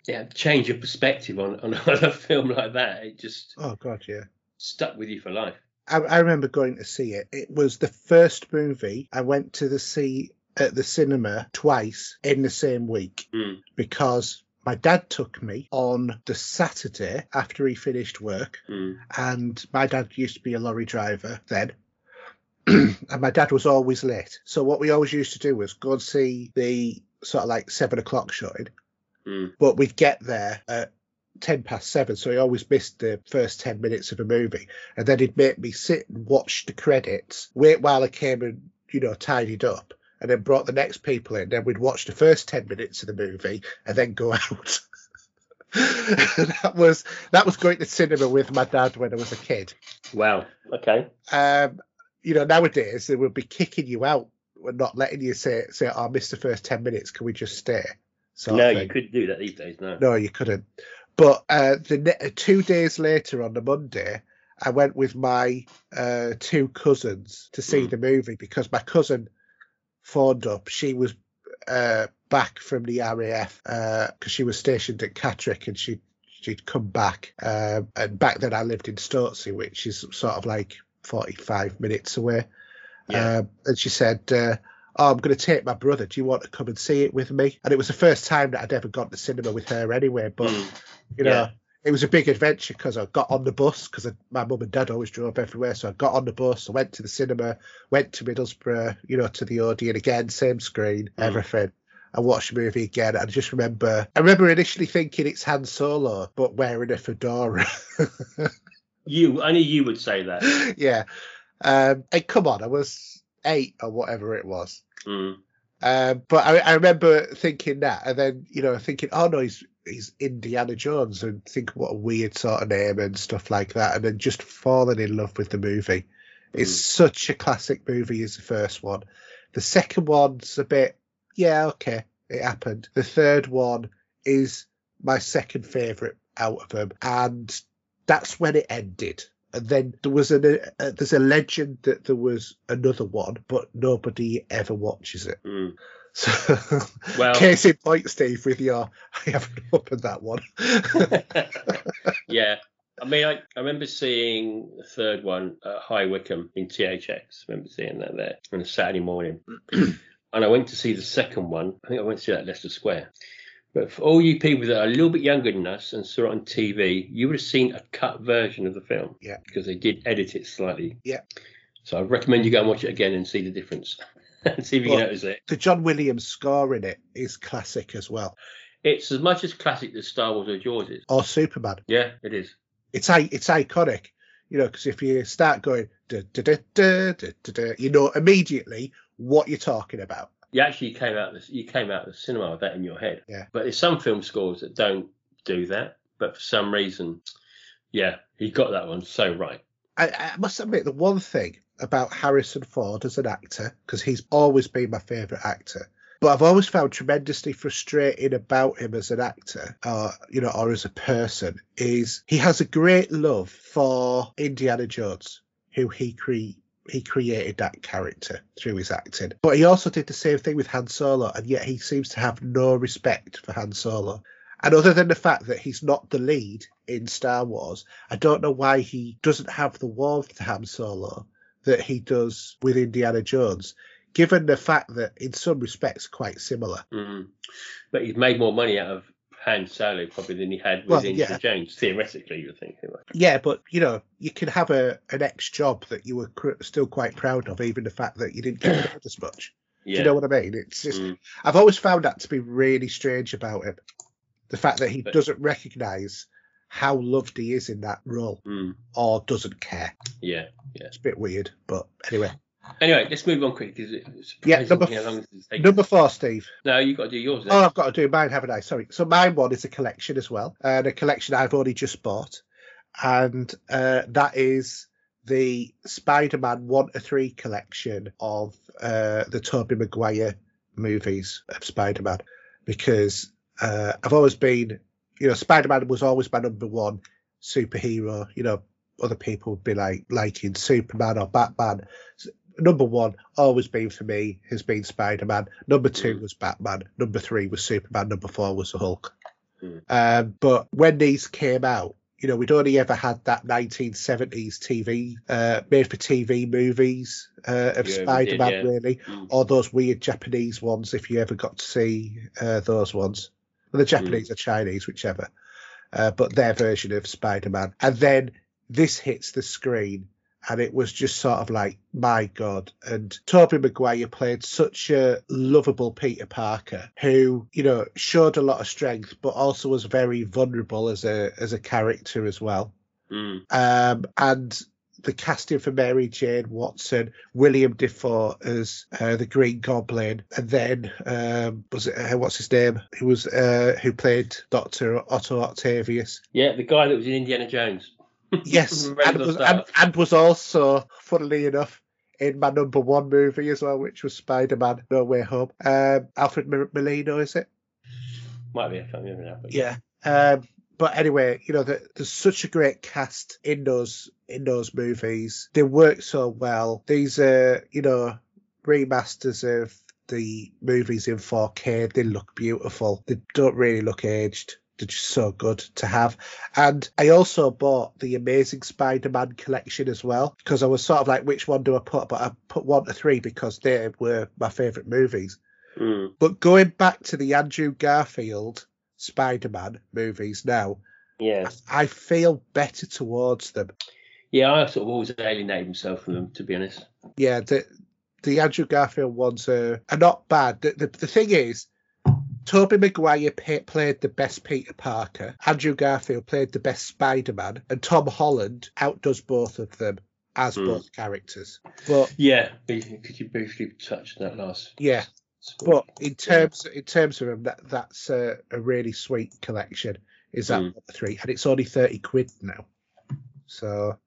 yeah, change your perspective on, on, on a film like that. It just Oh, God, yeah. stuck with you for life. I, I remember going to see it. It was the first movie I went to the see at the cinema twice in the same week Mm. because my dad took me on the Saturday after he finished work, Mm. and my dad used to be a lorry driver then. and my dad was always late. So what we always used to do was go and see the sort of like seven o'clock showing. Mm. But we'd get there at ten past seven, so he always missed the first ten minutes of a movie. And then he'd make me sit and watch the credits, wait while I came and, you know, tidied up, and then brought the next people in. Then we'd watch the first 10 minutes of the movie and then go out. that was that was going to cinema with my dad when I was a kid. Wow. Okay. Um, you know, nowadays they would be kicking you out and not letting you say say, "Oh, I missed the first ten minutes. Can we just stay?" sort no, you couldn't do that these days. No. No, you couldn't. But uh, the ne- two days later on the Monday, I went with my uh, two cousins to see Mm. the movie because my cousin phoned up. She was uh, back from the RAF because she was stationed at Catterick and she she'd come back. Um, and back then I lived in Stokesley, which is sort of like 45 minutes away. Yeah. Um, and she said, uh, Oh, I'm going to take my brother. Do you want to come and see it with me? And it was the first time that I'd ever gone to cinema with her anyway. But, Mm. you know, Yeah. it was a big adventure because I got on the bus because my mum and dad always drove everywhere. So I got on the bus, I went to the cinema, went to Middlesbrough, you know, to the Odeon again, same screen, Mm. everything. I watched the movie again. I just remember, I remember initially thinking it's Han Solo, but wearing a fedora. You only you would say that. yeah. Um, and come on, I was eight or whatever it was. Mm. Um, but I, I remember thinking that, and then you know thinking, oh no, he's he's Indiana Jones, and think what a weird sort of name and stuff like that, and then just falling in love with the movie. It's Mm. such a classic movie as the first one. The second one's a bit, yeah, okay, it happened. The third one is my second favourite out of them, and that's when it ended. And then there was a uh, there's a legend that there was another one, but nobody ever watches it. Mm. So, Well- case in point, Steve, with your I haven't opened that one. yeah. I mean, I, I remember seeing the third one at High Wycombe in THX. I remember seeing that there on a Saturday morning. and I went to see the second one. I think I went to see that at Leicester Square. But for all you people that are a little bit younger than us and saw it on TV, you would have seen a cut version of the film. Yeah. Because they did edit it slightly. Yeah. So I recommend you go and watch it again and see the difference. and see if you Well- can notice it. the John Williams score in it is classic as well, It's as much as classic as Star Wars or Jaws is. or Superman. Yeah, it is. It's it's iconic, you know, because if you start going, da, da, da, da, da, da, you know immediately what you're talking about. You actually came out of the, you came out of the cinema with that in your head. Yeah. But there's some film scores that don't do that, but for some reason, yeah, he got that one so right. I, I must admit the one thing about Harrison Ford as an actor, because he's always been my favourite actor, but I've always found tremendously frustrating about him as an actor, or you know, or as a person, is he has a great love for Indiana Jones, who he cre- he created that character through his acting. But he also did the same thing with Han Solo, and yet he seems to have no respect for Han Solo. And other than the fact that he's not the lead in Star Wars, I don't know why he doesn't have the warmth to Han Solo that he does with Indiana Jones, given the fact that in some respects quite similar. Mm. But he's made more money out of Han Solo probably than he had with Well, Indiana yeah. Jones, theoretically, you think. Anyway. Yeah, but you know, you can have a an ex job that you were cr- still quite proud of, even the fact that you didn't get paid as much. Yeah. Do you know what I mean? It's just Mm. I've always found that to be really strange about him. The fact that he But- doesn't recognise how loved he is in that role, Mm. or doesn't care. Yeah, yeah. It's a bit weird, but anyway. Anyway, let's move on quick because it's Yeah, number how long this is taking. Number four, Steve. No, you've got to do yours. Then. Oh, I've got to do mine, haven't I? Sorry. So mine one is a collection as well, and a collection I've only just bought, and uh, that is the Spider-Man one to three collection of uh, the Tobey Maguire movies of Spider-Man, because uh, I've always been, you know, Spider-Man was always my number one superhero. You know, other people would be like liking Superman or Batman. Number one, always been for me, has been Spider Man. Number two Mm. was Batman. Number three was Superman. Number four was the Hulk. Mm. Um, but when these came out, you know, we'd only ever had that 1970s TV, uh, made for TV movies uh, of Yeah, Spider Man, yeah. really, Mm. or those weird Japanese ones, if you ever got to see uh, those ones. Well, the Japanese or Chinese, whichever. Uh, but their version of Spider Man. And then this hits the screen, and it was just sort of like, my God. And Tobey Maguire played such a lovable Peter Parker, who, you know, showed a lot of strength, but also was very vulnerable as a as a character as well. Mm. Um, and the casting for Mary Jane Watson, William Dafoe as uh, the Green Goblin, and then um, was it uh, what's his name? Who was uh, who played Doctor Otto Octavius? Yeah, the guy that was in Indiana Jones. Yes, and was, and, and was also, funnily enough, in my number one movie as well, which was Spider Man No Way Home. Um, Alfred Molina, is it? Might be, I can't remember now. But Yeah. Um, but anyway, you know, the, there's such a great cast in those in those movies. They work so well. These are, you know, remasters of the movies in 4K. They look beautiful. They don't really look aged. They're just so good to have. And I also bought the Amazing Spider-Man collection as well because I was sort of like, which one do I put? But I put one to three because they were my favourite movies. Mm. But going back to the Andrew Garfield Spider-Man movies now, Yeah. I feel better towards them. Yeah, I sort of always alienate myself from them, to be honest. Yeah, the the Andrew Garfield ones are, are not bad. The, the, the thing is, Tobey Maguire pa played the best Peter Parker, Andrew Garfield played the best Spider-Man, and Tom Holland outdoes both of them as Hmm. both characters. But Yeah, could you briefly touch on that last? yeah, but in terms in terms of them, that that's a, a really sweet collection. Is that Mm. one of the three? And it's only thirty quid now. So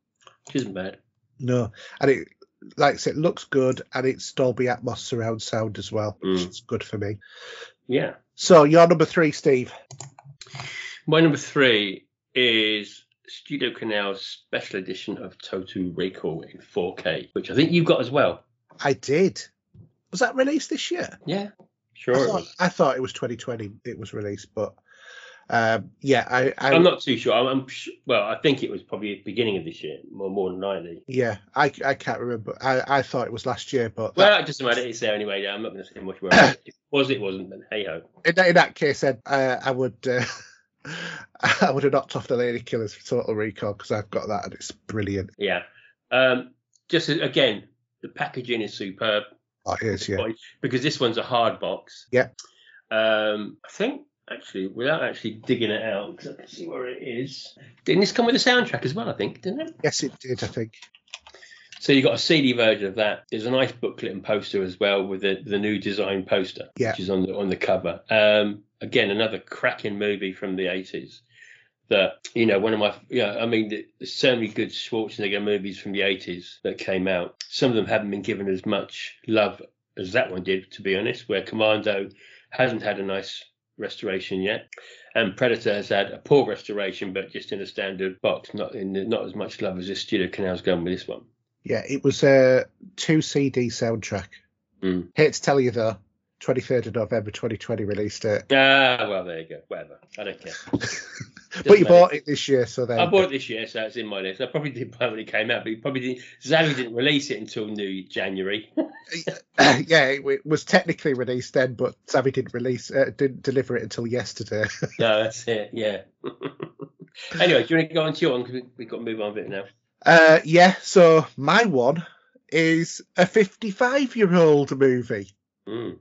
Which isn't bad. no, and it like I said, looks good, and it's Dolby Atmos surround sound as well, which Mm. is good for me. Yeah. So you're number three, Steve. My number three is Studio Canal's special edition of Total Recall in 4K, which I think you got as well. I did. Was that released this year? Yeah, sure I it was. I thought it was 2020. It was released, but um, yeah, I, I I'm not too sure. I'm, I'm sh- well. I think it was probably the beginning of this year, more more than likely. yeah, I, I can't remember. I, I thought it was last year, but that- Well, it doesn't matter. It's there anyway. I'm not going to say much more. it. Was, it wasn't. Then hey ho. in, that, in that case, then uh, I would uh, I would have knocked off the Lady Killers for Total Recall because I've got that and it's brilliant. Yeah. Um, just again, the packaging is superb. Oh, it is, yeah. Because this one's a hard box. Yeah. Um, I think actually, without actually digging it out, because I can see where it is. Didn't this come with a soundtrack as well? I think, didn't it? Yes, it did. I think. So you got a CD version of that. There's a nice booklet and poster as well with the, the new design poster, Yeah. which is on the on the cover. Um, again, another cracking movie from the 80s. That you know, one of my yeah, I mean, there's so many good Schwarzenegger movies from the 80s that came out. Some of them haven't been given as much love as that one did, to be honest. Where Commando hasn't had a nice restoration yet, and Predator has had a poor restoration, but just in a standard box, not in not as much love as this Studio Canal's gone with this one. Yeah, it was a two CD soundtrack. Mm. Hate to tell you though, 23rd of November 2020 released it. Ah, well, there you go. Whatever. I don't care. but you bought it this year, so then I bought it this year, so it's in my list. I probably didn't buy it when it came out, but it probably didn't. Zowie didn't release it until New January. yeah, it, was technically released then, but Zavvi didn't release, uh, didn't deliver it until yesterday. no, that's it. Yeah. anyway, do you want to go on to your one? We've got to move on a bit now. uh, yeah, so my one is a 55 year old movie, Mm.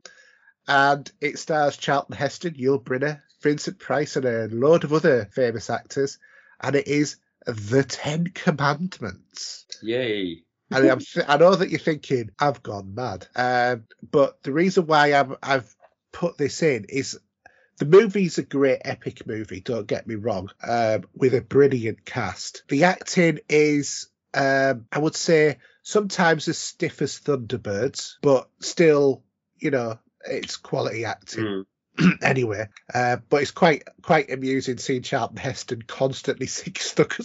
and it stars Charlton Heston, Yul Brynner, Vincent Price, and a load of other famous actors, and it is The Ten Commandments. Yay. And I'm th- I know that you're thinking I've gone mad, um, but the reason why I'm, I've put this in is the movie's a great epic movie. Don't get me wrong, um, with a brilliant cast. The acting is, um, I would say, sometimes as stiff as Thunderbirds, but still, you know, it's quality acting Mm. anyway. Uh, but it's quite quite amusing seeing Charlton Heston constantly stuck,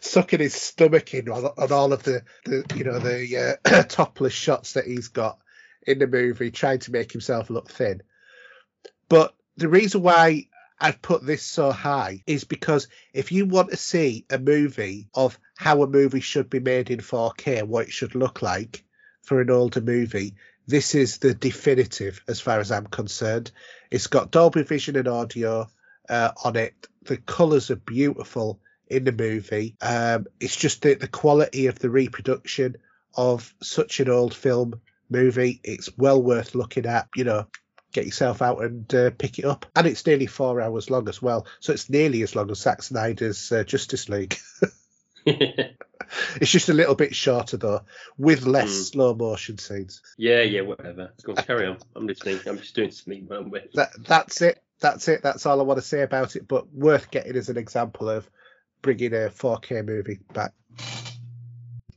sucking his stomach in on, on all of the, the you know the uh, topless shots that he's got in the movie, trying to make himself look thin. But the reason why I've put this so high is because if you want to see a movie of how a movie should be made in 4K, what it should look like for an older movie, this is the definitive as far as I'm concerned. It's got Dolby Vision and audio uh, on it. The colours are beautiful in the movie. Um, it's just the, the quality of the reproduction of such an old film movie. It's well worth looking at. You know, get yourself out and uh, pick it up. And it's nearly four hours long as well. So it's nearly as long as Zack Snyder's uh, Justice League. It's just a little bit shorter though, with less Mm. slow motion scenes. yeah, yeah, whatever. Go on, carry on. I'm listening. I'm just doing something. I'm with- That that's it. That's it. That's all I want to say about it. But worth getting as an example of bringing a 4K movie back.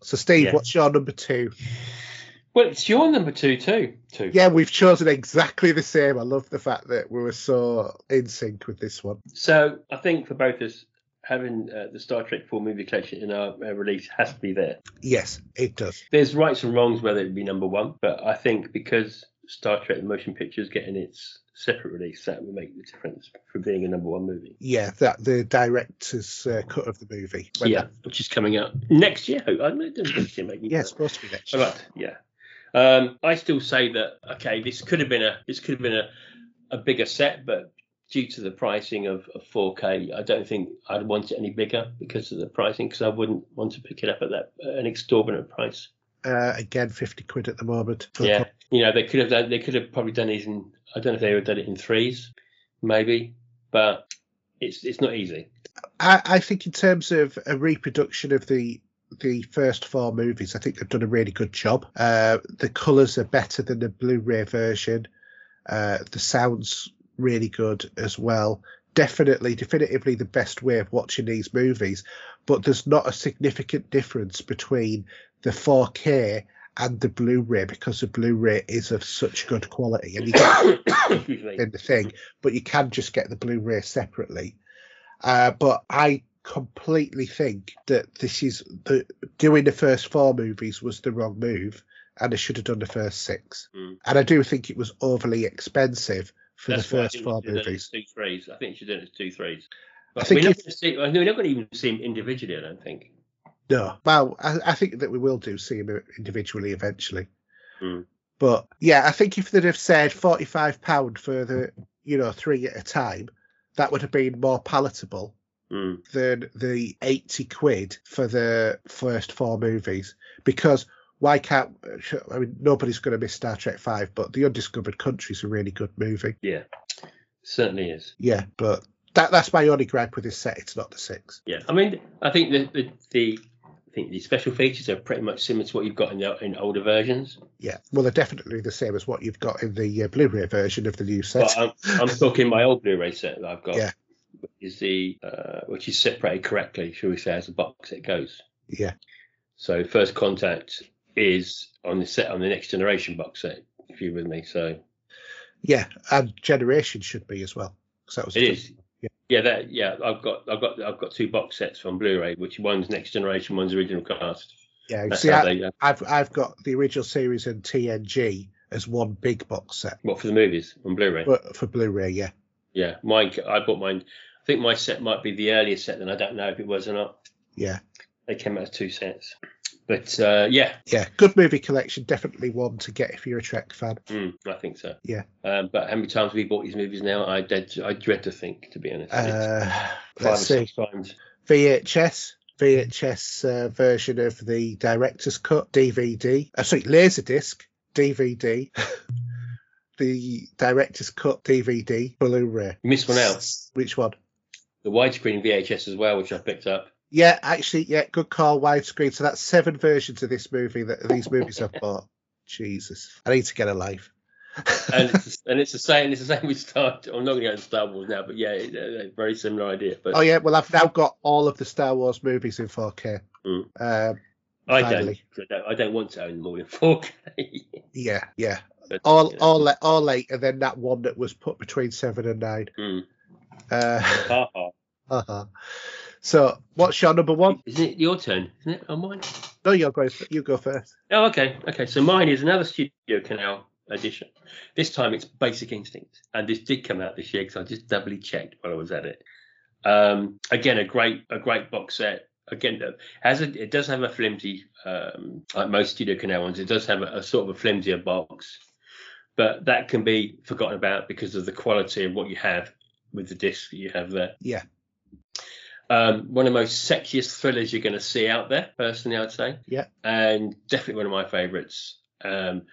So, Steve, Yeah. what's your number two? Well, it's your number two too. Two. Yeah, we've chosen exactly the same. I love the fact that we were so in sync with this one. So I think for both us, having uh, the Star Trek 4 movie collection in our uh, release has to be there. Yes, it does. There's rights and wrongs whether it would be number one, but I think because Star Trek the Motion Picture is getting its separate release, that will make the difference for being a number one movie. Yeah, that the director's uh, cut of the movie. Yeah, that- which is coming out next year. I don't know. next year, maybe. yeah, it's supposed to be next year. right. Yeah. Um, I still say that okay, this could have been a this could have been a, a bigger set, but due to the pricing of, of 4K, I don't think I'd want it any bigger because of the pricing. Because I wouldn't want to pick it up at that an exorbitant price. Uh, again, 50 quid at the moment. for the Yeah, you know they could have done, they could have probably done these in I don't know if they would have done it in threes, maybe, but it's it's not easy. I, I think in terms of a reproduction of the the first four movies, I think they've done a really good job. Uh, the colours are better than the Blu-ray version. Uh, the sounds really good as well. Definitely, definitively the best way of watching these movies. But there's not a significant difference between the 4K and the Blu-ray because the Blu-ray is of such good quality, and you get in the thing, but you can just get the Blu-ray separately. Uh, but I completely think that this is the doing the first four movies was the wrong move, and they should have done the first six. Mm. And I do think it was overly expensive for That's the first think four you should have done it movies. Two threes. I think have done it as two threes. But think we're, not if- going to see, we're not going to even see them individually. I don't think. No, well, I, I think that we will do see them individually eventually. Mm. But yeah, I think if they'd have said forty-five pound for the you know three at a time, that would have been more palatable Mm. than the 80 quid for the first four movies because why can't I mean nobody's going to miss Star Trek 5 but The Undiscovered Country is a really good movie Yeah, certainly is. yeah but that that's my only gripe with this set it's not the 6 Yeah, I mean, I think the the, the I think the special features are pretty much similar to what you've got in the, in older versions. yeah well they're definitely the same as what you've got in the uh, Blu-ray version of the new set But I'm, I'm talking my old Blu-ray set that I've got. Yeah. Which is the uh, which is separated correctly, shall we say, as a box set goes. yeah So first contact is on the set on the next generation box set. If you're with me, so yeah and Generation should be as well that was it is. yeah. Yeah, that yeah. I've got I've got I've got two box sets from Blu-ray, which one's next generation, one's original cast. yeah That's see I, they. Uh, I've I've got the original series and TNG as one big box set what for the movies on Blu-ray? but for Blu-ray yeah Yeah, mine. I bought mine. I think my set might be the earliest set, then I don't know if it was or not. yeah They came out as two sets, but uh, yeah, yeah, good movie collection. Definitely one to get if you're a Trek fan. mm, I think so. Yeah. Um, but how many times have we bought these movies now? I dread, I dread to think, to be honest. Uh, let's see, six times. VHS, VHS uh, version of the director's cut DVD. Uh, sorry, Laserdisc DVD. the director's cut DVD, Blu-ray. You missed one out. Which one? The widescreen VHS as well, which I picked up. Yeah, actually, yeah, good call, widescreen. So that's seven versions of this movie that these movies I've bought. Jesus, I need to get a life. And it's, and it's the same. It's the same with Star. I'm not going to go into Star Wars now, but yeah, it, uh, very similar idea. But oh yeah, well I've now got all of the Star Wars movies in 4K. Mm. Um, I don't. I don't. I don't want to own them all in 4K. yeah, yeah. But, all you know, all all late, and then that one that was put between seven and nine. mm. Uh, Ha, ha. uh-huh. So, what's your number one? Isn't it your turn? Isn't it? Oh, mine. No, you're going. You go first. Oh, okay. Okay. So mine is another Studio Canal edition. This time it's Basic Instinct, and this did come out this year because I just doubly checked while I was at it. Um, again, a great a great box set. Again, it has a, it does have a flimsy, um, like most Studio Canal ones. It does have a, a sort of a flimsier box, but that can be forgotten about because of the quality of what you have with the disc that you have there. Yeah. Um, one of the most sexiest thrillers you're going to see out there, personally, I'd say. Yeah. And definitely one of my favourites. Um,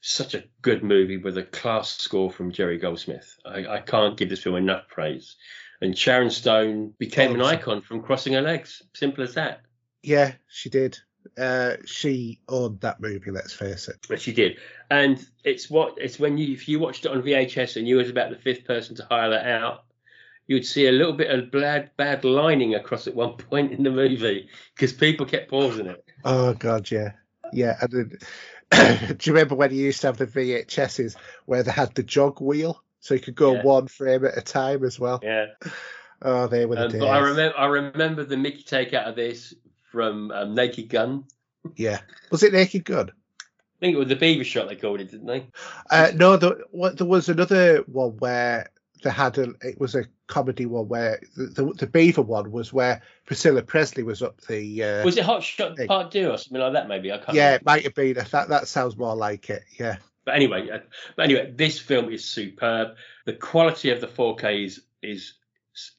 such a good movie with a class score from Jerry Goldsmith. I, I can't give this film enough praise. And Sharon Stone became an icon from crossing her legs. Simple as that. Yeah, she did. Uh, she owned that movie. Let's face it. But she did, and it's what it's when you if you watched it on VHS and you was about the fifth person to hire that out, you'd see a little bit of bad bad lining across at one point in the movie because people kept pausing it. Oh God, yeah, yeah. And then, do you remember when you used to have the VHSs where they had the jog wheel, so you could go Yeah. one frame at a time as well? Yeah, Oh, they were the um, days. but I remember I remember the Mickey take out of this from um, Naked Gun. Yeah, was it Naked Gun? I think it was the Beaver shot they called it, didn't they? Uh, no, the, what, there was another one where they had a. It was a comedy one where the, the, the Beaver one was where Priscilla Presley was up the. Uh, Was it Hot Shot Hey. Part Two or something like that? Maybe I can't. yeah, remember. it might have been. That that sounds more like it. Yeah, But anyway, uh, but anyway, this film is superb. The quality of the 4K is is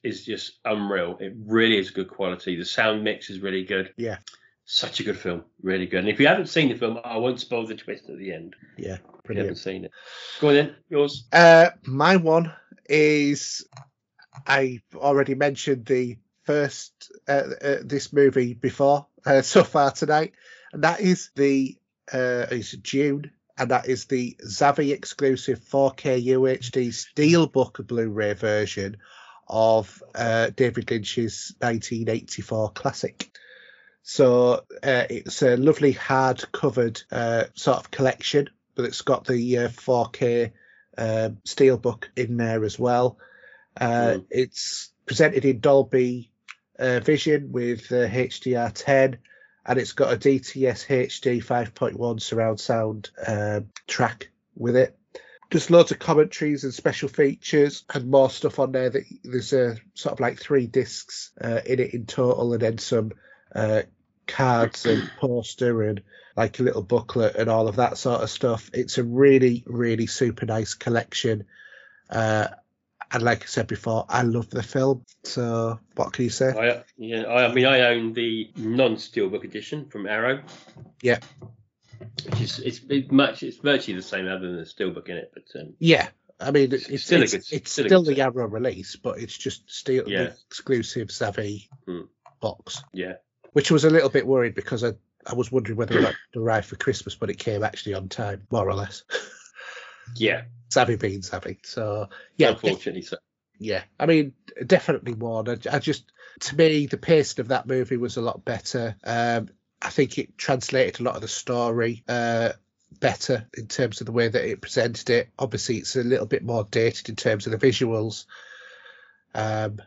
is just unreal. It really is good quality. The sound mix is really good. Yeah. Such a good film, really good. And if you haven't seen the film, I won't spoil the twist at the end. yeah, If you haven't seen it, go on then. Yours. Uh, my one is I already mentioned the first uh, uh, this movie before uh, so far tonight, and that is the uh, is Dune, and that is the Zavvi exclusive 4K UHD Steelbook Blu-ray version of uh, David Lynch's 1984 classic. So uh, it's a lovely hard covered uh, sort of collection, but it's got the uh, 4K uh, steelbook in there as well. Uh, Mm. It's presented in Dolby uh, Vision with uh, HDR10, and it's got a DTS HD 5.1 surround sound uh, track with it. There's loads of commentaries and special features and more stuff on there. That there's a sort of like three discs uh, in it in total, and then some uh, cards and poster and like a little booklet and all of that sort of stuff. It's a really, really super nice collection. Uh, and like I said before, I love the film. So what can you say? I, yeah, I, I mean, I own the non-steelbook edition from Arrow. Yeah. Which is it's, it's much it's virtually the same other than the steelbook in it, but um, Yeah, I mean it's It's still a it's, good- it's still still the Arrow release, but it's just still Yeah. the exclusive Zavvi Hmm. box, yeah, which was a little bit worried because I I was wondering whether it would arrive for Christmas, but it came actually on time, more or less. yeah. Zavvi being Zavvi, so yeah, unfortunately, so. yeah. I mean, definitely one. I, I just, to me, the pacing of that movie was a lot better. Um, I think it translated a lot of the story uh, better in terms of the way that it presented it. Obviously, it's a little bit more dated in terms of the visuals, um,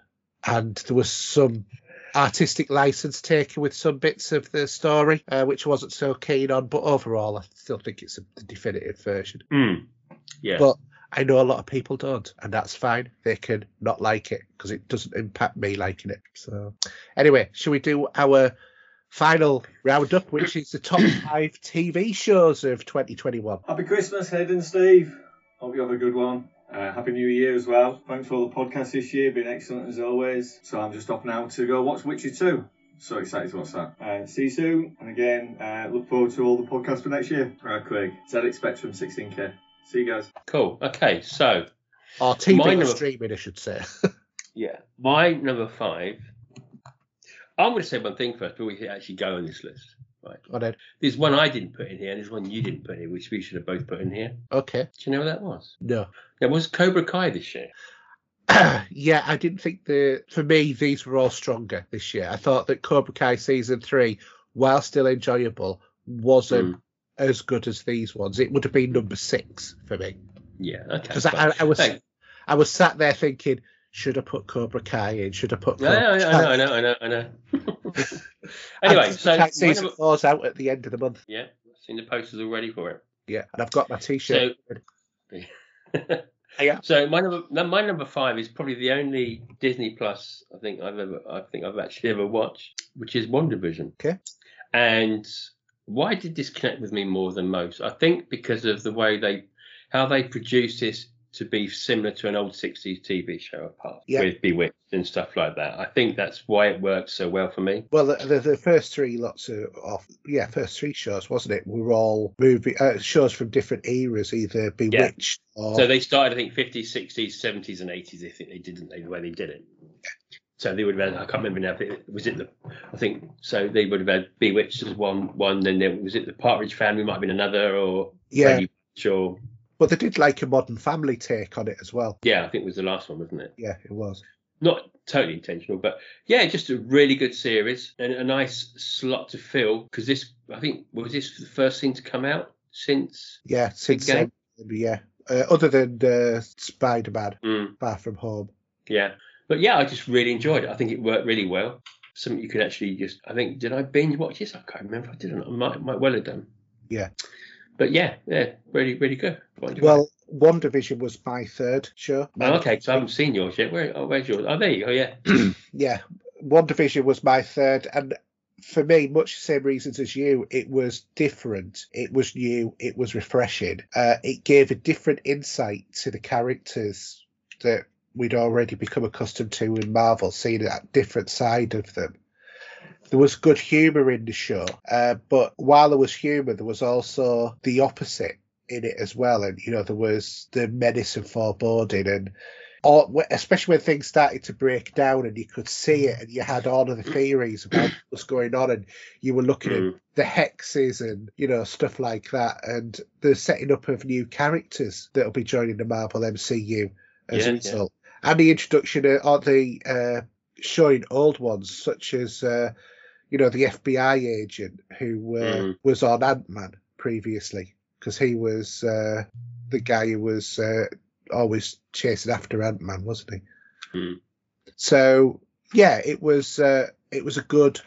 and there was some artistic license taken with some bits of the story, uh, which I wasn't so keen on. But overall, I still think it's a, the definitive version. Mm. Yeah. But I know a lot of people don't, and that's fine. They can not like it because it doesn't impact me liking it. So, anyway, shall we do our final roundup, which is the top five TV shows of 2021? Happy Christmas, Ed and Steve. Hope you have a good one. Uh, Happy New Year as well. Thanks for all the podcasts this year. Been excellent as always. So I'm just off now to go watch Witcher 2. So excited to watch that. Uh, see you soon. And again, uh, look forward to all the podcasts for next year. All right, Craig. ZX Spectrum 16K. See you guys. Cool. Okay, so Or TV Mine or number- streaming, I should say. yeah, my number five. I'm going to say one thing first before we actually go on this list. Right. Go on then. There's one I didn't put in here, and there's one you didn't put in here, which we should have both put in here. Okay. Do you know what that was? No. That was Cobra Kai this year. yeah, I didn't think the for me these were all stronger this year. I thought that Cobra Kai season three, while still enjoyable, wasn't Mm. as good as these ones. It would have been number six for me Yeah. Okay. because. I, I was Hey. I was sat there thinking, should I put Cobra Kai in? Should I put Yeah, Cobra yeah, Kai? I know, I know, I know, I know. Anyway, so my season four's out at the end of the month. yeah, I've seen the posters already for it. Yeah, and I've got my T-shirt. Yeah. So my number my number five is probably the only Disney Plus I think I've ever I think I've actually ever watched, which is WandaVision. Okay. And why did this connect with me more than most? I think because of the way they how they produce this to be similar to an old 60s TV show apart Yeah. with Bewitched and stuff like that. I think that's why it worked so well for me. Well, the, the, the first three lots of, of yeah, first three shows wasn't it? Were all movie uh, shows from different eras, either Bewitched or So they started, I think, 50s, 60s, 70s, and 80s. I think they didn't they the way they did it. So they would have had. I can't remember now. it- Was it the? I think so. They would have had Bewitched as one. One. Then there was it the Partridge Family might have been another, or Yeah. Or But they did like a modern family take on it as well. yeah, I think it was the last one, wasn't it? Yeah, it was. Not totally intentional, but yeah, just a really good series and a nice slot to fill because this. I think was this the first thing to come out since. Yeah, since game. yeah. Uh, other than uh, Spider Man, Mm. Far From Home. Yeah, but yeah, I just really enjoyed it. I think it worked really well. Something you could actually just. I think did I binge watch this? I can't remember. I didn't. I might might well have done. Yeah. But yeah, yeah, really really good. Well, WandaVision was my third show. oh, okay. So I haven't seen yours yet. Where? Oh, where's yours? Oh, there you go. Yeah. yeah, WandaVision was my third, and for me, much the same reasons as you, it was different. It was new. It was refreshing. Uh, it gave a different insight to the characters that we'd already become accustomed to in Marvel, seeing that different side of them. There was good humour in the show, uh, but while there was humour, there was also the opposite in it as well. And you know, there was the menace and foreboding, and or especially when things started to break down and you could see it and you had all of the theories about what was going on and you were looking at Mm. the hexes and you know stuff like that and the setting up of new characters that'll be joining the Marvel MCU as Yeah, a yeah. result and the introduction of or the uh, showing old ones such as uh, you know the FBI agent who uh, Mm. was on Ant Man previously because he was uh, the guy who was uh, always chasing after Ant Man, wasn't he? Mm. So yeah, it was uh, it was a good.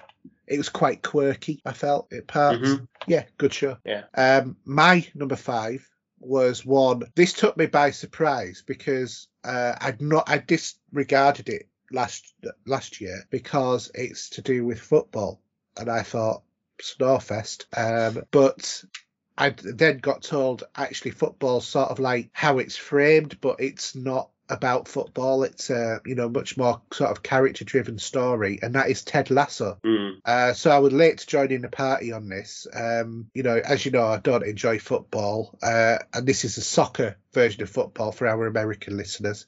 It was quite quirky. I felt it parts. Mhm. Yeah, good show. Yeah. Um, my number five was one. This took me by surprise because uh, I'd not I disregarded it last last year because it's to do with football, and I thought Snorefest. Um, but I then got told actually football's sort of like how it's framed, but it's not about football. It's a you know much more sort of character driven story, and that is Ted Lasso. Mm. Uh, so I was late to joining the party on this. Um, you know, as you know, I don't enjoy football, uh, and this is a soccer version of football for our American listeners.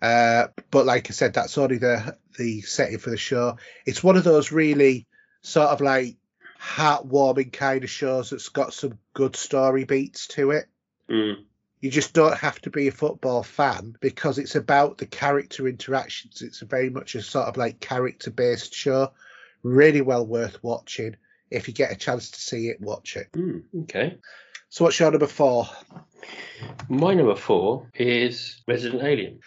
Uh, but like I said, that's only the the setting for the show. It's one of those really sort of like heartwarming kind of shows that's got some good story beats to it. Mm. You just don't have to be a football fan because it's about the character interactions. It's very much a sort of like character based show. Really well worth watching. If you get a chance to see it, watch it. Mm. Okay. So, what's your number four? My number four is Resident Alien.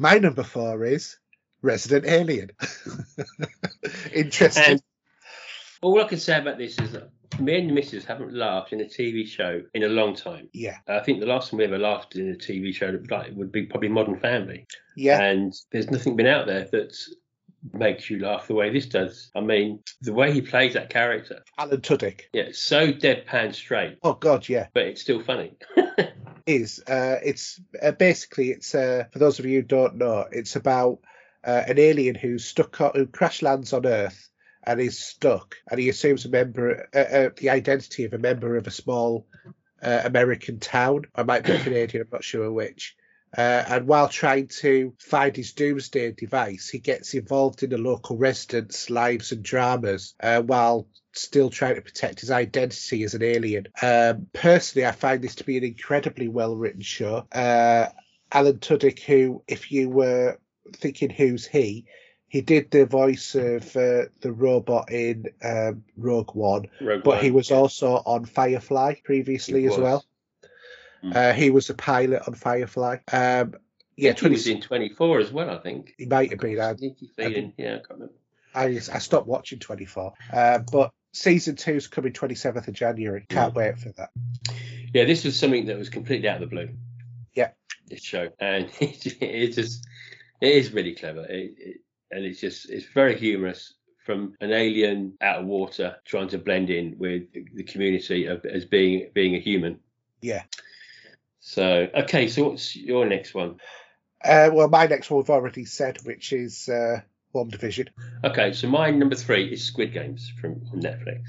My number four is Resident Alien. Interesting. And all I can say about this is that me and the missus haven't laughed in a TV show in a long time. yeah, uh, I think the last time we ever laughed in a TV show like, would be probably Modern Family. yeah, And there's nothing been out there that makes you laugh the way this does. I mean, the way he plays that character, Alan Tudyk. yeah, so deadpan straight, Oh God, yeah, but it's still funny. is. Uh, it's uh, basically it's uh, for those of you who don't know, it's about uh, an alien who's stuck who crash lands on Earth and is stuck, and he assumes a member, uh, uh, the identity of a member of a small American town. I might be Canadian, I'm not sure which. Uh, and while trying to find his doomsday device, he gets involved in the local residents' lives and dramas uh, while still trying to protect his identity as an alien. Um, personally, I find this to be an incredibly well written show. Uh, Alan Tudyk, who, if you were thinking who's he, he did the voice of uh, the robot in um, Rogue One, Rogue but One. he was also on Firefly previously as well. Mm. Uh, he was a pilot on Firefly. Um, yeah, he was in 24 as well, I think. he might have been. I, feeling, yeah, I can't remember. I, I stopped watching 24. Uh, but season two's coming 27th of January. Can't wait for that. Yeah, this was something that was completely out of the blue. Yeah. This show, and it, it just it is really clever, it, it, and it's just it's very humorous. From an alien out of water trying to blend in with the community of, as being being a human. Yeah. So okay, so what's your next one? Uh, well, my next one we've already said, which is uh, WandaVision. Okay, so my number three is Squid Games from on Netflix,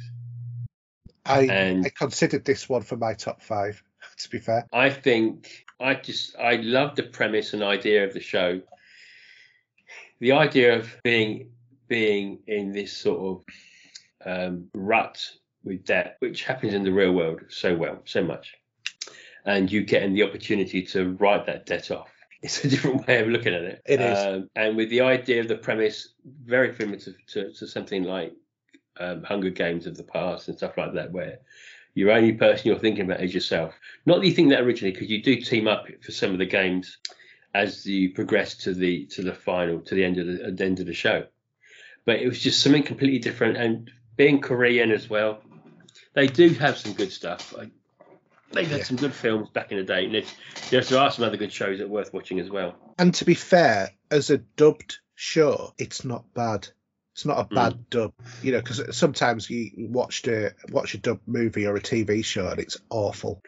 I, and I considered this one for my top five, to be fair. I think I just I love the premise and idea of the show. the idea of being being in this sort of um, rut with debt, which happens in the real world so well, so much, and you getting the opportunity to write that debt off. It's a different way of looking at it. It is. Um, and with the idea of the premise, very primitive to, to something like um, Hunger Games of the past and stuff like that, where your only person you're thinking about is yourself. Not that you think that originally, because you do team up for some of the games as you progress to the to the final, to the end of the, the end of the show. But it was just something completely different. And being Korean as well, they do have some good stuff. I, they've had Yeah. some good films back in the day. And there's, there's, there are some other good shows that are worth watching as well. And to be fair, as a dubbed show, it's not bad. It's not a mm. bad dub, you know, because sometimes you watched a watch a dub movie or a TV show and it's awful.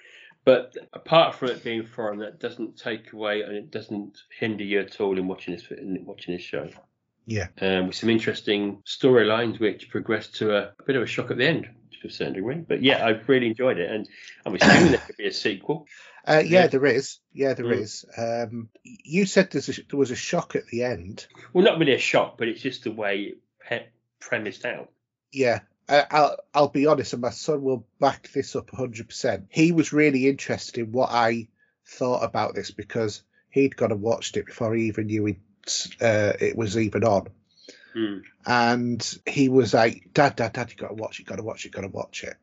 But apart from it being foreign, that doesn't take away and it doesn't hinder you at all in watching this in watching this show. Yeah. Um, with some interesting storylines which progressed to a, a bit of a shock at the end to a certain degree. But yeah, I really enjoyed it, and I'm assuming there could be a sequel. Uh, yeah, Yeah. there is. Yeah, there Mm. is. Um, you said there's a, there was a shock at the end. Well, not really a shock, but it's just the way it pe- premised out. Yeah, I'll I'll be honest, and my son will back this up 100%. He was really interested in what I thought about this because he'd gone and watched it before he even knew it, uh, it was even on. Hmm. And he was like, Dad, Dad, Dad, you got to watch it, got to watch it, got to watch it.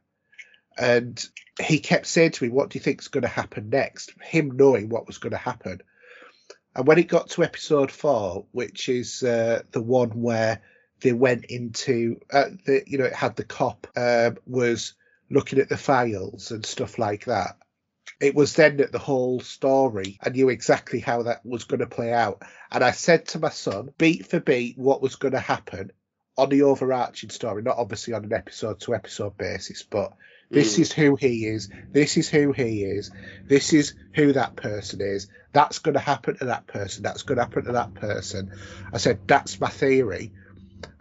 And he kept saying to me, What do you think's going to happen next? Him knowing what was going to happen. And when it got to episode four, which is uh, the one where they went into uh, the you know it had the cop um, was looking at the files and stuff like that it was then that the whole story i knew exactly how that was going to play out. And i said to my son beat for beat what was going to happen on the overarching story not obviously on an episode to episode basis but this Mm. is who he is this is who he is this is who that person is that's going to happen to that person that's going to happen to that person. I said that's my theory.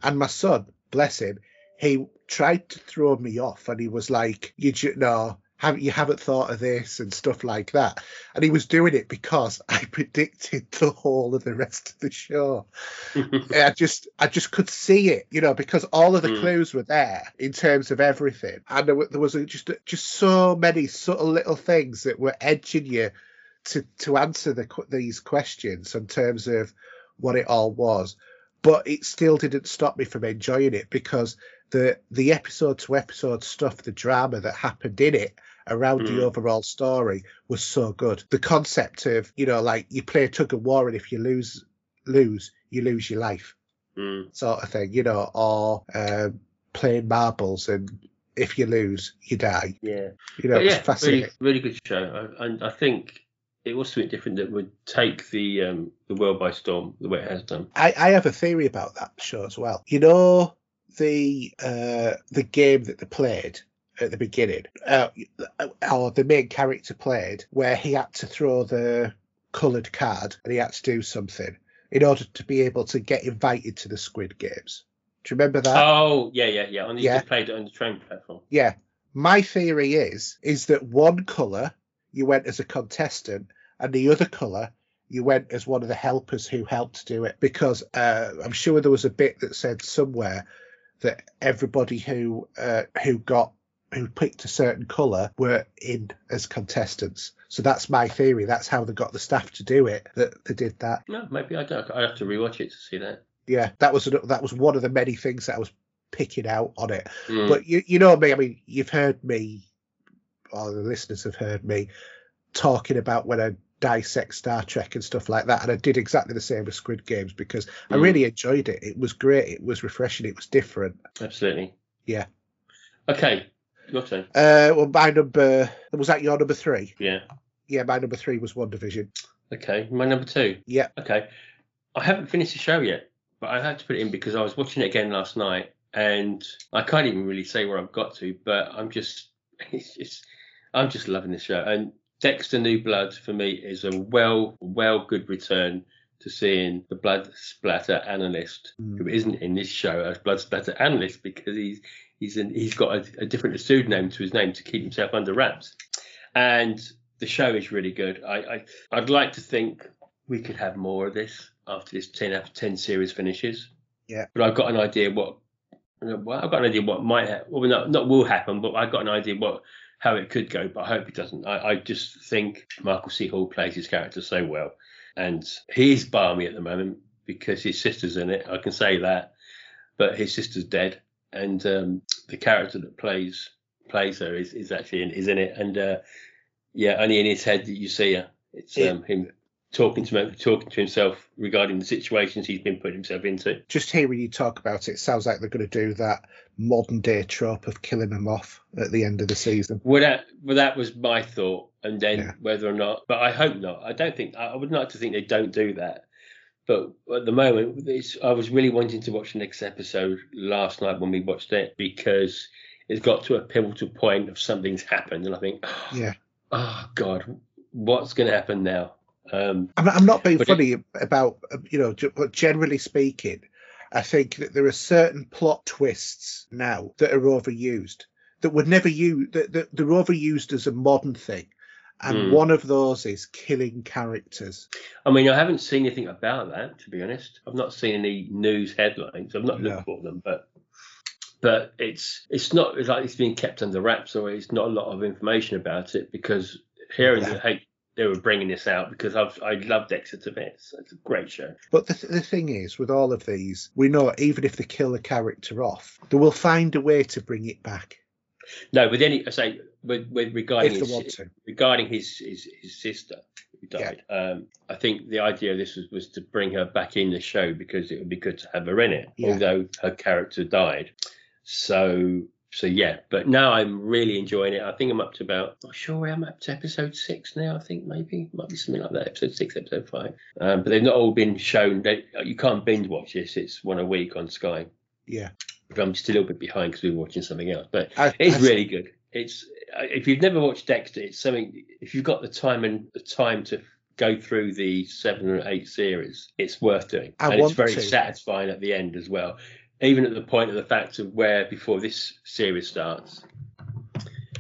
And my son, bless him, he tried to throw me off, and he was like, "You no, haven't you haven't thought of this and stuff like that." And he was doing it because I predicted the whole of the rest of the show. I just, I just could see it, you know, because all of the Mm. clues were there in terms of everything, and there, there was just, just so many subtle little things that were edging you to to answer the these questions in terms of what it all was but it still didn't stop me from enjoying it because the the episode to episode stuff, the drama that happened in it around the Mm. overall story was so good. The concept of you know like you play tug of war and if you lose lose you lose your life Hmm. sort of thing, you know, or um, playing marbles and if you lose you die. Yeah. You know, yeah, fascinating. really, really good show. I, and I think it was something different that would take the um, the world by storm the way it has done. I, I have a theory about that show as well. You know the uh, the game that they played at the beginning, uh, or the main character played, where he had to throw the coloured card and he had to do something in order to be able to get invited to the Squid Games. Do you remember that? oh yeah, yeah, yeah. On the, Yeah. Played it on the train platform. Yeah. My theory is is that one colour you went as a contestant and the other colour you went as one of the helpers who helped do it because uh, I'm sure there was a bit that said somewhere that everybody who uh, who got who picked a certain colour were in as contestants. So that's my theory. That's how they got the staff to do it. That they did that. No, maybe I don't. I have to rewatch it to see that. Yeah, that was that was one of the many things that I was picking out on it. Hmm. But you, you know me. I mean, you've heard me, or the listeners have heard me talking about when I dissect Star Trek and stuff like that, and I did exactly the same with Squid Games because I Mm. really enjoyed it. It was great. It was refreshing. It was different. Absolutely. Yeah. Okay, your turn. Uh, well, my number was that your number three? Yeah. Yeah, my number three was WandaVision. Okay, my number two. Yeah. Okay, I haven't finished the show yet, but I had to put it in because I was watching it again last night, and I can't even really say where I've got to, but I'm just, it's just, I'm just loving the show. And Dexter New Blood for me is a well, well good return to seeing the blood splatter analyst Mm. who isn't in this show as blood splatter analyst because he's he's in, he's got a, a different pseudonym to his name to keep himself under wraps. And the show is really good. I, I I'd like to think we could have more of this after this 10 out of 10 series finishes. Yeah. But I've got an idea what, well, I've got an idea what might, well, not, not will happen, but I've got an idea what how it could go, but I hope it doesn't. I, I just think Michael C. Hall plays his character so well. And he's balmy at the moment because his sister's in it. I can say that. But his sister's dead. And um, the character that plays plays her is, is actually in, is in it. And uh, yeah, only in his head that you see her. It's Yeah. um, him talking to him, talking to himself regarding the situations he's been putting himself into. Just hearing you talk about it, it sounds like they're going to do that modern day trope of killing him off at the end of the season. Well, that well, that was my thought, and then Yeah. whether or not, but I hope not. I don't think I would like to think they don't do that. But at the moment, it's, I was really wanting to watch the next episode last night when we watched it because it's got to a pivotal point of something's happened, and I think, Yeah. oh God, what's going to happen now? Um, I'm, I'm not being But it- funny about, you know, but generally speaking, I think that there are certain plot twists now that are overused that would never use, that, that they're overused as a modern thing. And Mm. one of those is killing characters. I mean, I haven't seen anything about that, to be honest. I've not seen any news headlines. I've not No. looked for them, but but it's it's not it's like it's being kept under wraps, or it's not a lot of information about it because hearing Yeah. that hey, they were bringing this out because I've I love Dexter to bits. It's a great show. But the, th- the thing is, with all of these, we know even if they kill a character off, they will find a way to bring it back No, with any I say with, with regarding his, want to. regarding his his, his sister who died. Um, I think the idea of this was, was to bring her back in the show because it would be good to have her in it, Yeah. although her character died. So so yeah, but now I'm really enjoying it. I think I'm up to about I'm not sure I'm up to episode six now. I think maybe might be something like that. Episode six, episode five. Um, but they've not all been shown. They, you can't binge watch this. It's one a week on Sky. Yeah. But I'm just a little bit behind because we we're watching something else. But I, it's I- really good. It's if you've never watched Dexter, it's something. If you've got the time and the time to go through the seven or eight series, it's worth doing, I and it's very to. satisfying at the end as well. Even at the point of the fact of where before this series starts,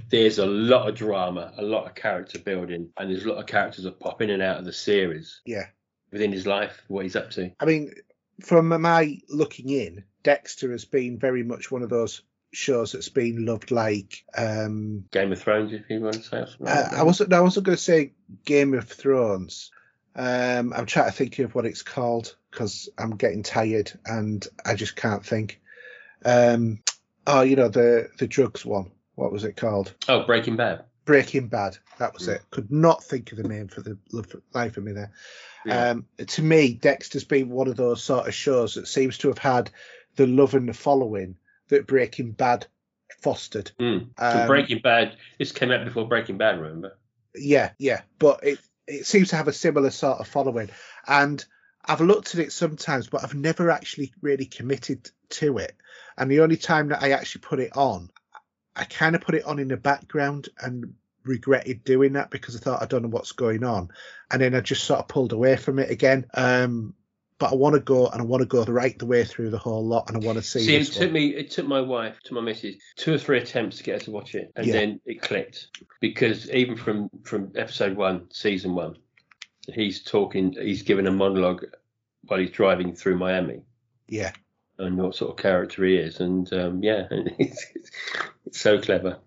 there's a lot of drama, a lot of character building, and there's a lot of characters that pop in and out of the series yeah. within his life, what he's up to. I mean, from my looking in, Dexter has been very much one of those shows that's been loved like um Game of Thrones, if you want to say. something like uh. I wasn't I wasn't going to say Game of Thrones. Um I'm trying to think of what it's called because I'm getting tired and I just can't think. Um oh, you know the the drugs one. What was it called? Oh, Breaking Bad. Breaking Bad. That was Mm. it. Could not think of the name for the life of me there. Yeah. Um, to me, Dexter's been one of those sort of shows that seems to have had the love and the following that Breaking Bad fostered. Mm. Um, Breaking Bad. This came out before Breaking Bad. Remember? Yeah, yeah, but it it seems to have a similar sort of following, and I've looked at it sometimes, but I've never actually really committed to it. And the only time that I actually put it on, I kind of put it on in the background and regretted doing that because I thought I don't know what's going on, and then I just sort of pulled away from it again. Um, but I want to go and I want to go right the way through the whole lot, and I want to see. See, it took one. me, it took my wife, to my missus, two or three attempts to get her to watch it, and Yeah. then it clicked. Because even from from episode one, season one, he's talking, he's giving a monologue while he's driving through Miami, Yeah, and what sort of character he is, and um, yeah, it's, it's so clever,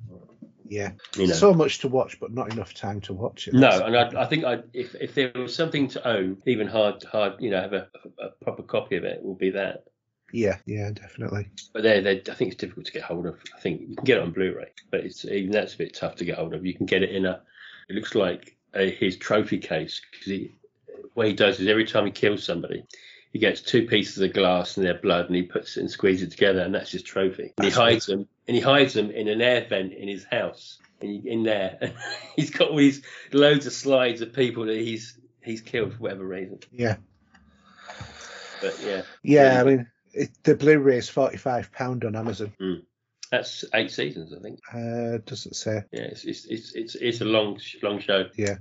yeah. you know. So much to watch, but not enough time to watch it. no, and I, I think I, if if there was something to own, even hard, hard, you know, have a, a proper copy of it, it will be that. yeah, yeah, definitely. But they, they, I think it's difficult to get hold of. I think you can get it on Blu-ray, but it's even that's a bit tough to get hold of. You can get it in a. It looks like a, his trophy case because he, what he does is every time he kills somebody, he gets two pieces of glass and their blood, and he puts it and squeezes it together, and that's his trophy. And he hides them, and he hides them in an air vent in his house, and he, in there, and he's got all these loads of slides of people that he's he's killed for whatever reason. Yeah. But yeah, Yeah, I mean, it, the Blu-ray is forty-five pound on Amazon. Hmm. That's eight seasons, I think. Uh, doesn't say. Yeah, it's it's it's it's, it's a long long show. Yeah,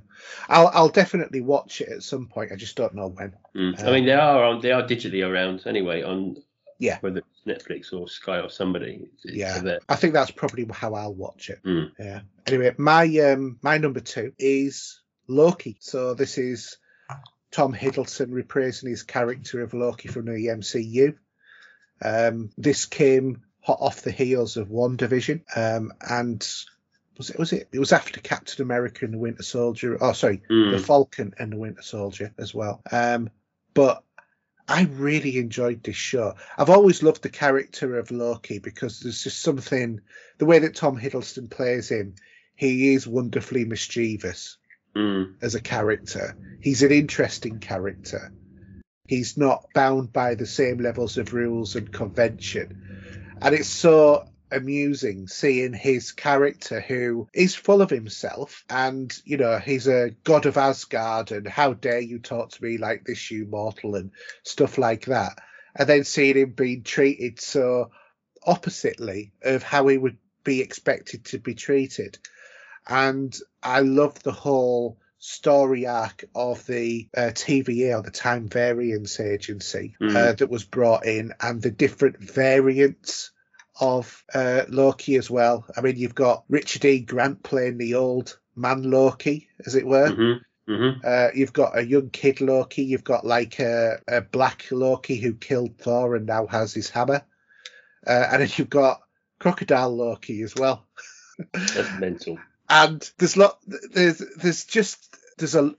I'll I'll definitely watch it at some point. I just don't know when. Mm. Uh, I mean, they are on they are digitally around anyway on Yeah. whether it's Netflix or Sky or somebody. Yeah. I think that's probably how I'll watch it. Mm. Yeah. Anyway, my um my number two is Loki. So this is Tom Hiddleston reprising his character of Loki from the MCU. Um, this came hot off the heels of WandaVision, um, and was it was it it was after Captain America and the Winter Soldier. Oh, sorry, Mm. the Falcon and the Winter Soldier as well. Um, but I really enjoyed this show. I've always loved the character of Loki because there's just something the way that Tom Hiddleston plays him. He is wonderfully mischievous Mm. as a character. He's an interesting character. He's not bound by the same levels of rules and convention. And it's so amusing seeing his character who is full of himself and you know he's a god of asgard and how dare you talk to me like this you mortal and stuff like that. And then seeing him being treated so oppositely of how he would be expected to be treated. And I love the whole story arc of the uh, TVA or the Time Variance Agency Mhm. uh, that was brought in, and the different variants of uh, Loki as well. I mean, you've got Richard E. Grant playing the old man Loki, as it were. Mm-hmm. Mm-hmm. Uh, you've got a young kid Loki. You've got like a, a black Loki who killed Thor and now has his hammer. Uh, and then you've got Crocodile Loki as well That's mental. And there's lot there's there's just there's a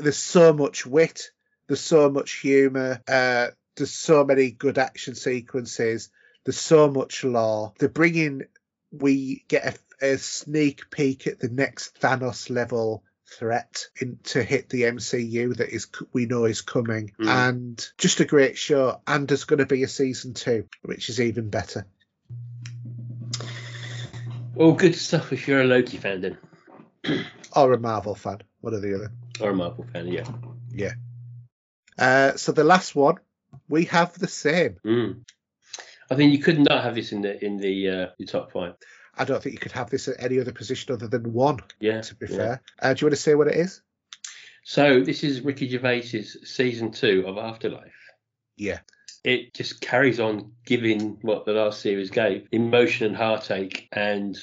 there's so much wit there's so much humor uh there's so many good action sequences there's so much lore. They're bringing we get a, a sneak peek at the next thanos level threat in, to hit the mcu that is we know is coming. Mm. and just a great show. And there's going to be a season two which is even better All good stuff if you're a Loki fan, then, or a marvel fan one or the other or a Marvel fan. Yeah. Yeah. Uh, so the last one, we have the same. Mm. I think you could not have this in the in the uh, your top five. I don't think you could have this at any other position other than one. Yeah. To be yeah. fair, uh, do you want to say what it is? So this is Ricky Gervais's season two of Afterlife. Yeah, It just carries on giving what the last series gave emotion and heartache. And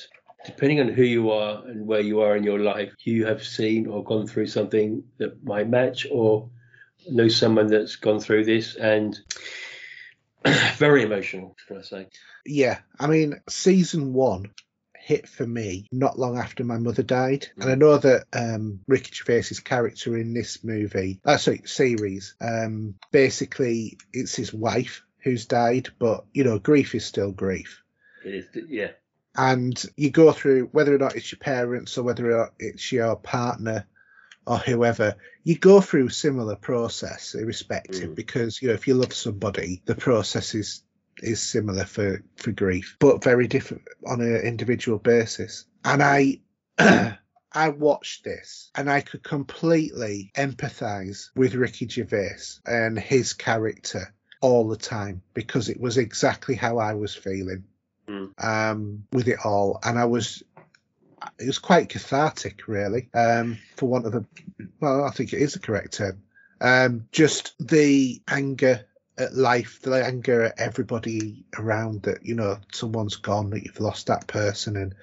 depending on who you are and where you are in your life, you have seen or gone through something that might match or know someone that's gone through this. And very emotional, should I say. yeah. I mean, season one hit for me not long after my mother died, and I know that um, Ricky Gervais's character in this movie, uh, sorry, series, um, basically it's his wife who's died, but you know, grief is still grief. It is, yeah. and you go through whether or not it's your parents or whether or not it's your partner or whoever you go through a similar process irrespective Mm. because you know if you love somebody the process is is similar for for grief but very different on an individual basis and i I watched this and I could completely empathize with Ricky Gervais and his character all the time because it was exactly how I was feeling um, with it all, and I was. It was quite cathartic, really, um, for want of a. Well, I think it is the correct term. Um, just the anger at life, the anger at everybody around that you know someone's gone, that you've lost that person, and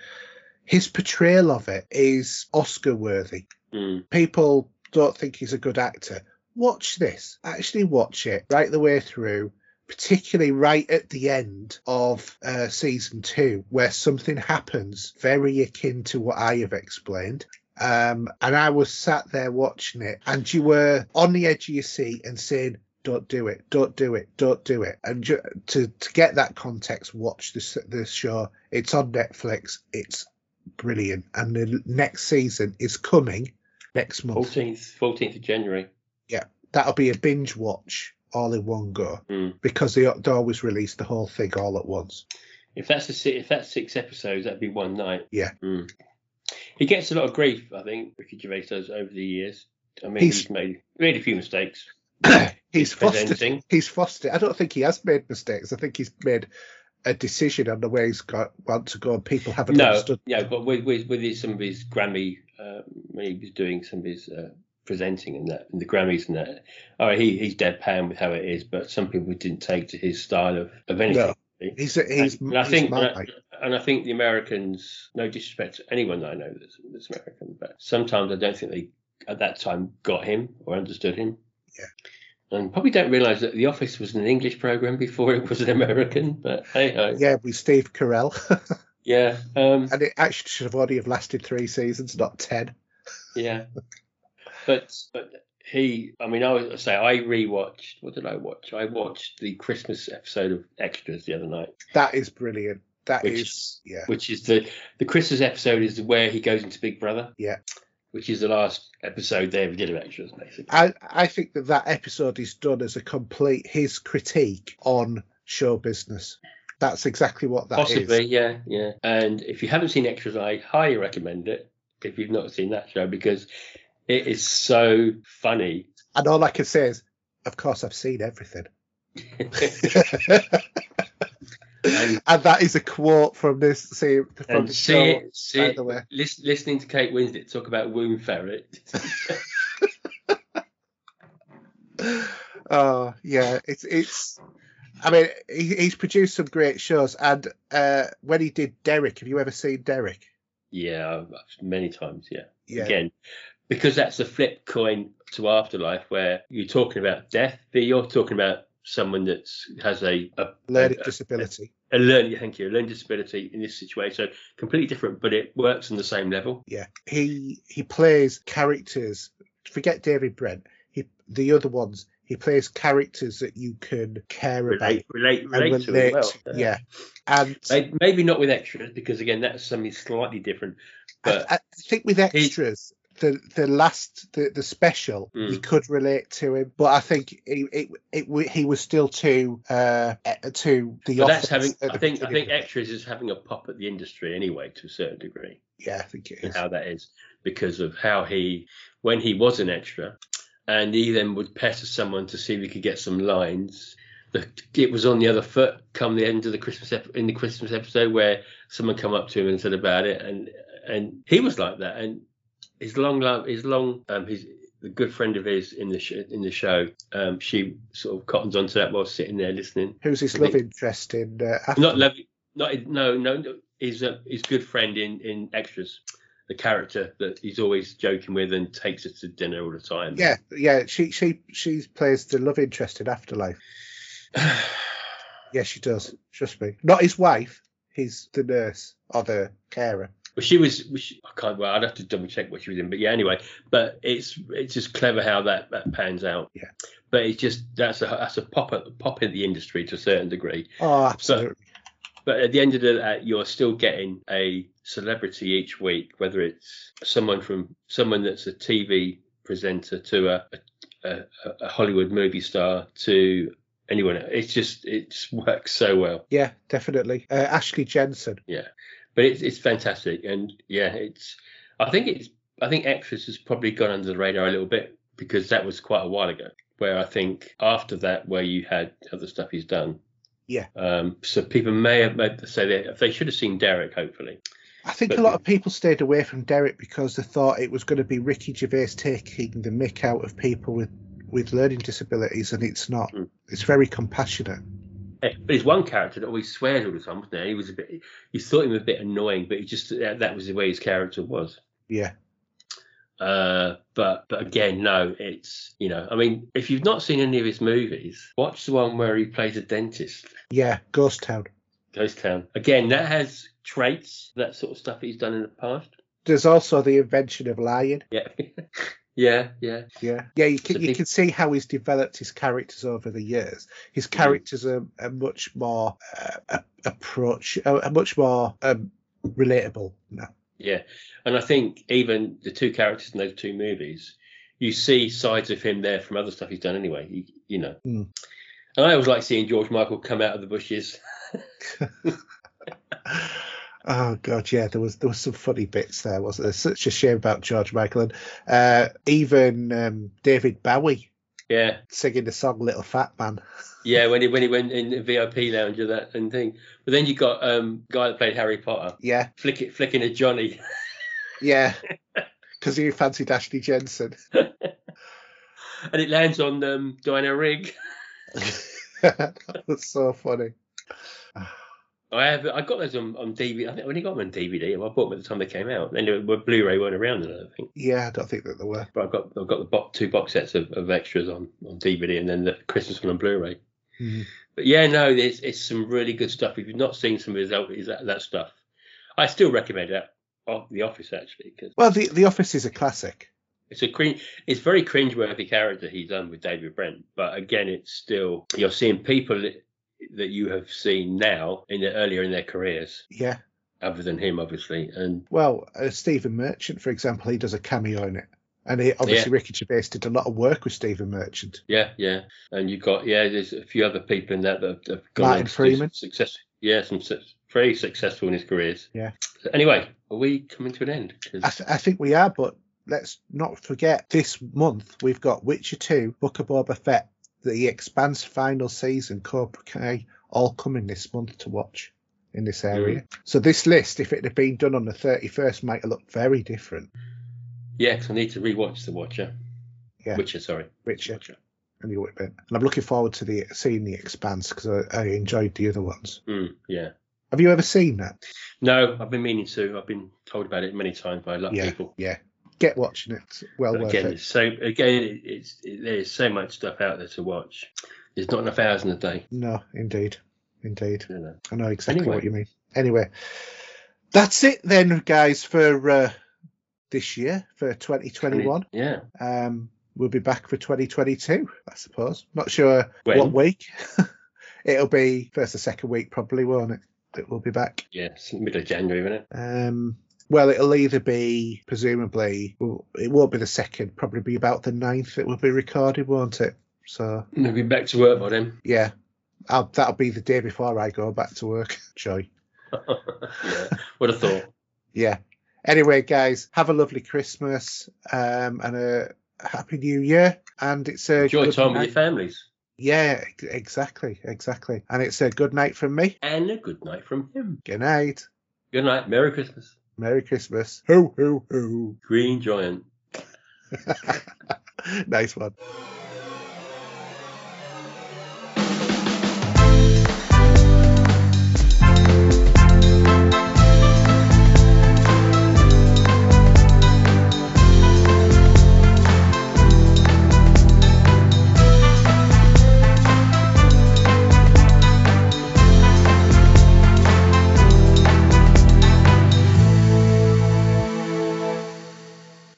his portrayal of it is Oscar worthy. Mm. People don't think he's a good actor. Watch this. Actually, watch it right the way through particularly right at the end of uh, season two, where something happens very akin to what I have explained. Um, and I was sat there watching it, and you were on the edge of your seat and saying, "Don't do it! Don't do it! Don't do it!" And ju- to to get that context, watch this this show. It's on Netflix. It's brilliant, and the next season is coming next month. 14th, 14th of January. Yeah, that'll be a binge watch all in one go Mm. because they, they always release the whole thing all at once. If that's a if that's six episodes, that'd be one night. Yeah. Mm. He gets a lot of grief, I think. Ricky Gervais does over the years. I mean, He's- he's, made made a few mistakes. he's fostered. presenting. He's fostered. I don't think he has made mistakes. I think he's made a decision on the way he's got want to go, and people haven't No, understood. yeah, but with with, with his, some of his Grammy, uh, when he was doing some of his uh, presenting and that, and the Grammys and that. All right, he he's deadpan with how it is, but some people didn't take to his style of of anything. No. He's he's, and I he's think, and I, and I think the Americans, no disrespect to anyone that I know that's, that's American, but sometimes I don't think they at that time got him or understood him. And probably don't realise that The Office was an English program before it was an American. But hey ho. Yeah, with Steve Carell. Yeah. Um, and it actually should have already have lasted three seasons, not ten. yeah. But but he, I mean, I would say I rewatched. What did I watch? I watched the Christmas episode of Extras the other night. That is brilliant. That Which- is, yeah, which is the the Christmas episode is where he goes into Big Brother. Yeah. Which is the last episode they ever did of extras, basically. I I think that that episode is done as a complete his critique on show business. That's exactly what that is. Possibly, yeah, yeah. And if you haven't seen extras, I highly recommend it. If you've not seen that show, because it is so funny. And all I can say is, of course, I've seen everything. and and that is a quote from this see from and the see show. it, see by it, the way. lis- listening to Kate Winslet talk about Womb Ferret. Oh yeah, it's it's. I mean, he, he's produced some great shows, and uh, when he did Derek, have you ever seen Derek? yeah, many times, yeah. Yeah, Again, because that's a flip coin to afterlife, where you're talking about death, but you're talking about someone that has a a, learning a, disability. A learning thank you a learning disability in this situation so completely different but it works on the same level Yeah, he he plays characters. Forget David Brent. He the other ones. He plays characters that you can care relate about relate and relate to well. Yeah, and May- maybe not with extras because again that's something slightly different but I, I think with extras, the the last the the special, Mm. you could relate to him, but I think it it, it, he was still too uh too the. but that's having i think i think extras is having a pop at the industry anyway to a certain degree Yeah, I think it is. how that is because of how he when he was an extra and he then would pester someone to see if he could get some lines the, it was on the other foot come the end of the christmas ep- in the christmas episode where someone come up to him and said about it and and he was like that and his long love his long um his the good friend of his in the sh- in the show um she sort of cottons onto that while sitting there listening Who's his love interest in? Uh, not love not no no no his uh, his good friend in in extras the character that he's always joking with and takes us to dinner all the time Yeah, yeah. She she she plays the love interest in Afterlife. Yeah, she does. Trust me. Not his wife. He's the nurse or the carer. Well she was she, i can't well i'd have to double check what she was in but yeah anyway but it's it's just clever how that that pans out Yeah. but it's just that's a that's a pop at pop in the industry to a certain degree Oh, absolutely. But at the end of the day, you're still getting a celebrity each week, whether it's someone from someone that's a TV presenter to a a, a Hollywood movie star to anyone. It's just it just works so well. Yeah, definitely. Uh, Ashley Jensen. Yeah, but it's it's fantastic, and yeah, it's. I think it's. I think Extras has probably gone under the radar a little bit because that was quite a while ago. Where I think after that, where you had other stuff he's done. Yeah. Um, so people may have made say that they should have seen Derek. Hopefully. I think But- a lot of people stayed away from Derek because they thought it was going to be Ricky Gervais taking the mick out of people with with learning disabilities, and it's not. Mm. It's very compassionate. Yeah, but he's one character that always swears all the time, wasn't he? He was a bit. You thought him a bit annoying, but he just that, that was the way his character was. Yeah, Uh, but but again, no, it's you know, I mean, if you've not seen any of his movies, watch the one where he plays a dentist, yeah. Ghost Town. Ghost Town. Again, that has traits, that sort of stuff he's done in the past. There's also the invention of lying. Yeah, yeah, yeah. Yeah, yeah. You can you can see how he's developed his characters over the years. His characters are, are much more uh, approach, are much more um, relatable now. Yeah, and I think even the two characters in those two movies, you see sides of him there from other stuff he's done anyway. You, you know, Mm. and I always like seeing George Michael come out of the bushes. Oh god, yeah, there was there was some funny bits there, wasn't there? Such a shame about George Michael and uh, even um, David Bowie Yeah, singing the song "Little Fat Man." yeah. When he when he went in the VIP lounge and that and thing, but then you got um guy that played Harry Potter, Yeah, flick it, flicking a Johnny. yeah, because he fancied Ashley Jensen. and it lands on um, Diana Rigg. that was so funny. I have. I got those on, on DVD. I think I only got them on DVD. I bought them at the time they came out. Then they were Blu-ray weren't around then, I think. Yeah, I don't think that there were. But I've got I've got the bo- two box sets of, of extras on, on DVD and then the Christmas one on Blu-ray. Mhm. But yeah, no, it's it's some really good stuff. If you've not seen some of his, that, that stuff, I still recommend that. of The Office actually because Well, the the Office is a classic. it's a cringe. It's very cringeworthy character he's done with David Brent. But again, it's still you're seeing people that, you have seen now in the earlier in their careers, Yeah. other than him, obviously. And Well, uh, Stephen Merchant, for example, he does a cameo in it, and he, obviously Ricky Gervais did a lot of work with Stephen Merchant. yeah, yeah, and you've got yeah, there's a few other people in that that have, gone Martin on to do Freeman. success. Yeah, some su- very successful in his careers. Yeah. Anyway, are we coming to an end? I, th- I think we are, but let's not forget this month we've got Witcher 2, Book of Boba Fett, The Expanse final season, Cobra Kai, all coming this month to watch in this area. So this list, if it had been done on the 31st, might have looked very different. yeah, I need to rewatch The Watcher. Yeah. Witcher, sorry. Witcher. Watcher. And you be. And I'm looking forward to the seeing the Expanse because I, I enjoyed the other ones. Mm, yeah. Have you ever seen that? No, I've been meaning to. I've been told about it many times by a lot of yeah, people. yeah. Get watching it. Well But worth again, it. so again, it's it, there's so much stuff out there to watch. There's not enough hours in a day. No, indeed, indeed. You know. I know exactly Anyway. what you mean. Anyway, that's it then, guys, for uh, this year for 2021. Yeah. Um, we'll be back for 2022, I suppose. Not sure When? what week. It'll be first or second week, probably, won't it? That we'll be back. Yeah. Middle of January, isn't it? Um, well, it'll either be presumably, it won't be the second, probably be about the ninth It will be recorded, won't it? So be back to work by then. yeah, I'll, that'll be the day before I go back to work. Joy. yeah. What a thought. Yeah. Anyway, guys, have a lovely Christmas um, and a happy New Year. And it's a Enjoy time with your families. Yeah, exactly, exactly. And it's a good night from me. And a good night from him. Good night. Good night. Merry Christmas. Merry Christmas. Ho ho ho. Green Giant. nice one.